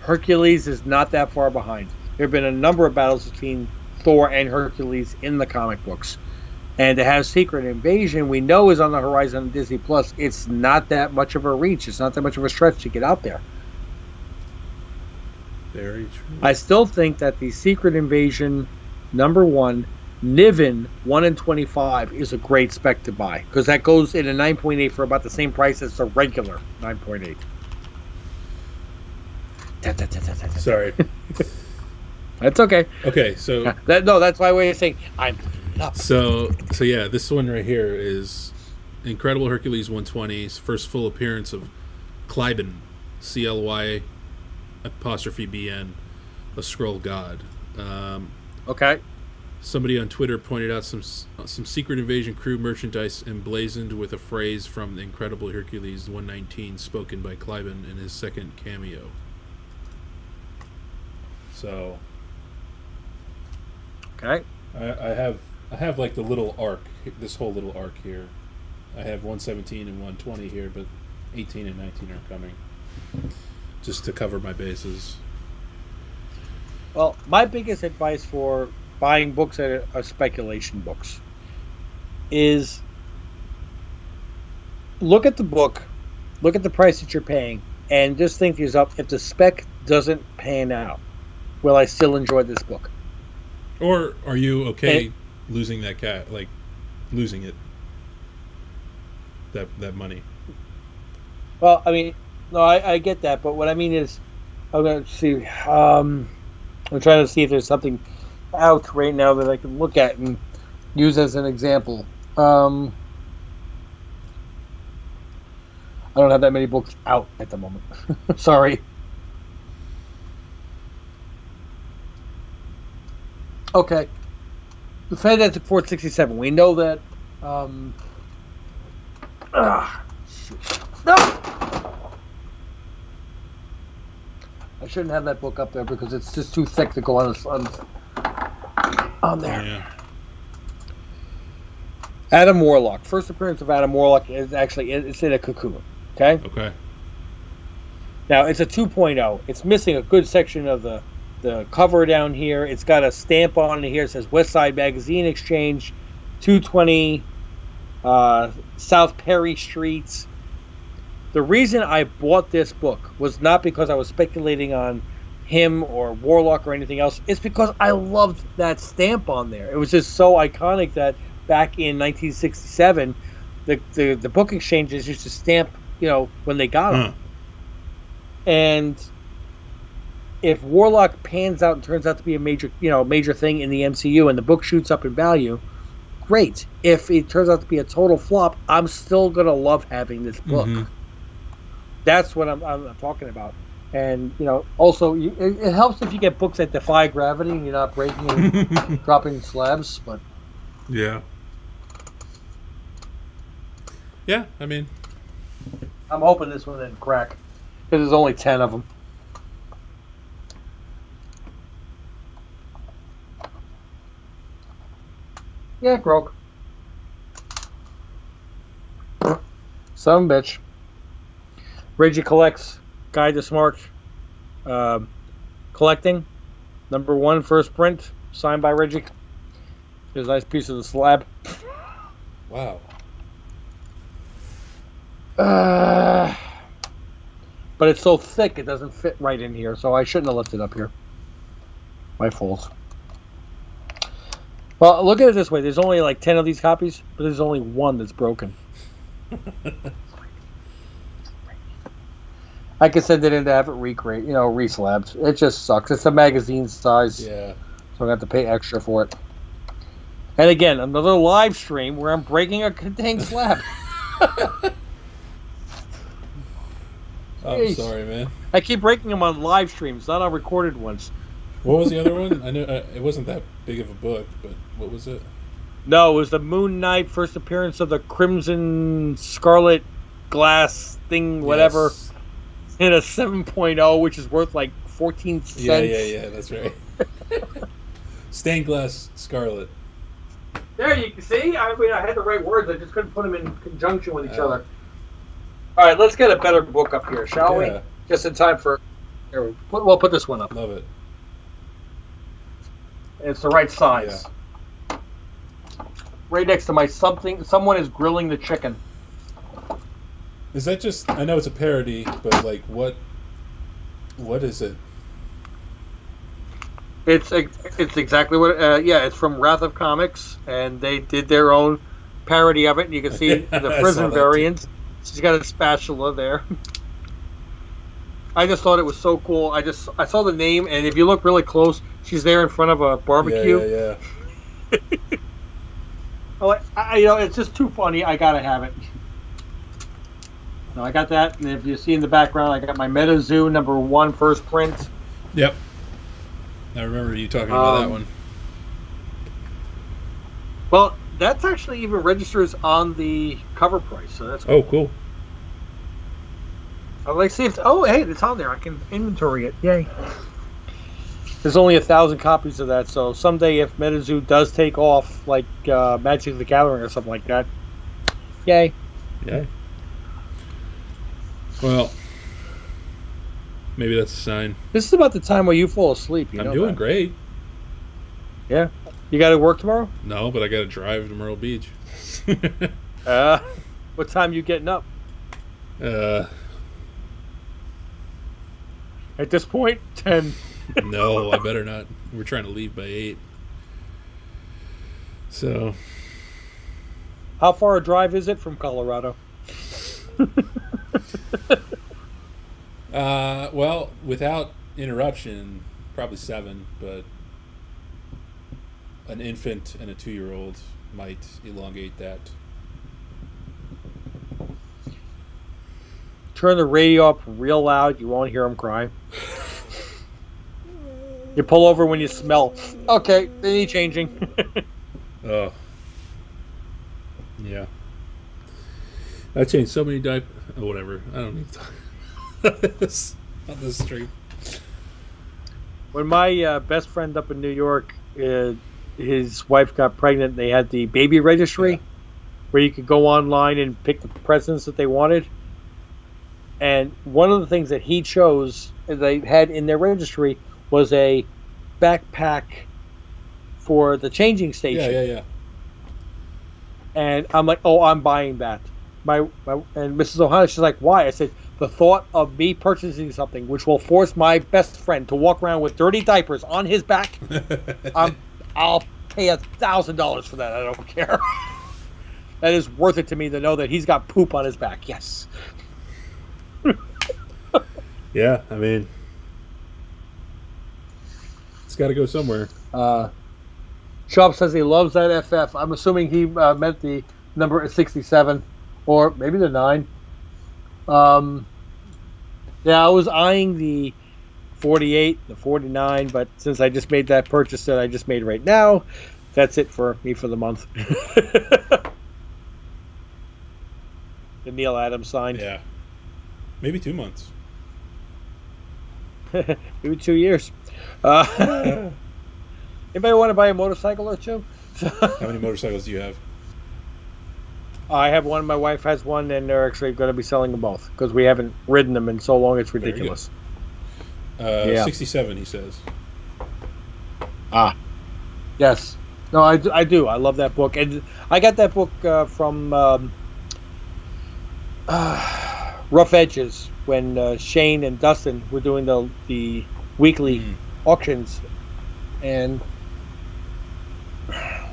Hercules is not that far behind. There have been a number of battles between Thor and Hercules in the comic books. And to have Secret Invasion, we know is on the horizon on Disney Plus. It's not that much of a reach. It's not that much of a stretch to get out there. very true. I still think that the Secret Invasion number one, Niven one in twenty five is a great spec to buy because that goes in a nine point eight for about the same price as the regular nine point eight. Sorry. That's okay. Okay, so That, no, that's why we're saying I'm up. so so yeah, this one right here is Incredible Hercules 120's first full appearance of Clyben, C L Y apostrophe B N, a scroll god. Um, Okay. Somebody on Twitter pointed out some some Secret Invasion crew merchandise emblazoned with a phrase from the Incredible Hercules 119, spoken by Clyben in his second cameo. So Okay. I, I have I have like the little arc, this whole little arc here. I have 117 and 120 here, but 18 and 19 are coming, just to cover my bases. Well, my biggest advice for buying books that are speculation books is look at the book, look at the price that you're paying, and just think to yourself, if the spec doesn't pan out, will I still enjoy this book? Or are you okay And- losing that cat, like losing it, that that money? Well, I mean, no, I, I get that, but what I mean is, I'm to see. Um, I'm trying to see if there's something out right now that I can look at and use as an example. Um, I don't have that many books out at the moment. Sorry. Okay. The Fantastic 467. We know that. Um, ah, shoot. No! I shouldn't have that book up there because it's just too thick to go on, on, on there. Yeah. Adam Warlock. First appearance of Adam Warlock is actually it's in a cocoon. Okay. Okay. Now it's a 2.0. It's missing a good section of the the cover down here. It's got a stamp on it here. It says West Side Magazine Exchange, 220 uh, South Perry Streets. The reason I bought this book was not because I was speculating on him or Warlock or anything else. It's because I loved that stamp on there. It was just so iconic that back in 1967, the the, the book exchanges used to stamp, you know, when they got them. And if Warlock pans out and turns out to be a major, you know, major thing in the MCU, and the book shoots up in value, great. If it turns out to be a total flop, I'm still gonna love having this book. Mhm. That's what I'm, I'm, talking about. And you know, also you, it, it helps if you get books that defy gravity and you're not breaking and dropping slabs. But Yeah. Yeah, I mean, I'm hoping this one didn't crack because there's only ten of them. Yeah, it broke. Some bitch. Reggie collects Guide to Smart um collecting. Number one first print, signed by Reggie. Here's a nice piece of the slab. wow. Uh, but it's so thick it doesn't fit right in here, so I shouldn't have left it up here. My fault. Well, look at it this way: there's only like ten of these copies, but there's only one that's broken. I could send it in to have it recreate, you know, reslabbed. It just sucks. It's a magazine size, Yeah. so I have to pay extra for it. And again, another live stream where I'm breaking a dang slab. I'm sorry, man. I keep breaking them on live streams, not on recorded ones. What was the other one? I know uh, it wasn't that big of a book, but what was it? No, it was the Moon Knight first appearance of the Crimson Scarlet Glass thing, whatever, Yes. in a 7.0, which is worth like 14 cents. Yeah, yeah, yeah. That's right. Stained glass scarlet. There you can see. I mean, I had the right words. I just couldn't put them in conjunction with each Oh. other. All right, let's get a better book up here, shall Yeah. we? Just in time for. Here, we put, we'll put this one up. Love it. It's the right size. Right next to my something. Someone is grilling the chicken. Is that just? I know it's a parody, but like, what? What is it? It's it's exactly what. Uh, yeah, it's from Wrath of Comics, and they did their own parody of it. And you can see the prison too. variant. She's got a spatula there. I just thought it was so cool. I just I saw the name, and if you look really close, she's there in front of a barbecue. Yeah, yeah, yeah. Oh, I, I, you know, it's just too funny. I gotta have it. No, I got that, and if you see in the background, I got my MetaZoo number one first print. Yep. I remember you talking about that Um, one. Well, that's actually even registers on the cover price, so that's Oh, cool. I'd like to see if oh hey it's on there. I can inventory it. Yay. There's only a thousand copies of that, so someday if MetaZoo does take off, like uh, Magic the Gathering or something like that, yay. Yeah. Well, maybe that's a sign. This is about the time where you fall asleep. You I'm doing that. great. Yeah. You got to work tomorrow. No, but I got to drive to Myrtle Beach. Uh, what time you getting up? uh, At this point, ten. No, I better not. We're trying to leave by eight. So How far a drive is it from Colorado? Uh, well, without interruption, probably seven, but an infant and a two year old might elongate that. Turn the radio up real loud. You won't hear them cry. You pull over when you smell. Okay, they need changing. Oh. Yeah. I changed so many diapers. Oh, whatever. I don't need to talk about this on this stream. when my uh, best friend up in New York, uh, his wife got pregnant, they had the baby registry. Yeah. where you could go online and pick the presents that they wanted. And one of the things that he chose they had in their registry was a backpack for the changing station. Yeah, yeah, yeah. And I'm like, oh, I'm buying that. My, my and Mrs. Ohana, she's like, why? I said, the thought of me purchasing something which will force my best friend to walk around with dirty diapers on his back, I'm, I'll pay a thousand dollars for that. I don't care. that is worth it to me to know that he's got poop on his back. Yes. yeah, I mean, got to go somewhere. Uh, Sharp says he loves that FF. I'm assuming he uh, meant the number 67 or maybe the 9. Um, yeah, I was eyeing the 48, the 49, but since I just made that purchase that I just made right now, that's it for me for the month. the Neal Adams sign. Yeah. Maybe two months. Maybe two years. Uh, anybody want to buy a motorcycle or two? How many motorcycles do you have? I have one. My wife has one, and they're actually going to be selling them both because we haven't ridden them in so long. It's ridiculous. Uh, yeah. 67, he says. Ah, yes. No, I, I do. I love that book, and I got that book uh, from um, uh, Rough Edges when uh, Shane and Dustin were doing the the weekly mm. Auctions, and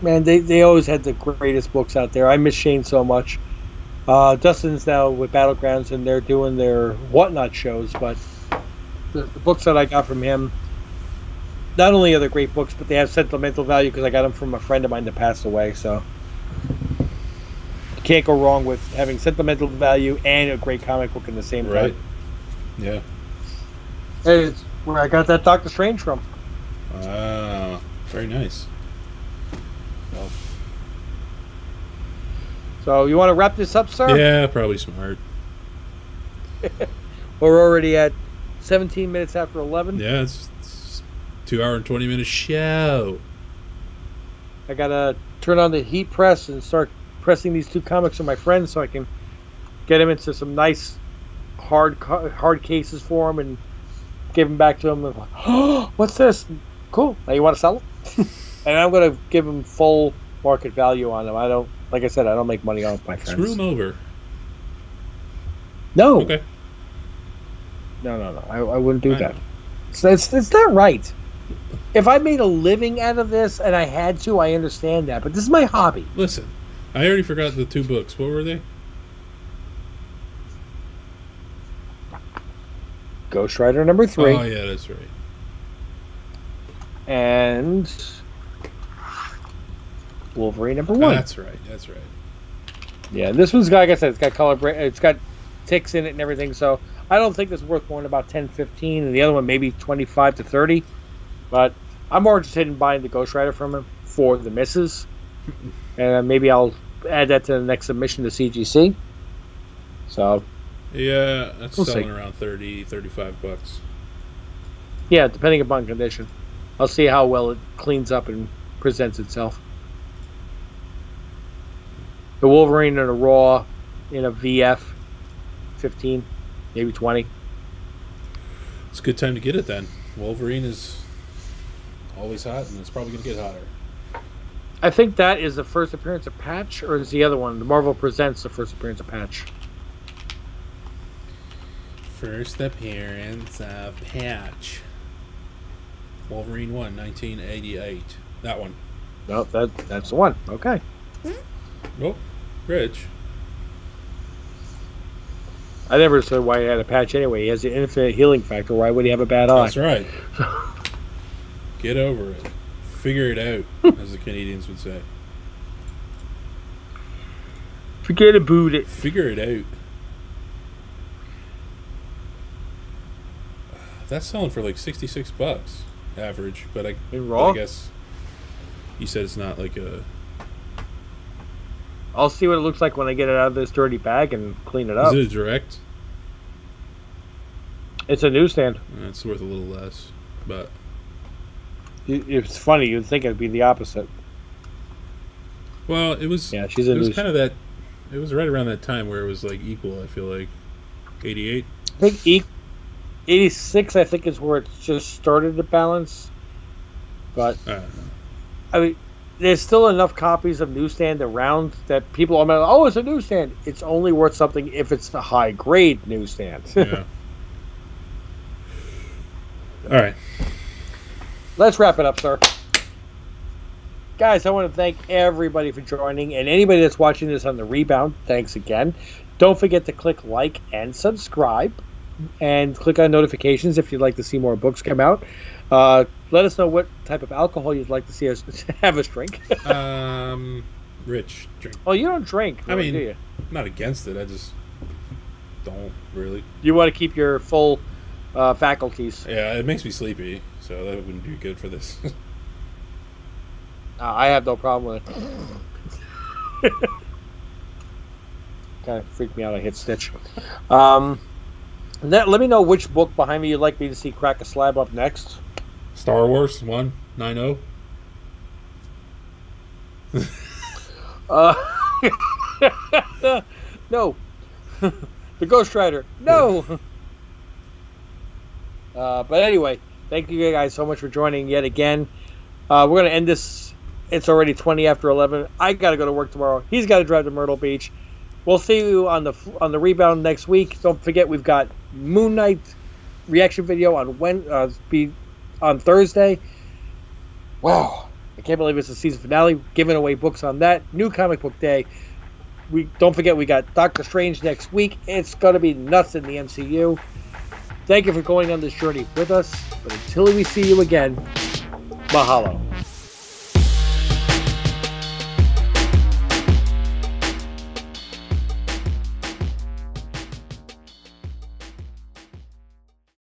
man, they, they always had the greatest books out there. I miss Shane so much. Uh, Dustin's now with Battlegrounds and they're doing their whatnot shows, but the, the, books that I got from him, not only are they great books, but they have sentimental value because I got them from a friend of mine that passed away. So you can't go wrong with having sentimental value and a great comic book in the same right. Time. Yeah. It's where I got that Doctor Strange from. Ah, very nice. So you want to wrap this up, sir? Yeah, probably smart. We're already at 17 minutes after 11. Yeah, it's, it's two hour and 20 minute show. I gotta turn on the heat press and start pressing these two comics on my friends so I can get them into some nice hard hard cases for them and give them back to them. And, oh, what's this? Cool. Now you want to sell them? and I'm gonna give them full market value on them. I don't like I said, I don't make money off my friends. Screw them over. No. Okay. No, no, no. I, I wouldn't do I that. It's, it's, it's not right. If I made a living out of this and I had to, I understand that. But this is my hobby. Listen, I already forgot the two books. What were they? Ghost Rider number three. Oh yeah, that's right. And Wolverine number one. That's right. That's right. Yeah, this one's got, like I said, it's got color, it's got ticks in it and everything. So I don't think it's worth more than about 10, 15, and the other one maybe 25 to 30. But I'm more interested in buying the Ghost Rider from him for the misses, and maybe I'll add that to the next submission to CGC. So. Yeah, that's we'll selling see. around 30, 35 bucks. Yeah, depending upon condition. I'll see how well it cleans up and presents itself the Wolverine in a Raw in a VF 15, maybe 20. It's a good time to get it then. Wolverine is always hot and it's probably going to get hotter. I think that is the first appearance of Patch, or is the other one? The Marvel Presents the first appearance of Patch. First appearance of Patch. Wolverine 1, 1988. That one. No, that that's the one. Okay. Hmm? Nope. Rich. I never said why he had a patch anyway. He has the infinite healing factor. Why would he have a bad eye? That's right. Get over it. Figure it out, as the Canadians would say. Forget about it. Figure it out. That's selling for like sixty-six bucks average, but I, In raw? I guess you said it's not like a I'll see what it looks like when I get it out of this dirty bag and clean it up. Is it direct? It's a newsstand. It's worth a little less, but it's funny. You'd think it'd be the opposite. Well, it was. Yeah, she's a it was kind of that It was right around that time where it was like equal. I feel like eighty-eight. I think e- 86, I think, is where it just started to balance. But I. I mean, there's still enough copies of Newsstand around that people are like, oh, it's a newsstand. It's only worth something if it's the high grade newsstand. Yeah. All right. Let's wrap it up, sir. Guys, I want to thank everybody for joining, and anybody that's watching this on the rebound, thanks again. Don't forget to click like and subscribe, and click on notifications if you'd like to see more books come out. Uh, let us know what type of alcohol you'd like to see us have us drink. Um, Rich, drink. oh, you don't drink, I mean- do you? I'm not against it. I just don't really. You want to keep your full uh, faculties. Yeah, it makes me sleepy, so that wouldn't be good for this. Uh, I have no problem with it. kind of freaked me out. I hit Stitch. Um, let, let me know which book behind me you'd like me to see crack a slab up next. Star Wars one nine oh. Uh, no. the Ghost Rider. No. Uh, but anyway, thank you guys so much for joining yet again. Uh, we're going to end this. It's already 20 after 11. I got to go to work tomorrow. He's got to drive to Myrtle Beach. We'll see you on the on the rebound next week. Don't forget we've got Moon Knight reaction video on when uh, be on Thursday. Wow, I can't believe it's the season finale. Giving away books on that new comic book day. We don't forget we got Doctor Strange next week. It's gonna be nuts in the MCU. Thank you for going on this journey with us. But until we see you again, mahalo.